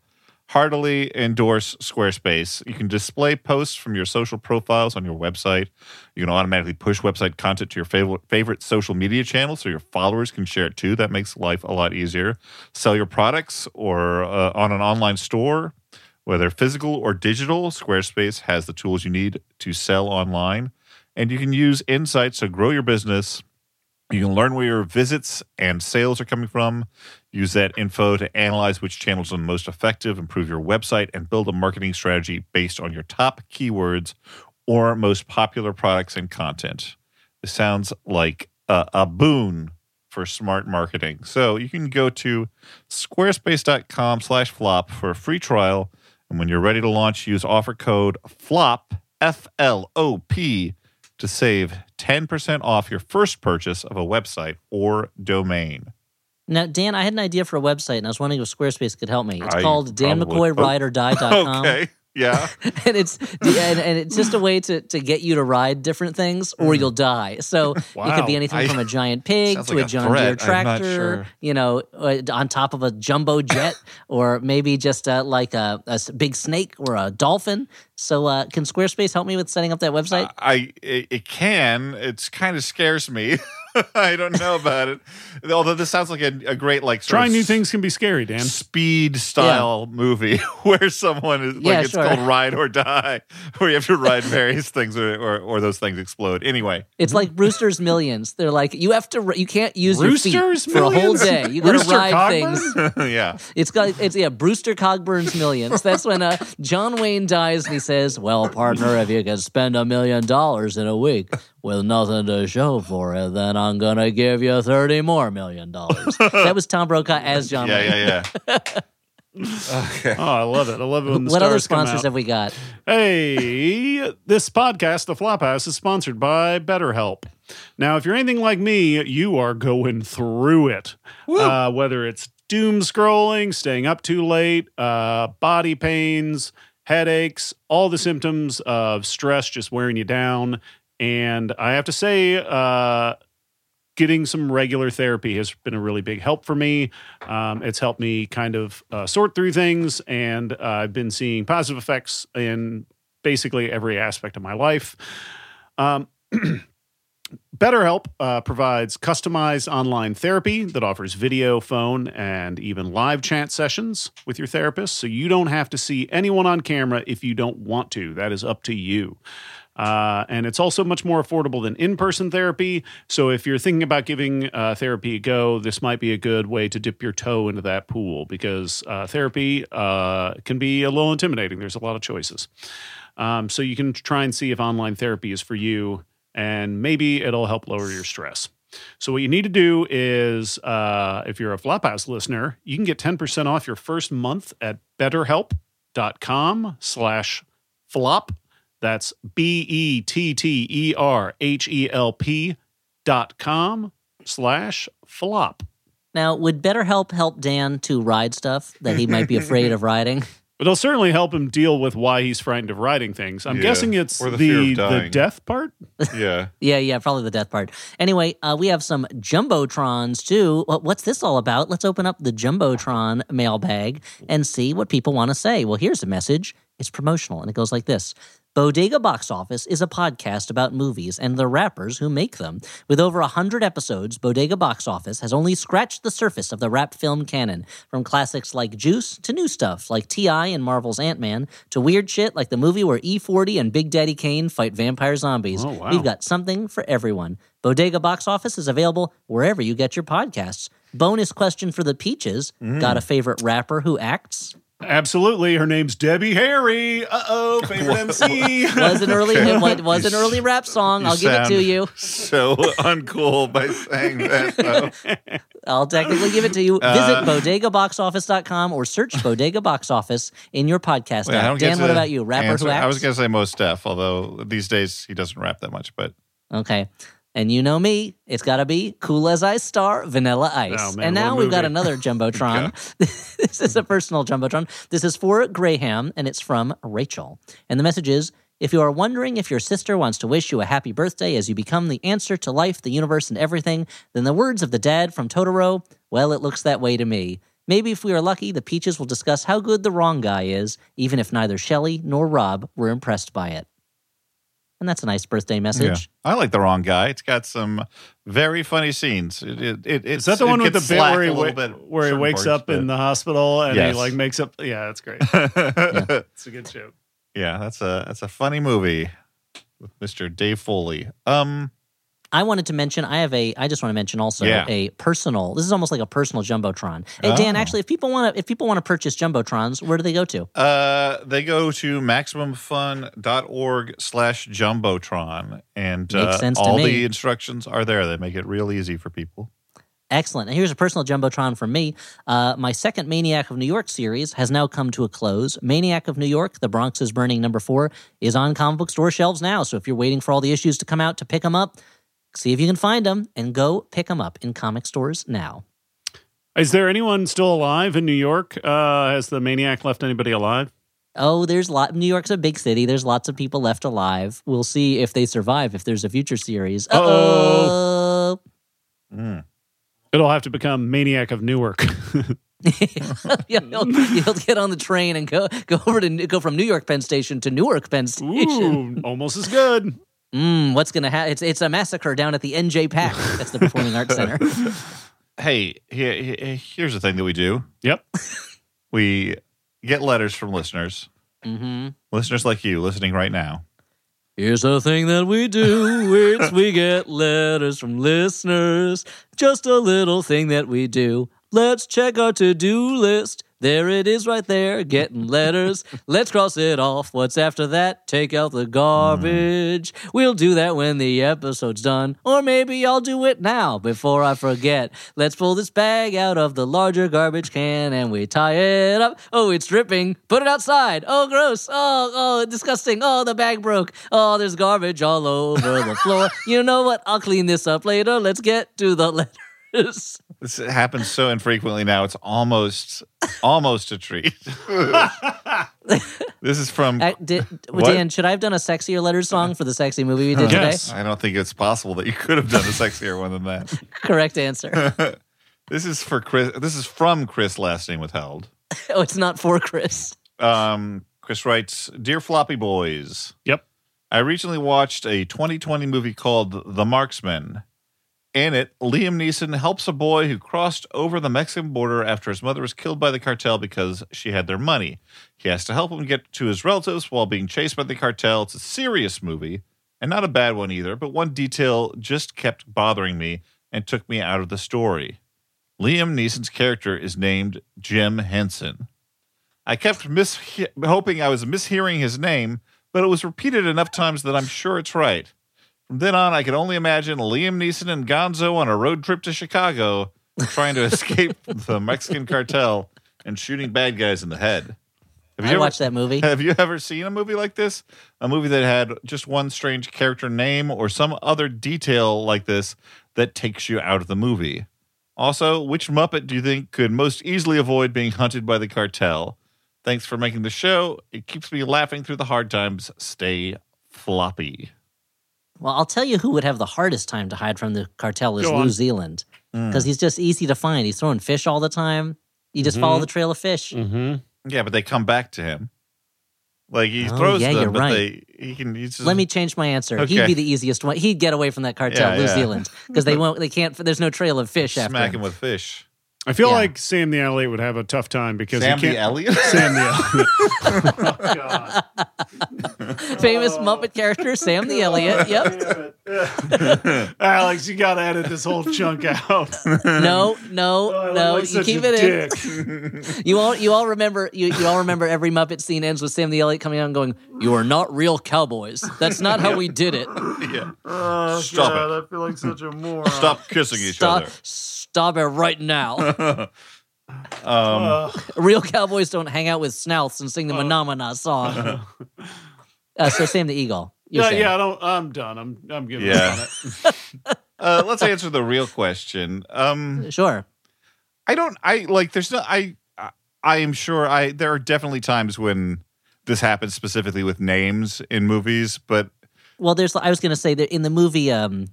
Speaker 1: heartily endorse Squarespace. You can display posts from your social profiles on your website. You can automatically push website content to your favorite favorite social media channels so your followers can share it too. That makes life a lot easier. Sell your products or uh, on an online store, whether physical or digital. Squarespace has the tools you need to sell online, and you can use insights to grow your business. You can learn where your visits and sales are coming from. Use that info to analyze which channels are the most effective, improve your website, and build a marketing strategy based on your top keywords or most popular products and content. This sounds like a, a boon for smart marketing. So you can go to squarespace.com slash flop for a free trial. And when you're ready to launch, use offer code FLOP, F L O P, to save 10% off your first purchase of a website or domain.
Speaker 3: Now, Dan, I had an idea for a website, and I was wondering if Squarespace could help me. It's
Speaker 1: I
Speaker 3: called danmccoyrideordie.com.
Speaker 1: Okay. Yeah.
Speaker 3: and it's and, and it's just a way to to get you to ride different things or you'll die. So it could be anything
Speaker 1: I-
Speaker 3: from a giant pig to
Speaker 1: like
Speaker 3: a
Speaker 1: a
Speaker 3: John Deere
Speaker 1: threat. I'm not
Speaker 3: tractor,
Speaker 1: sure.
Speaker 3: you know, uh, on top of a jumbo jet, or maybe just uh, like a big snake or a dolphin. So uh, can Squarespace help me with setting up that website?
Speaker 1: I it, it can. It's kind of scares me. I don't know about it. Although this sounds like a, a great like sort
Speaker 2: Trying
Speaker 1: of
Speaker 2: new things can be scary, Dan.
Speaker 1: speed style movie where someone is like
Speaker 3: Yeah,
Speaker 1: it's
Speaker 3: sure.
Speaker 1: called Ride or Die, where you have to ride various things or, or, or those things explode. Anyway,
Speaker 3: It's like Brewster's Millions. They're like you have to, you can't use
Speaker 2: Brewster's
Speaker 3: your feet for a whole day. You got to ride
Speaker 2: Cogburn?
Speaker 3: things.
Speaker 1: yeah.
Speaker 3: It's got it's yeah, Brewster Cogburn's Millions. That's when uh, John Wayne dies and he says, "Well, partner, if you can spend a million dollars in a week with nothing to show for it, then I'm gonna give you thirty more million dollars." that was Tom Brokaw as John
Speaker 1: Yeah,
Speaker 3: Wayne.
Speaker 1: yeah, yeah. okay.
Speaker 2: Oh, I love it. I love it when the
Speaker 3: What other
Speaker 2: stars come
Speaker 3: sponsors
Speaker 2: out.
Speaker 3: have we got?
Speaker 2: Hey, this podcast, The Flophouse, is sponsored by BetterHelp. Now, if you're anything like me, you are going through it. Uh, whether it's doom scrolling, staying up too late, uh, body pains, headaches, all the symptoms of stress just wearing you down. And I have to say, uh, getting some regular therapy has been a really big help for me. Um, it's helped me kind of uh, sort through things, and uh, I've been seeing positive effects in basically every aspect of my life. Um, BetterHelp uh, provides customized online therapy that offers video, phone, and even live chat sessions with your therapist. So you don't have to see anyone on camera if you don't want to. That is up to you. Uh, and it's also much more affordable than in person therapy. So if you're thinking about giving uh, therapy a go, this might be a good way to dip your toe into that pool because uh, therapy uh, can be a little intimidating. There's a lot of choices. Um, so you can try and see if online therapy is for you, and maybe it'll help lower your stress. So what you need to do is, uh, if you're a Flophouse listener, you can get 10% off your first month at betterhelp.com slash flop. That's E B-E-T-T-E-R-H-E-L-P dot com slash flop.
Speaker 3: Now, would BetterHelp help Dan to ride stuff that he might be afraid of riding?
Speaker 2: But it'll certainly help him deal with why he's frightened of riding things. I'm
Speaker 1: Yeah.
Speaker 2: guessing it's
Speaker 1: Or the
Speaker 2: the,
Speaker 1: fear of
Speaker 2: the,
Speaker 1: dying.
Speaker 2: death part.
Speaker 1: Yeah.
Speaker 3: Yeah, yeah, probably the death part. Anyway, uh, we have some jumbotrons too. What- What's this all about? Let's open up the jumbotron mailbag and see what people want to say. Well, here's a message. It's promotional, and it goes like this. Bodega Box Office is a podcast about movies and the rappers who make them. With over 100 episodes, Bodega Box Office has only scratched the surface of the rap film canon, from classics like Juice to new stuff like T.I. and Marvel's Ant Man to weird shit like the movie where E40 and Big Daddy Kane fight vampire zombies.
Speaker 2: Oh, wow.
Speaker 3: We've got something for everyone. Bodega Box Office is available wherever you get your podcasts. Bonus question for the Peaches mm. Got a favorite rapper who acts?
Speaker 2: Absolutely. Her name's Debbie Harry. Uh oh, favorite MC.
Speaker 3: Was an early it was, was an early rap song. I'll give it to you.
Speaker 1: So uncool by saying that. Though.
Speaker 3: I'll technically give it to you.
Speaker 1: Visit Uh,
Speaker 3: Visit bodegaboxoffice.com or search Bodega Box Office in your podcast
Speaker 1: Wait,
Speaker 3: app. Dan, what about you? Rapper
Speaker 1: answer-
Speaker 3: who acts?
Speaker 1: I was going to say Mos Def, although these days he doesn't rap that much. But
Speaker 3: Okay. And you know me, it's got to be Cool as Ice Star, Vanilla oh, Ice.
Speaker 2: Oh, man,
Speaker 3: and now we've got another Jumbotron. this is a personal Jumbotron. This is for Graham, and it's from Rachel. And the message is if you are wondering if your sister wants to wish you a happy birthday as you become the answer to life, the universe, and everything, then the words of the dad from Totoro, well, it looks that way to me. Maybe if we are lucky, the Peaches will discuss how good the wrong guy is, even if neither Shelley nor Rob were impressed by it. And that's a nice birthday message.
Speaker 1: yeah, I like the wrong guy. It's got some very funny scenes. It, it, it,
Speaker 2: Is that the
Speaker 1: it
Speaker 2: one with the
Speaker 1: gets
Speaker 2: bit where he,
Speaker 1: a
Speaker 2: wa-
Speaker 1: bit
Speaker 2: where he wakes
Speaker 1: parts,
Speaker 2: up in the hospital and
Speaker 1: Yes.
Speaker 2: he like makes up? Yeah, that's great.
Speaker 1: yeah.
Speaker 2: It's a good joke.
Speaker 1: Yeah, that's a that's a funny movie with Mr. Dave Foley. Um,
Speaker 3: I wanted to mention, I have a, I just want to mention also
Speaker 1: Yeah.
Speaker 3: a personal, this is almost like a personal Jumbotron. Hey, Dan,
Speaker 1: Oh.
Speaker 3: actually, if people want to, if people want to purchase Jumbotrons, where do they go to?
Speaker 1: uh, they go to maximumfun.org slash jumbotron, and uh,
Speaker 3: sense
Speaker 1: all
Speaker 3: me.
Speaker 1: the instructions are there. They make it real easy for people.
Speaker 3: Excellent. And here's a personal Jumbotron from me. Uh, my second Maniac of New York series has now come to a close. Maniac of New York, The Bronx is Burning, number four, is on comic book store shelves now. So if you're waiting for all the issues to come out to pick them up, see if you can find them and go pick them up in comic stores now.
Speaker 2: Is there anyone still alive in New York? Uh, has the maniac left anybody alive?
Speaker 3: Oh, there's a lot. New York's a big city. There's lots of people left alive. We'll see if they survive. If there's a future series. Oh.
Speaker 1: Mm.
Speaker 2: It'll have to become Maniac of Newark.
Speaker 3: you'll, you'll get on the train and go go over to go from New York Penn Station to Newark Penn Station.
Speaker 2: Ooh, almost as good.
Speaker 3: Mm, what's gonna happen? It's it's a massacre down at the NJ Pack. That's the Performing Arts Center.
Speaker 1: Hey, here, here- here's the thing that we do.
Speaker 2: Yep.
Speaker 1: We get letters from listeners,
Speaker 3: hmm
Speaker 1: listeners like you listening right now.
Speaker 3: Here's a thing that we do. It's we get letters from listeners. Just a little thing that we do. Let's check our to-do list. There it is right there, getting letters. Let's cross it off. What's after that? Take out the garbage. Mm. We'll do that when the episode's done. Or maybe I'll do it now before I forget. Let's pull this bag out of the larger garbage can and we tie it up. Oh, it's dripping. Put it outside. Oh, gross. Oh, oh, disgusting. Oh, the bag broke. Oh, there's garbage all over the floor. You know what? I'll clean this up later. Let's get to the letters.
Speaker 1: This happens so infrequently now. It's almost almost a treat. this is from.
Speaker 3: Uh, did,
Speaker 1: What?
Speaker 3: Dan, should I have done a sexier letter song for the sexy movie we did
Speaker 2: Yes.
Speaker 1: I don't think it's possible that you could have done a sexier one than that.
Speaker 3: Correct answer.
Speaker 1: This is for Chris. This is from Chris. Last name withheld.
Speaker 3: oh, it's not for Chris.
Speaker 1: Um, Chris writes, "Dear Floppy Boys,
Speaker 2: Yep.
Speaker 1: I recently watched a 2020 movie called The Marksman. In it, Liam Neeson helps a boy who crossed over the Mexican border after his mother was killed by the cartel because she had their money. He has to help him get to his relatives while being chased by the cartel. It's a serious movie, and not a bad one either, but one detail just kept bothering me and took me out of the story. Liam Neeson's character is named Jim Henson. I kept mis- hoping I was mishearing his name, but it was repeated enough times that I'm sure it's right. From then on, I could only imagine Liam Neeson and Gonzo on a road trip to Chicago trying to escape the Mexican cartel and shooting bad guys in the head. Have
Speaker 3: I
Speaker 1: ever,
Speaker 3: watched that movie.
Speaker 1: Have you ever seen a movie like this? A movie that had just one strange character name or some other detail like this that takes you out of the movie? Also, which Muppet do you think could most easily avoid being hunted by the cartel? Thanks for making the show. It keeps me laughing through the hard times. Stay floppy.
Speaker 3: Well, I'll tell you who would have the hardest time to hide from the cartel is
Speaker 2: Go
Speaker 3: Lew
Speaker 2: on.
Speaker 3: Zealand
Speaker 1: Mm.
Speaker 3: because he's just easy to find. He's throwing fish all the time. You just follow
Speaker 2: Mhm.
Speaker 3: the trail of fish.
Speaker 2: Mm-hmm.
Speaker 1: Yeah, but they come back to him. Like he
Speaker 3: Oh,
Speaker 1: throws
Speaker 3: yeah,
Speaker 1: them,
Speaker 3: you're
Speaker 1: but
Speaker 3: right.
Speaker 1: they he can. He's just,
Speaker 3: Let me change my answer. He'd be the easiest one. He'd get away from that cartel,
Speaker 1: Yeah,
Speaker 3: Lew
Speaker 1: yeah.
Speaker 3: Zealand, because they won't. They can't. There's no trail of fish after
Speaker 1: smack
Speaker 3: him.
Speaker 1: him with fish.
Speaker 2: I feel
Speaker 3: Yeah.
Speaker 2: like Sam the Elliot would have a tough time because
Speaker 1: Sam
Speaker 2: he can't.
Speaker 1: the Elliot.
Speaker 2: Sam the Elliot. oh, God.
Speaker 3: Famous Muppet character Sam the Elliot. Yep.
Speaker 2: Alex, you got to edit this whole chunk out.
Speaker 3: No, no,
Speaker 2: Oh,
Speaker 3: no.
Speaker 2: like
Speaker 3: you keep
Speaker 2: a
Speaker 3: it in. You all, you all remember. You, you all remember every Muppet scene ends with Sam the Elliot coming out and going, "You are not real cowboys. That's not how we did it.
Speaker 1: yeah.
Speaker 2: Oh,
Speaker 1: Stop
Speaker 2: God,
Speaker 1: it.
Speaker 2: I feel like such a moron.
Speaker 1: Stop kissing each
Speaker 3: Stop,
Speaker 1: other.
Speaker 3: Stop it right now."
Speaker 1: Um,
Speaker 3: Real cowboys don't hang out with snouts and sing the Manamana song. Uh, so Sam the Eagle. You're
Speaker 2: Yeah,
Speaker 3: saying.
Speaker 2: yeah, I don't, I'm done. I'm, I'm giving
Speaker 1: Yeah.
Speaker 2: up on it.
Speaker 1: uh, let's answer the real question. Um,
Speaker 3: Sure.
Speaker 1: I don't. I like. There's no. I. I- I am sure. I. There are definitely times when this happens specifically with names in movies, but
Speaker 3: Well, there's. I was going to say that in the movie, um,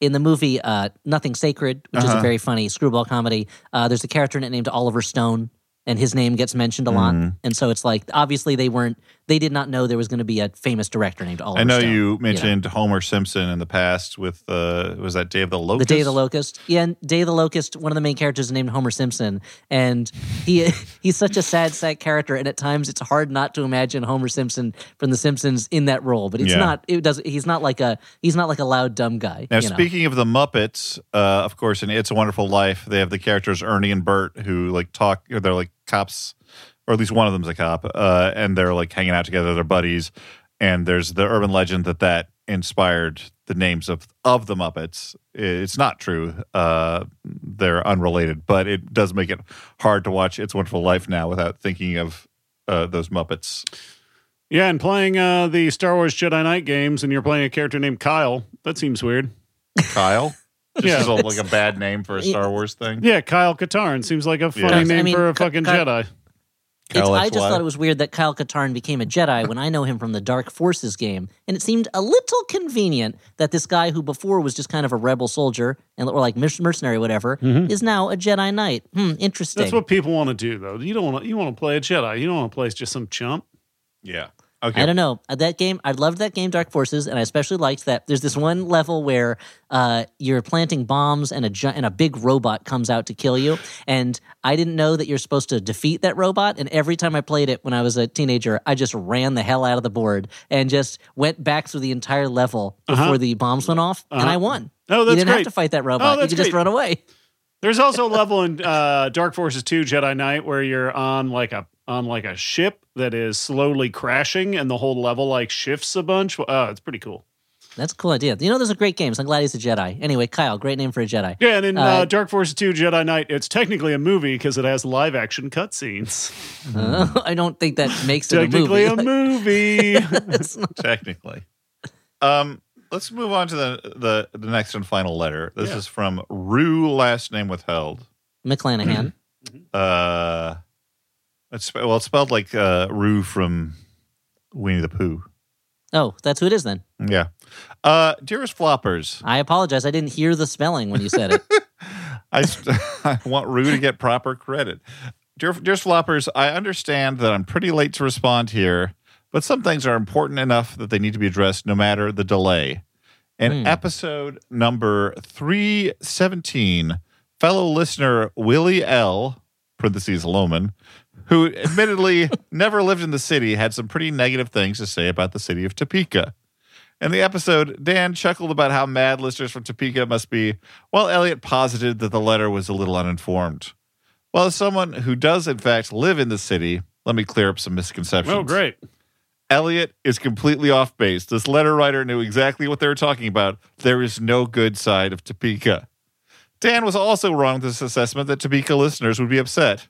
Speaker 3: in the movie, uh, Nothing Sacred, which is a
Speaker 1: Uh-huh.
Speaker 3: very funny screwball comedy. Uh, there's a character in it named Oliver Stone, and his name gets mentioned a lot.
Speaker 1: Mhm.
Speaker 3: And so it's like obviously they weren't. They did not know there was going to be a famous director named Oliver.
Speaker 1: I know
Speaker 3: Stone,
Speaker 1: you mentioned Homer Simpson in the past with uh, was that Day of the Locust? The?
Speaker 3: Day of the Locust. Yeah, and Day of the Locust. One of the main characters is named Homer Simpson, and he he's such a sad sack character. And at times, it's hard not to imagine Homer Simpson from The Simpsons in that role. But it's
Speaker 1: Yeah.
Speaker 3: not. It does. He's not like a. He's not like a loud dumb guy.
Speaker 1: Now,
Speaker 3: you know?
Speaker 1: speaking of the Muppets, uh, of course, in It's a Wonderful Life, they have the characters Ernie and Bert who like talk. They're like cops, or at least one of them's a cop, uh, and they're like hanging out together. They're buddies, and there's the urban legend that that inspired the names of of the Muppets. It's not true; uh, they're unrelated, but it does make it hard to watch It's a Wonderful Life now without thinking of uh, those Muppets.
Speaker 2: Yeah, and playing uh, the Star Wars Jedi Knight games, and you're playing a character named Kyle. That seems weird.
Speaker 1: Kyle, just
Speaker 2: Yeah.
Speaker 1: as a, like a bad name for a Star Wars thing.
Speaker 2: Yeah, Kyle Katarn seems like a funny
Speaker 1: Yeah.
Speaker 2: name
Speaker 3: I mean,
Speaker 2: for a fucking
Speaker 3: Ky-
Speaker 2: Jedi.
Speaker 3: It's,
Speaker 1: Kyle
Speaker 3: I just thought it was weird that Kyle Katarn became a Jedi when I know him from the Dark Forces game, and it seemed a little convenient that this guy who before was just kind of a rebel soldier and or like mer- mercenary, or whatever, is now a Jedi Knight. Hmm, interesting.
Speaker 2: That's what people want to do, though. You don't want to. You want to play a Jedi. You don't want to play just some chump.
Speaker 1: Yeah. Okay.
Speaker 3: I don't know Uh, that game. I loved that game, Dark Forces, and I especially liked that. There's this one level where uh, you're planting bombs, and a gi- and a big robot comes out to kill you. And I didn't know that you're supposed to defeat that robot. And every time I played it when I was a teenager, I just ran the hell out of the board and just went back through the entire level before
Speaker 2: Uh-huh.
Speaker 3: the bombs went off, and
Speaker 2: Uh-huh.
Speaker 3: I won.
Speaker 2: Oh, that's you
Speaker 3: didn't have to fight that robot. you
Speaker 2: that's
Speaker 3: could just run away.
Speaker 2: There's also a level in uh, Dark Forces 2 Jedi Knight where you're on like a on like a ship that is slowly crashing and the whole level like shifts a bunch. Oh, it's pretty cool.
Speaker 3: That's a cool idea. You know, those are great games. I'm glad he's a Jedi. Anyway, Kyle, great name for a Jedi.
Speaker 2: Yeah, and in uh,
Speaker 3: Uh,
Speaker 2: Dark Forces 2 Jedi Knight, it's technically a movie because it has live action cutscenes.
Speaker 3: Uh, I don't think that makes it a
Speaker 2: Technically
Speaker 3: movie.
Speaker 2: a movie.
Speaker 3: It's not-
Speaker 1: technically. Um, let's move on to the the, the next and final letter. This
Speaker 2: Yeah.
Speaker 1: is from Rue, last name withheld.
Speaker 3: McClanahan.
Speaker 1: Uh, it's well, it's spelled like uh, Roo from Winnie the Pooh.
Speaker 3: Oh, that's who it is then.
Speaker 1: Yeah. Uh, dearest floppers,
Speaker 3: I apologize. I didn't hear the spelling when you said it.
Speaker 1: I, I want Rue to get proper credit. Dear, dearest floppers, I understand that I'm pretty late to respond here, but some things are important enough that they need to be addressed no matter the delay. In
Speaker 3: Hmm.
Speaker 1: episode number 317, fellow listener Willy L, parentheses Loman, who admittedly never lived in the city, had some pretty negative things to say about the city of Topeka. In the episode, Dan chuckled about how mad listeners from Topeka must be, while Elliott posited that the letter was a little uninformed. Well, as someone who does, in fact, live in the city, let me clear up some misconceptions.
Speaker 2: oh, great.
Speaker 1: Elliott is completely off base. This letter writer knew exactly what they were talking about. There is no good side of Topeka. Dan was also wrong with this assessment that Topeka listeners would be upset.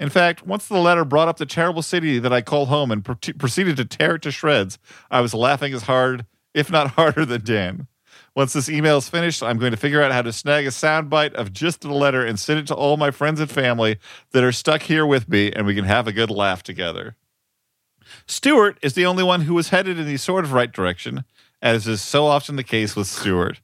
Speaker 1: In fact, once the letter brought up the terrible city that I call home and pro- proceeded to tear it to shreds, I was laughing as hard, if not harder, than Dan. Once this email is finished, I'm going to figure out how to snag a soundbite of just the letter and send it to all my friends and family that are stuck here with me, and we can have a good laugh together. Stuart is the only one who was headed in the sort of right direction, as is so often the case with Stuart.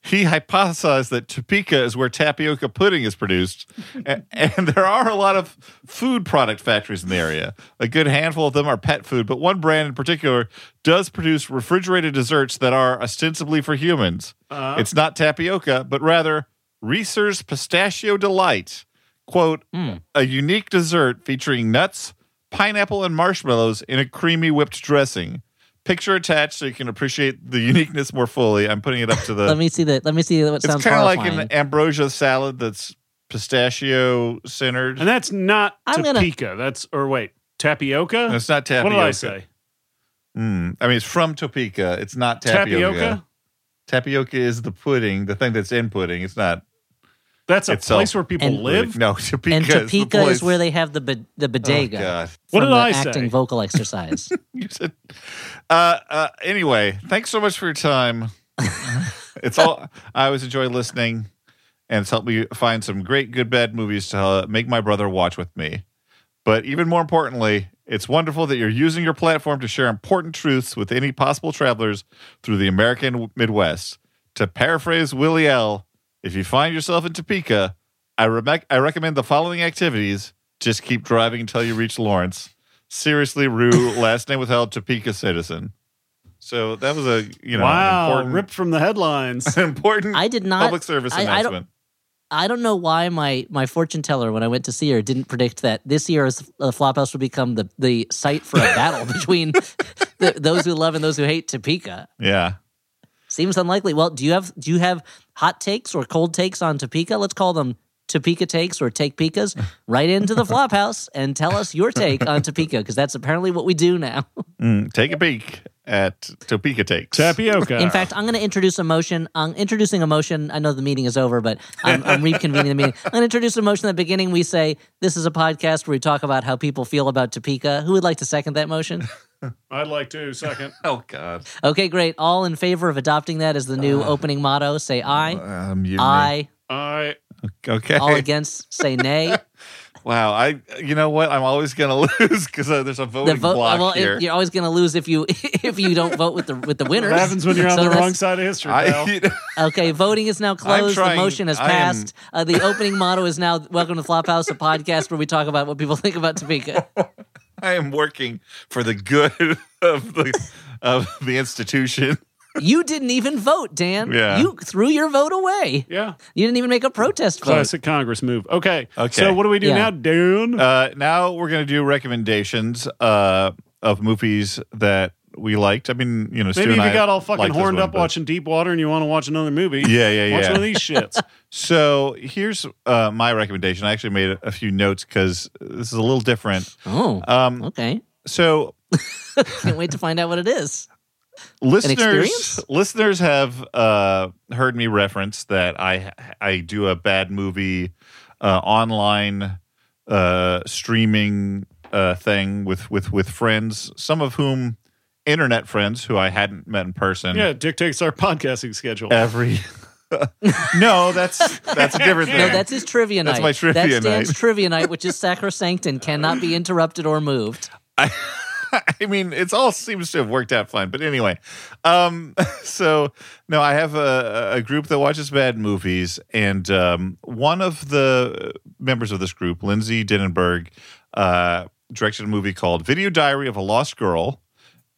Speaker 1: He hypothesized that Topeka is where tapioca pudding is produced, and, and there are a lot of food product factories in the area. A good handful of them are pet food, but one brand in particular does produce refrigerated desserts that are ostensibly for humans.
Speaker 2: Uh,
Speaker 1: It's not tapioca, but rather Reser's Pistachio Delight. Quote, a unique dessert featuring nuts, pineapple, and marshmallows in a creamy whipped dressing. Picture attached so you can appreciate the uniqueness more fully. I'm putting it up to the.
Speaker 3: let me see that. Let me see what
Speaker 1: it's
Speaker 3: sounds
Speaker 1: kind of like an ambrosia salad that's pistachio centered.
Speaker 2: and that's not
Speaker 3: I'm gonna-
Speaker 2: Topeka. That's, or wait, tapioca?
Speaker 1: It's not tapioca.
Speaker 2: What did I say?
Speaker 1: Mm, I mean, it's from Topeka. It's not tapioca.
Speaker 2: Tapioca?
Speaker 1: Tapioca is the pudding, the thing that's in pudding. It's not.
Speaker 2: That's a
Speaker 1: Itself.
Speaker 2: place where people
Speaker 3: And-
Speaker 2: live?
Speaker 1: No, Topeka.
Speaker 3: and Topeka is
Speaker 1: place-
Speaker 3: where they have the b- the
Speaker 1: Oh,
Speaker 3: bodega
Speaker 1: God.
Speaker 2: What
Speaker 3: from
Speaker 2: did
Speaker 3: the
Speaker 2: I
Speaker 3: acting
Speaker 2: say?
Speaker 3: vocal exercise.
Speaker 1: You said. Uh, uh, anyway, thanks so much for your time. it's all. I always enjoy listening, and it's helped me find some great good bad movies to uh, make my brother watch with me. But even more importantly, it's wonderful that you're using your platform to share important truths with any possible travelers through the American Midwest. To paraphrase Willie L., if you find yourself in Topeka, I, re- I recommend the following activities. Just keep driving until you reach Lawrence. Seriously, Roo, last name withheld, Topeka citizen. So that was a you know
Speaker 2: wow,
Speaker 1: important,
Speaker 2: ripped from the headlines.
Speaker 1: important
Speaker 3: I did not.
Speaker 1: public service
Speaker 3: I- I don't-
Speaker 1: announcement.
Speaker 3: I don't know why my my fortune teller when I went to see her didn't predict that this year is- the Flophouse would become the the site for a battle between the, those who love and those who hate Topeka.
Speaker 1: yeah.
Speaker 3: Seems unlikely. Well, do you have do you have hot takes or cold takes on Topeka? Let's call them Topeka takes or take Pikas. Right into the Flophouse and tell us your take on Topeka because that's apparently what we do now.
Speaker 1: Mm, take a peek at Topeka Takes.
Speaker 2: tapioca.
Speaker 3: In fact, I'm going to introduce a motion. I'm introducing a motion. I know the meeting is over, but I'm, I'm reconvening the meeting. I'm going to introduce a motion at the beginning. We say this is a podcast where we talk about how people feel about Topeka. Who would like to second that motion?
Speaker 2: I'd like to second.
Speaker 1: Oh God.
Speaker 3: Okay, great. All in favor of adopting that as the new opening motto, say aye.
Speaker 1: Um, you
Speaker 3: Aye.
Speaker 2: I
Speaker 1: Okay.
Speaker 3: All against, say nay.
Speaker 1: Wow, I you know what? I'm always gonna lose because uh, there's a voting
Speaker 3: The vote.
Speaker 1: block
Speaker 3: Well,
Speaker 1: here.
Speaker 3: if, you're always going to lose if you if you don't vote with the with the winners.
Speaker 2: What happens when you're on
Speaker 3: So
Speaker 2: the wrong side of history, pal?
Speaker 1: I,
Speaker 3: Okay, voting is now closed.
Speaker 1: trying-
Speaker 3: the motion has
Speaker 1: I am-
Speaker 3: passed. Uh, the opening motto is now "Welcome to Flophouse, a podcast where we talk about what people think about Topeka."
Speaker 1: I am working for the good of the of the institution.
Speaker 3: You didn't even vote, Dan.
Speaker 1: Yeah.
Speaker 3: You threw your vote away.
Speaker 2: yeah.
Speaker 3: You didn't even make a protest vote.
Speaker 2: Classic Congress move. Okay.
Speaker 1: Okay.
Speaker 2: So what do we do
Speaker 3: Yeah.
Speaker 2: now, Dan?
Speaker 1: Uh, now we're gonna do recommendations uh, of movies that we liked. I mean, you know, Stu
Speaker 2: Maybe if
Speaker 1: and
Speaker 2: you
Speaker 1: I
Speaker 2: got all fucking horned
Speaker 1: one,
Speaker 2: up
Speaker 1: but-
Speaker 2: watching Deep Water and you want to watch another movie.
Speaker 1: Yeah, yeah, yeah,
Speaker 2: Watch
Speaker 1: yeah.
Speaker 2: one of these shits.
Speaker 1: So here's uh, my recommendation. I actually made a, a few notes because this is a little different.
Speaker 3: oh,
Speaker 1: Um,
Speaker 3: okay.
Speaker 1: so
Speaker 3: Can't wait to find out what it is.
Speaker 1: listeners
Speaker 3: experience?
Speaker 1: listeners have uh, heard me reference that I I do a bad movie uh, online uh, streaming uh, thing with with with friends, some of whom internet friends who I hadn't met in person.
Speaker 2: Yeah, it dictates our podcasting schedule.
Speaker 1: every. no, that's that's a different thing.
Speaker 3: No, that's his trivia night.
Speaker 1: That's my trivia
Speaker 3: That's Dan's
Speaker 1: night.
Speaker 3: trivia night, which is sacrosanct and cannot be interrupted or moved.
Speaker 1: I, I mean, it all seems to have worked out fine. But anyway, um, so no, I have a, a group that watches bad movies, and um, one of the members of this group, Lindsay Denniberg, uh, directed a movie called "Video Diary of a Lost Girl,"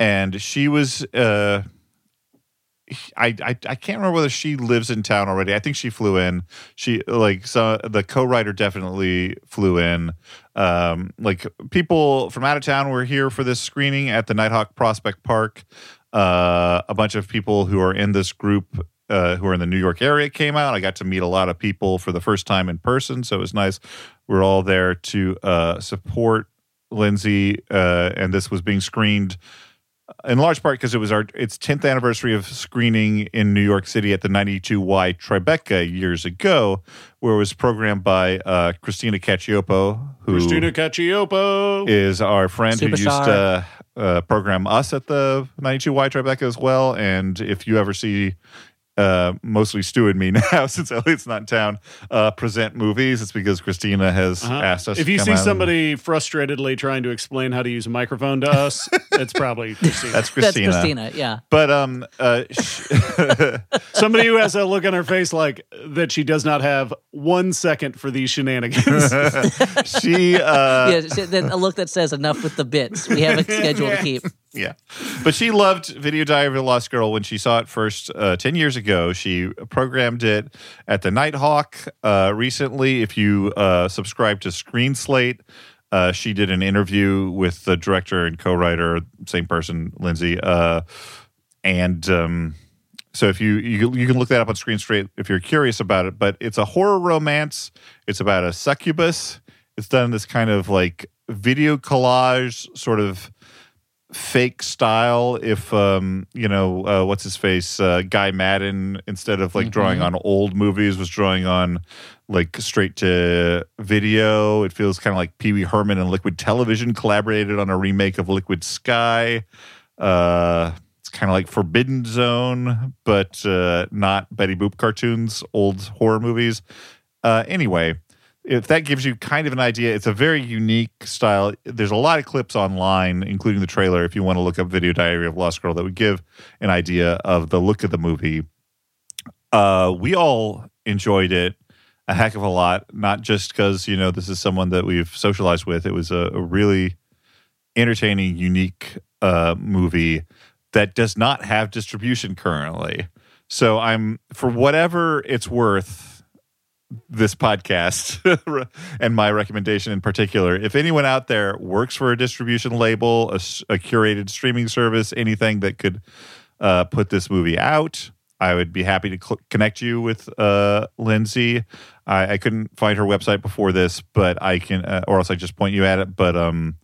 Speaker 1: and she was. Uh, I, I I can't remember whether she lives in town already. I think she flew in. She like so the co-writer definitely flew in. Um, like people from out of town were here for this screening at the Nighthawk Prospect Park. Uh, a bunch of people who are in this group uh, who are in the New York area came out. I got to meet a lot of people for the first time in person, so it was nice. We're all there to uh, support Lindsay, uh, and this was being screened in large part because it was our its 10th anniversary of screening in New York City at the 92Y Tribeca years ago, where it was programmed by uh, Christina Cacioppo, who is
Speaker 2: Christina Cacioppo.
Speaker 1: Is our friend who used to uh, program us at the 92Y Tribeca as well. And if you ever see uh, mostly Stu and me now, since Elliott's not in town, uh, present movies, it's because Christina has
Speaker 2: Uh-huh.
Speaker 1: asked us
Speaker 2: If
Speaker 1: to
Speaker 2: you
Speaker 1: come
Speaker 2: see
Speaker 1: out and-
Speaker 2: somebody frustratedly trying to explain how to use a microphone to us, it's probably Christina.
Speaker 1: That's
Speaker 3: That's
Speaker 1: Christina.
Speaker 3: Christina. Yeah.
Speaker 1: But um, uh, sh-
Speaker 2: Somebody who has a look on her face like that she does not have one second for these shenanigans.
Speaker 1: she uh,
Speaker 3: yeah. so A look that says enough with the bits. We have a schedule to keep.
Speaker 1: Yeah. But she loved Video Diary of a Lost Girl when she saw it first uh, 10 years ago. She programmed it at the Nighthawk uh, recently. If you uh, subscribe to Screen Slate, uh, she did an interview with the director and co writer, same person, Lindsay. Uh, and um, so if you, you you can look that up on Screen Slate if you're curious about it. But it's a horror romance. It's about a succubus. It's done in this kind of like video collage sort of fake style if um you know uh, what's his face uh, Guy Maddin instead of like drawing on old movies was drawing on like straight to video. It feels kind of like pee-wee herman and liquid television collaborated on a remake of liquid sky. Uh it's kind of like forbidden zone but uh not betty boop cartoons old horror movies. Uh anyway if that gives you kind of an idea, it's a very unique style. There's a lot of clips online, including the trailer, if you want to look up Video Diary of Lost Girl, that would give an idea of the look of the movie. Uh, we all enjoyed it a heck of a lot, not just because, you know, this is someone that we've socialized with. It was a, a really entertaining, unique uh, movie that does not have distribution currently. So I'm, for whatever it's worth, this podcast and my recommendation in particular. If anyone out there works for a distribution label, a curated streaming service, anything that could uh, put this movie out, I would be happy to cl- connect you with uh, Lindsay. I, I couldn't find her website before this, but I can, uh, or else I just point you at it. But um,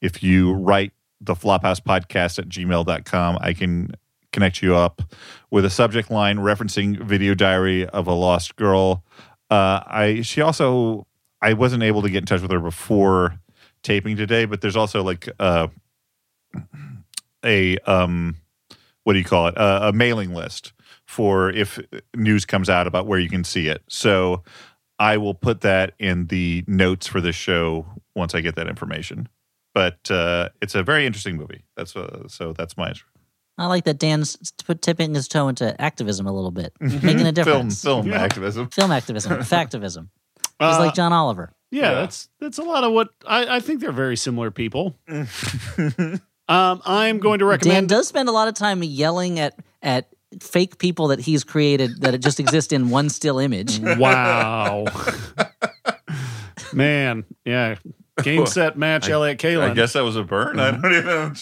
Speaker 1: if you write the Flophouse podcast at gmail.com, I can connect you up with a subject line referencing video diary of a lost girl. Uh, I she also I wasn't able to get in touch with her before taping today, but there's also like uh, a um, what do you call it? Uh, a mailing list for if news comes out about where you can see it. So I will put that in the notes for this show once I get that information. But uh, it's a very interesting movie. That's uh, so. That's my
Speaker 3: I like that Dan's t- tipping his toe into activism a little bit, making a difference.
Speaker 1: film film
Speaker 2: Yeah.
Speaker 1: activism.
Speaker 3: Film activism, factivism. He's
Speaker 2: Uh,
Speaker 3: like John Oliver.
Speaker 2: Yeah,
Speaker 1: Yeah.
Speaker 2: that's that's a lot of what I, I think they're very similar people. um, I'm going to recommend
Speaker 3: Dan
Speaker 2: recommend.
Speaker 3: does spend a lot of time yelling at at fake people that he's created that just exist in one still image.
Speaker 2: wow, man, yeah. Game set match.
Speaker 1: Elliott
Speaker 2: Kalin.
Speaker 1: I guess that was a burn. I don't even.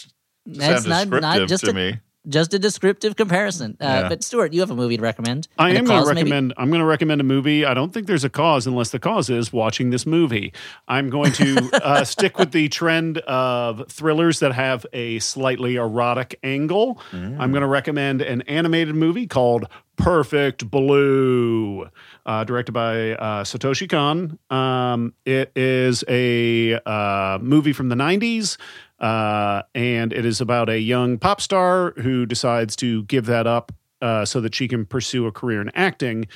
Speaker 3: That's
Speaker 1: sound
Speaker 3: not,
Speaker 1: descriptive
Speaker 3: not just
Speaker 1: to
Speaker 3: a,
Speaker 1: me.
Speaker 3: Just a descriptive comparison. Uh,
Speaker 1: Yeah.
Speaker 3: But Stuart, you have a movie to recommend.
Speaker 2: I am going to
Speaker 3: maybe?
Speaker 2: recommend. I'm going to recommend a movie. I don't think there's a cause unless the cause is watching this movie. I'm going to uh, stick with the trend of thrillers that have a slightly erotic angle. I'm going to recommend an animated movie called Perfect Blue, uh, directed by uh, Satoshi Kon. Um, it is a uh, movie from the 90s. Uh, and it is about a young pop star who decides to give that up uh, so that she can pursue a career in acting.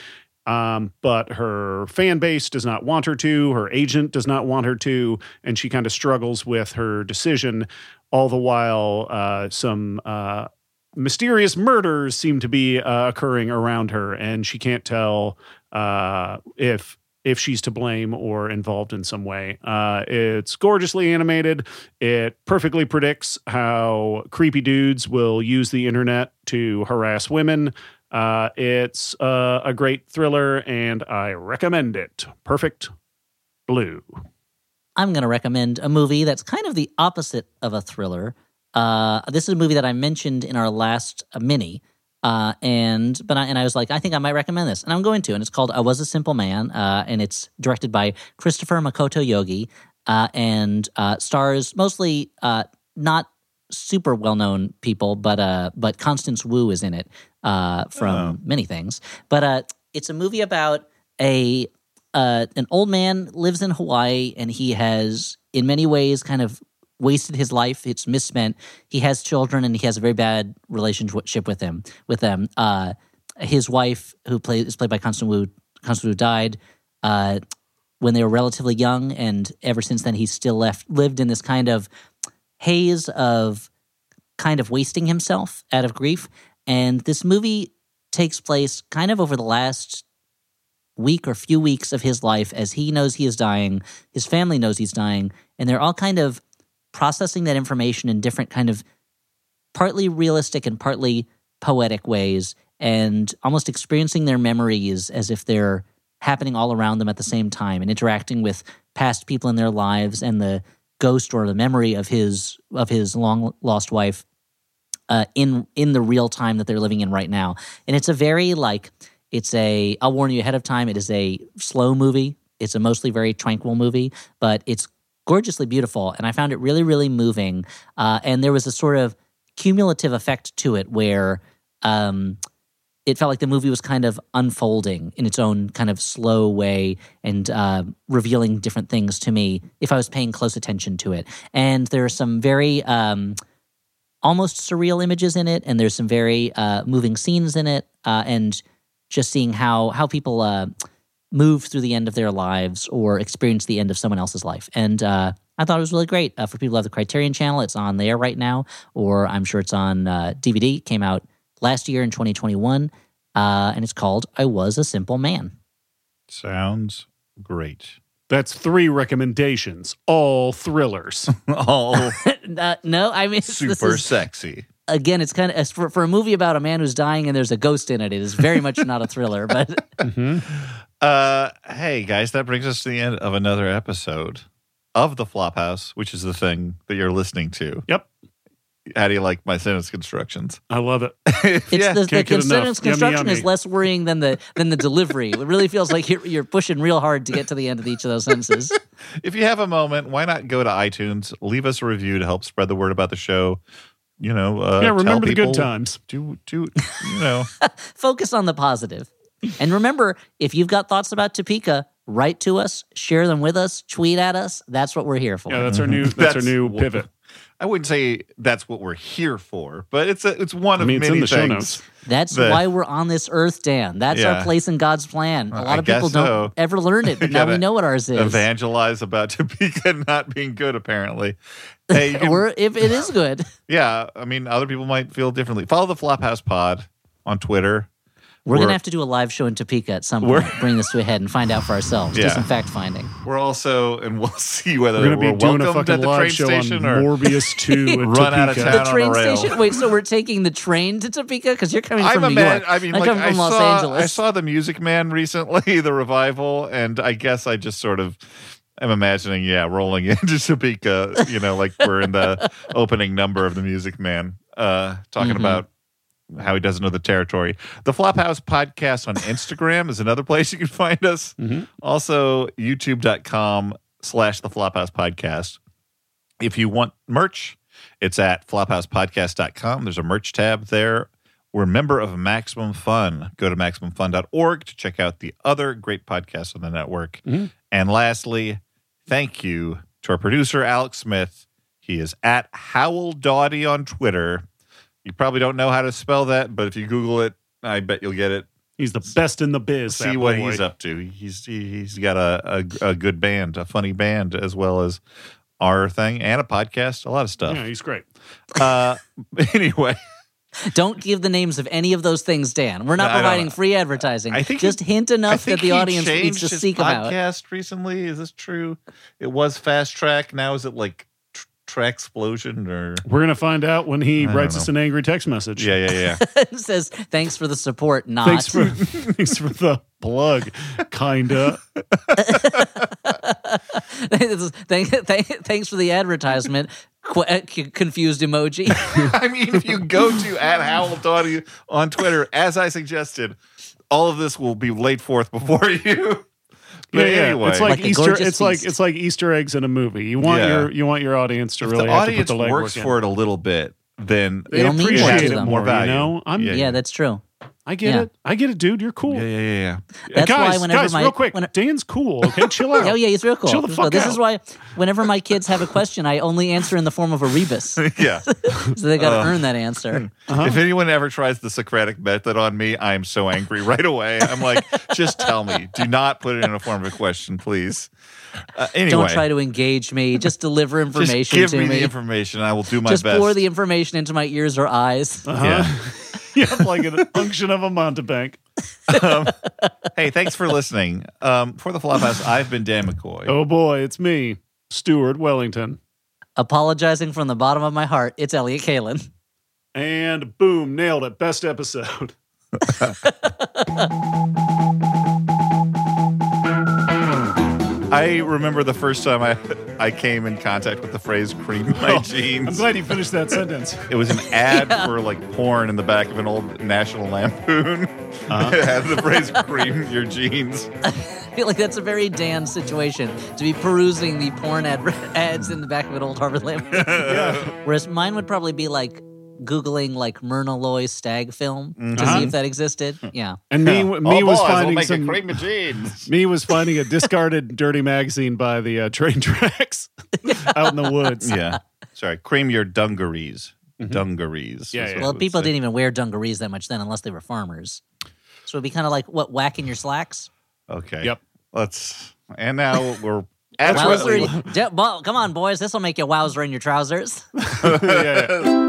Speaker 2: Um, but her fan base does not want her to, her agent does not want her to, and she kind of struggles with her decision. All the while, uh, some uh, mysterious murders seem to be uh, occurring around her, and she can't tell uh, if if she's to blame or involved in some way. Uh, it's gorgeously animated. It perfectly predicts how creepy dudes will use the internet to harass women. Uh, it's uh, a great thriller, and I recommend it. Perfect Blue.
Speaker 3: I'm going to recommend a movie that's kind of the opposite of a thriller. Uh, this is a movie that I mentioned in our last uh, mini, uh, and but I, and I was like, I think I might recommend this, and I'm going to. And it's called "I Was a Simple Man," uh, and it's directed by Christopher Makoto Yogi, uh, and uh, stars mostly uh, not super well known people, but uh, but Constance Wu is in it uh, from many things. But uh, it's a movie about a uh, an old man lives in Hawaii, and he has, in many ways, kind of wasted his life. It's misspent. He has children, and he has a very bad relationship with them. With them, uh, his wife, who play, is played by Constance Wu, Wu died uh, when they were relatively young, and ever since then, he's still left lived in this kind of haze of kind of wasting himself out of grief. And this movie takes place kind of over the last week or few weeks of his life as he knows he is dying, his family knows he's dying, and they're all kind of processing that information in different kind of partly realistic and partly poetic ways and almost experiencing their memories as if they're happening all around them at the same time and interacting with past people in their lives and the ghost or the memory of his of his long lost wife uh, in in the real time that they're living in right now. And it's a very like it's a I'll warn you ahead of time. It is a slow movie. It's a mostly very tranquil movie, but it's gorgeously beautiful, and I found it really really moving. Uh, and there was a sort of cumulative effect to it where. Um, it felt like the movie was kind of unfolding in its own kind of slow way and uh, revealing different things to me if I was paying close attention to it. And there are some very um, almost surreal images in it, and there's some very uh, moving scenes in it, uh, and just seeing how how people uh, move through the end of their lives or experience the end of someone else's life. And uh, I thought it was really great uh, for people who have the Criterion Channel. It's on there right now, or I'm sure it's on uh, DVD. It came out last year in 2021, uh, and it's called "I Was a Simple Man."
Speaker 1: Sounds great.
Speaker 2: That's three recommendations, all thrillers.
Speaker 1: All
Speaker 3: uh, no, I mean
Speaker 1: super
Speaker 3: is-
Speaker 1: sexy.
Speaker 3: again, it's kind of for, for a movie about a man who's dying and there's a ghost in it. It is very much not a thriller, but
Speaker 1: Uh, hey guys, that brings us to the end of another episode of the Flophouse, which is the thing that you're listening to.
Speaker 2: Yep.
Speaker 1: How do you like my sentence constructions?
Speaker 2: I love it.
Speaker 3: it's
Speaker 1: yeah.
Speaker 3: the, the
Speaker 2: can't
Speaker 3: sentence
Speaker 2: enough. Yummy,
Speaker 3: construction is less worrying than the than the delivery. It really feels like you're, you're pushing real hard to get to the end of each of those sentences.
Speaker 1: if you have a moment, why not go to iTunes, leave us a review to help spread the word about the show. You know, uh,
Speaker 2: yeah,
Speaker 1: tell
Speaker 2: remember the good times.
Speaker 1: Do do you know?
Speaker 3: Focus on the positive. And remember, if you've got thoughts about Topeka, write to us, share them with us, tweet at us. That's what we're here for.
Speaker 2: Yeah, that's our new. That's, our new pivot.
Speaker 1: I wouldn't say that's what we're here for, but it's a, it's one
Speaker 2: I
Speaker 1: of
Speaker 2: mean, it's
Speaker 1: many
Speaker 2: in the show
Speaker 1: things.
Speaker 2: notes.
Speaker 3: That's
Speaker 1: The-
Speaker 3: why we're on this earth, Dan. That's
Speaker 1: Yeah.
Speaker 3: our place in God's plan. A lot
Speaker 1: I
Speaker 3: of people
Speaker 1: guess
Speaker 3: don't
Speaker 1: so.
Speaker 3: ever learn it, but now we know what ours is.
Speaker 1: Evangelize about Topeka not being good, apparently. Hey, you can-
Speaker 3: Or if it is good,
Speaker 1: yeah, I mean, other people might feel differently. Follow the Flophouse Pod on Twitter.
Speaker 3: We're,
Speaker 1: We're-
Speaker 3: gonna have to do a live show in Topeka at some point. Bring this to a head and find out for ourselves. Do some fact finding.
Speaker 1: We're also, and we'll see whether
Speaker 2: We're
Speaker 1: we're,
Speaker 2: be doing a
Speaker 1: welcomed
Speaker 2: fucking
Speaker 1: at the
Speaker 2: live
Speaker 1: train
Speaker 2: show
Speaker 1: station
Speaker 2: on
Speaker 1: or
Speaker 2: Morbius 2 in
Speaker 1: Run out of
Speaker 2: Topeka.
Speaker 1: town.
Speaker 3: The
Speaker 1: on
Speaker 3: train
Speaker 1: a rail.
Speaker 3: station. Wait, so we're taking the train to Topeka because you're coming
Speaker 1: I'm
Speaker 3: from
Speaker 1: a
Speaker 3: New
Speaker 1: man.
Speaker 3: York.
Speaker 1: I mean,
Speaker 3: I
Speaker 1: like
Speaker 3: come from
Speaker 1: I
Speaker 3: Los
Speaker 1: saw,
Speaker 3: Angeles.
Speaker 1: I saw the Music Man recently, the revival, and I guess I just sort of I'm imagining, yeah, rolling into Topeka, you know, like we're in the opening number of the Music Man, uh, talking
Speaker 3: Mhm.
Speaker 1: about how he doesn't know the territory. The Flophouse podcast on Instagram is another place you can find us.
Speaker 2: Mhm.
Speaker 1: Also, youtube.com slash the Flophouse podcast. If you want merch, it's at flophousepodcast.com. There's a merch tab there. We're a member of Maximum Fun. Go to MaximumFun.org to check out the other great podcasts on the network.
Speaker 2: Mhm.
Speaker 1: And lastly, thank you to our producer, Alex Smith. He is at Howell Dawdy on Twitter. You probably don't know how to spell that, but if you Google it, I bet you'll get it.
Speaker 2: He's the best in the biz.
Speaker 1: See what
Speaker 2: boy.
Speaker 1: he's up to. He's he, he's got a, a a good band, a funny band, as well as our thing and a podcast, a lot of stuff.
Speaker 2: Yeah, he's great.
Speaker 1: Uh, anyway,
Speaker 3: Don't give the names of any of those things, Dan. We're not
Speaker 1: I don't
Speaker 3: providing
Speaker 1: know.
Speaker 3: free advertising.
Speaker 1: I think
Speaker 3: just
Speaker 1: he-
Speaker 3: hint enough that the audience needs to
Speaker 1: his
Speaker 3: seek about.
Speaker 1: podcast recently. Is this true? It was Fast Track. Now is it like tr- Track Explosion or?
Speaker 2: We're going to find out when he
Speaker 1: I don't
Speaker 2: writes us an angry text message.
Speaker 1: Yeah, yeah, yeah.
Speaker 3: it says thanks for the support. Not
Speaker 2: Thanks for, thanks for the plug. Kinda.
Speaker 3: Thank- thank- thanks for the advertisement. Qu- uh, c- confused emoji.
Speaker 1: I mean, if you go to at Howell Dawdy on Twitter, as I suggested, all of this will be laid forth before you. But
Speaker 2: yeah, yeah.
Speaker 1: anyway,
Speaker 2: It's like,
Speaker 3: Like a
Speaker 2: Easter.
Speaker 3: gorgeous
Speaker 2: It's like
Speaker 3: feast.
Speaker 2: it's like Easter eggs in a movie. You want
Speaker 1: Yeah.
Speaker 2: your you want your audience to
Speaker 1: if
Speaker 2: really
Speaker 1: the
Speaker 2: have to put
Speaker 1: audience
Speaker 2: the legwork
Speaker 1: works
Speaker 2: in.
Speaker 1: for it a little bit, then
Speaker 2: They
Speaker 3: It'll mean more
Speaker 2: appreciate
Speaker 3: to
Speaker 2: it
Speaker 3: them.
Speaker 2: more.
Speaker 1: More value.
Speaker 2: You know, I'm,
Speaker 1: Yeah,
Speaker 3: yeah, that's true.
Speaker 2: I get
Speaker 3: Yeah.
Speaker 2: it. I get it, dude. You're cool.
Speaker 1: yeah, yeah, yeah, yeah.
Speaker 3: That's
Speaker 2: guys,
Speaker 3: why whenever
Speaker 2: guys,
Speaker 3: my-
Speaker 2: real quick,
Speaker 3: when-
Speaker 2: Dan's cool. Okay, chill out.
Speaker 3: Oh yeah, he's real cool.
Speaker 2: Chill the
Speaker 3: He's real-
Speaker 2: fuck
Speaker 3: this
Speaker 2: out.
Speaker 3: is why whenever my kids have a question, I only answer in the form of a rebus.
Speaker 1: yeah.
Speaker 3: so they got to
Speaker 1: Uh,
Speaker 3: earn that answer.
Speaker 2: Uh-huh.
Speaker 1: If anyone ever tries the Socratic method on me, I am so angry right away. I'm like, just tell me. Do not put it in a form of a question, please. Uh, anyway,
Speaker 3: Don't try to engage me. Just deliver
Speaker 1: just
Speaker 3: information
Speaker 1: give
Speaker 3: to
Speaker 1: me,
Speaker 3: me.
Speaker 1: the information. I will do my
Speaker 3: Just
Speaker 1: best.
Speaker 3: pour the information into my ears or eyes.
Speaker 2: Uh-huh.
Speaker 1: Yeah.
Speaker 2: you have like an unction of a Montebank.
Speaker 1: um, hey, thanks for listening. Um, for the Flophouse, I've been Dan McCoy.
Speaker 2: Oh boy, it's me, Stuart Wellington.
Speaker 3: Apologizing from the bottom of my heart, it's Elliott Kalin.
Speaker 2: And boom, nailed it. Best episode.
Speaker 1: I remember the first time I I came in contact with the phrase "cream my
Speaker 2: Oh, I'm glad you finished that sentence.
Speaker 1: It was an ad for like porn in the back of an old National Lampoon.
Speaker 2: Uh-huh.
Speaker 1: it had the phrase "cream your jeans."
Speaker 3: I feel like that's a very Dan situation to be perusing the porn ad- ads in the back of an old Harvard Lamp. Whereas mine would probably be like Googling like Myrna Loy stag film to
Speaker 2: Uh-huh.
Speaker 3: see if that existed. Yeah.
Speaker 2: And me, me
Speaker 1: oh,
Speaker 2: was
Speaker 1: boys, we'll
Speaker 2: finding
Speaker 1: make
Speaker 2: some.
Speaker 1: a cream jeans.
Speaker 2: Me was finding a discarded dirty magazine by the uh, train tracks out in the woods.
Speaker 1: yeah, sorry, cream your dungarees. Dungarees.
Speaker 2: Mm-hmm. Yeah, yeah.
Speaker 3: Well, people
Speaker 1: say.
Speaker 3: didn't even wear dungarees that much then unless they were farmers. So it'd be kind of like what whacking your slacks.
Speaker 1: Okay.
Speaker 2: Yep.
Speaker 1: Let's. And now we're
Speaker 3: Wowzer,
Speaker 1: absolutely.
Speaker 3: de- come on, boys. This will make you wowzer in your trousers.
Speaker 2: yeah, yeah.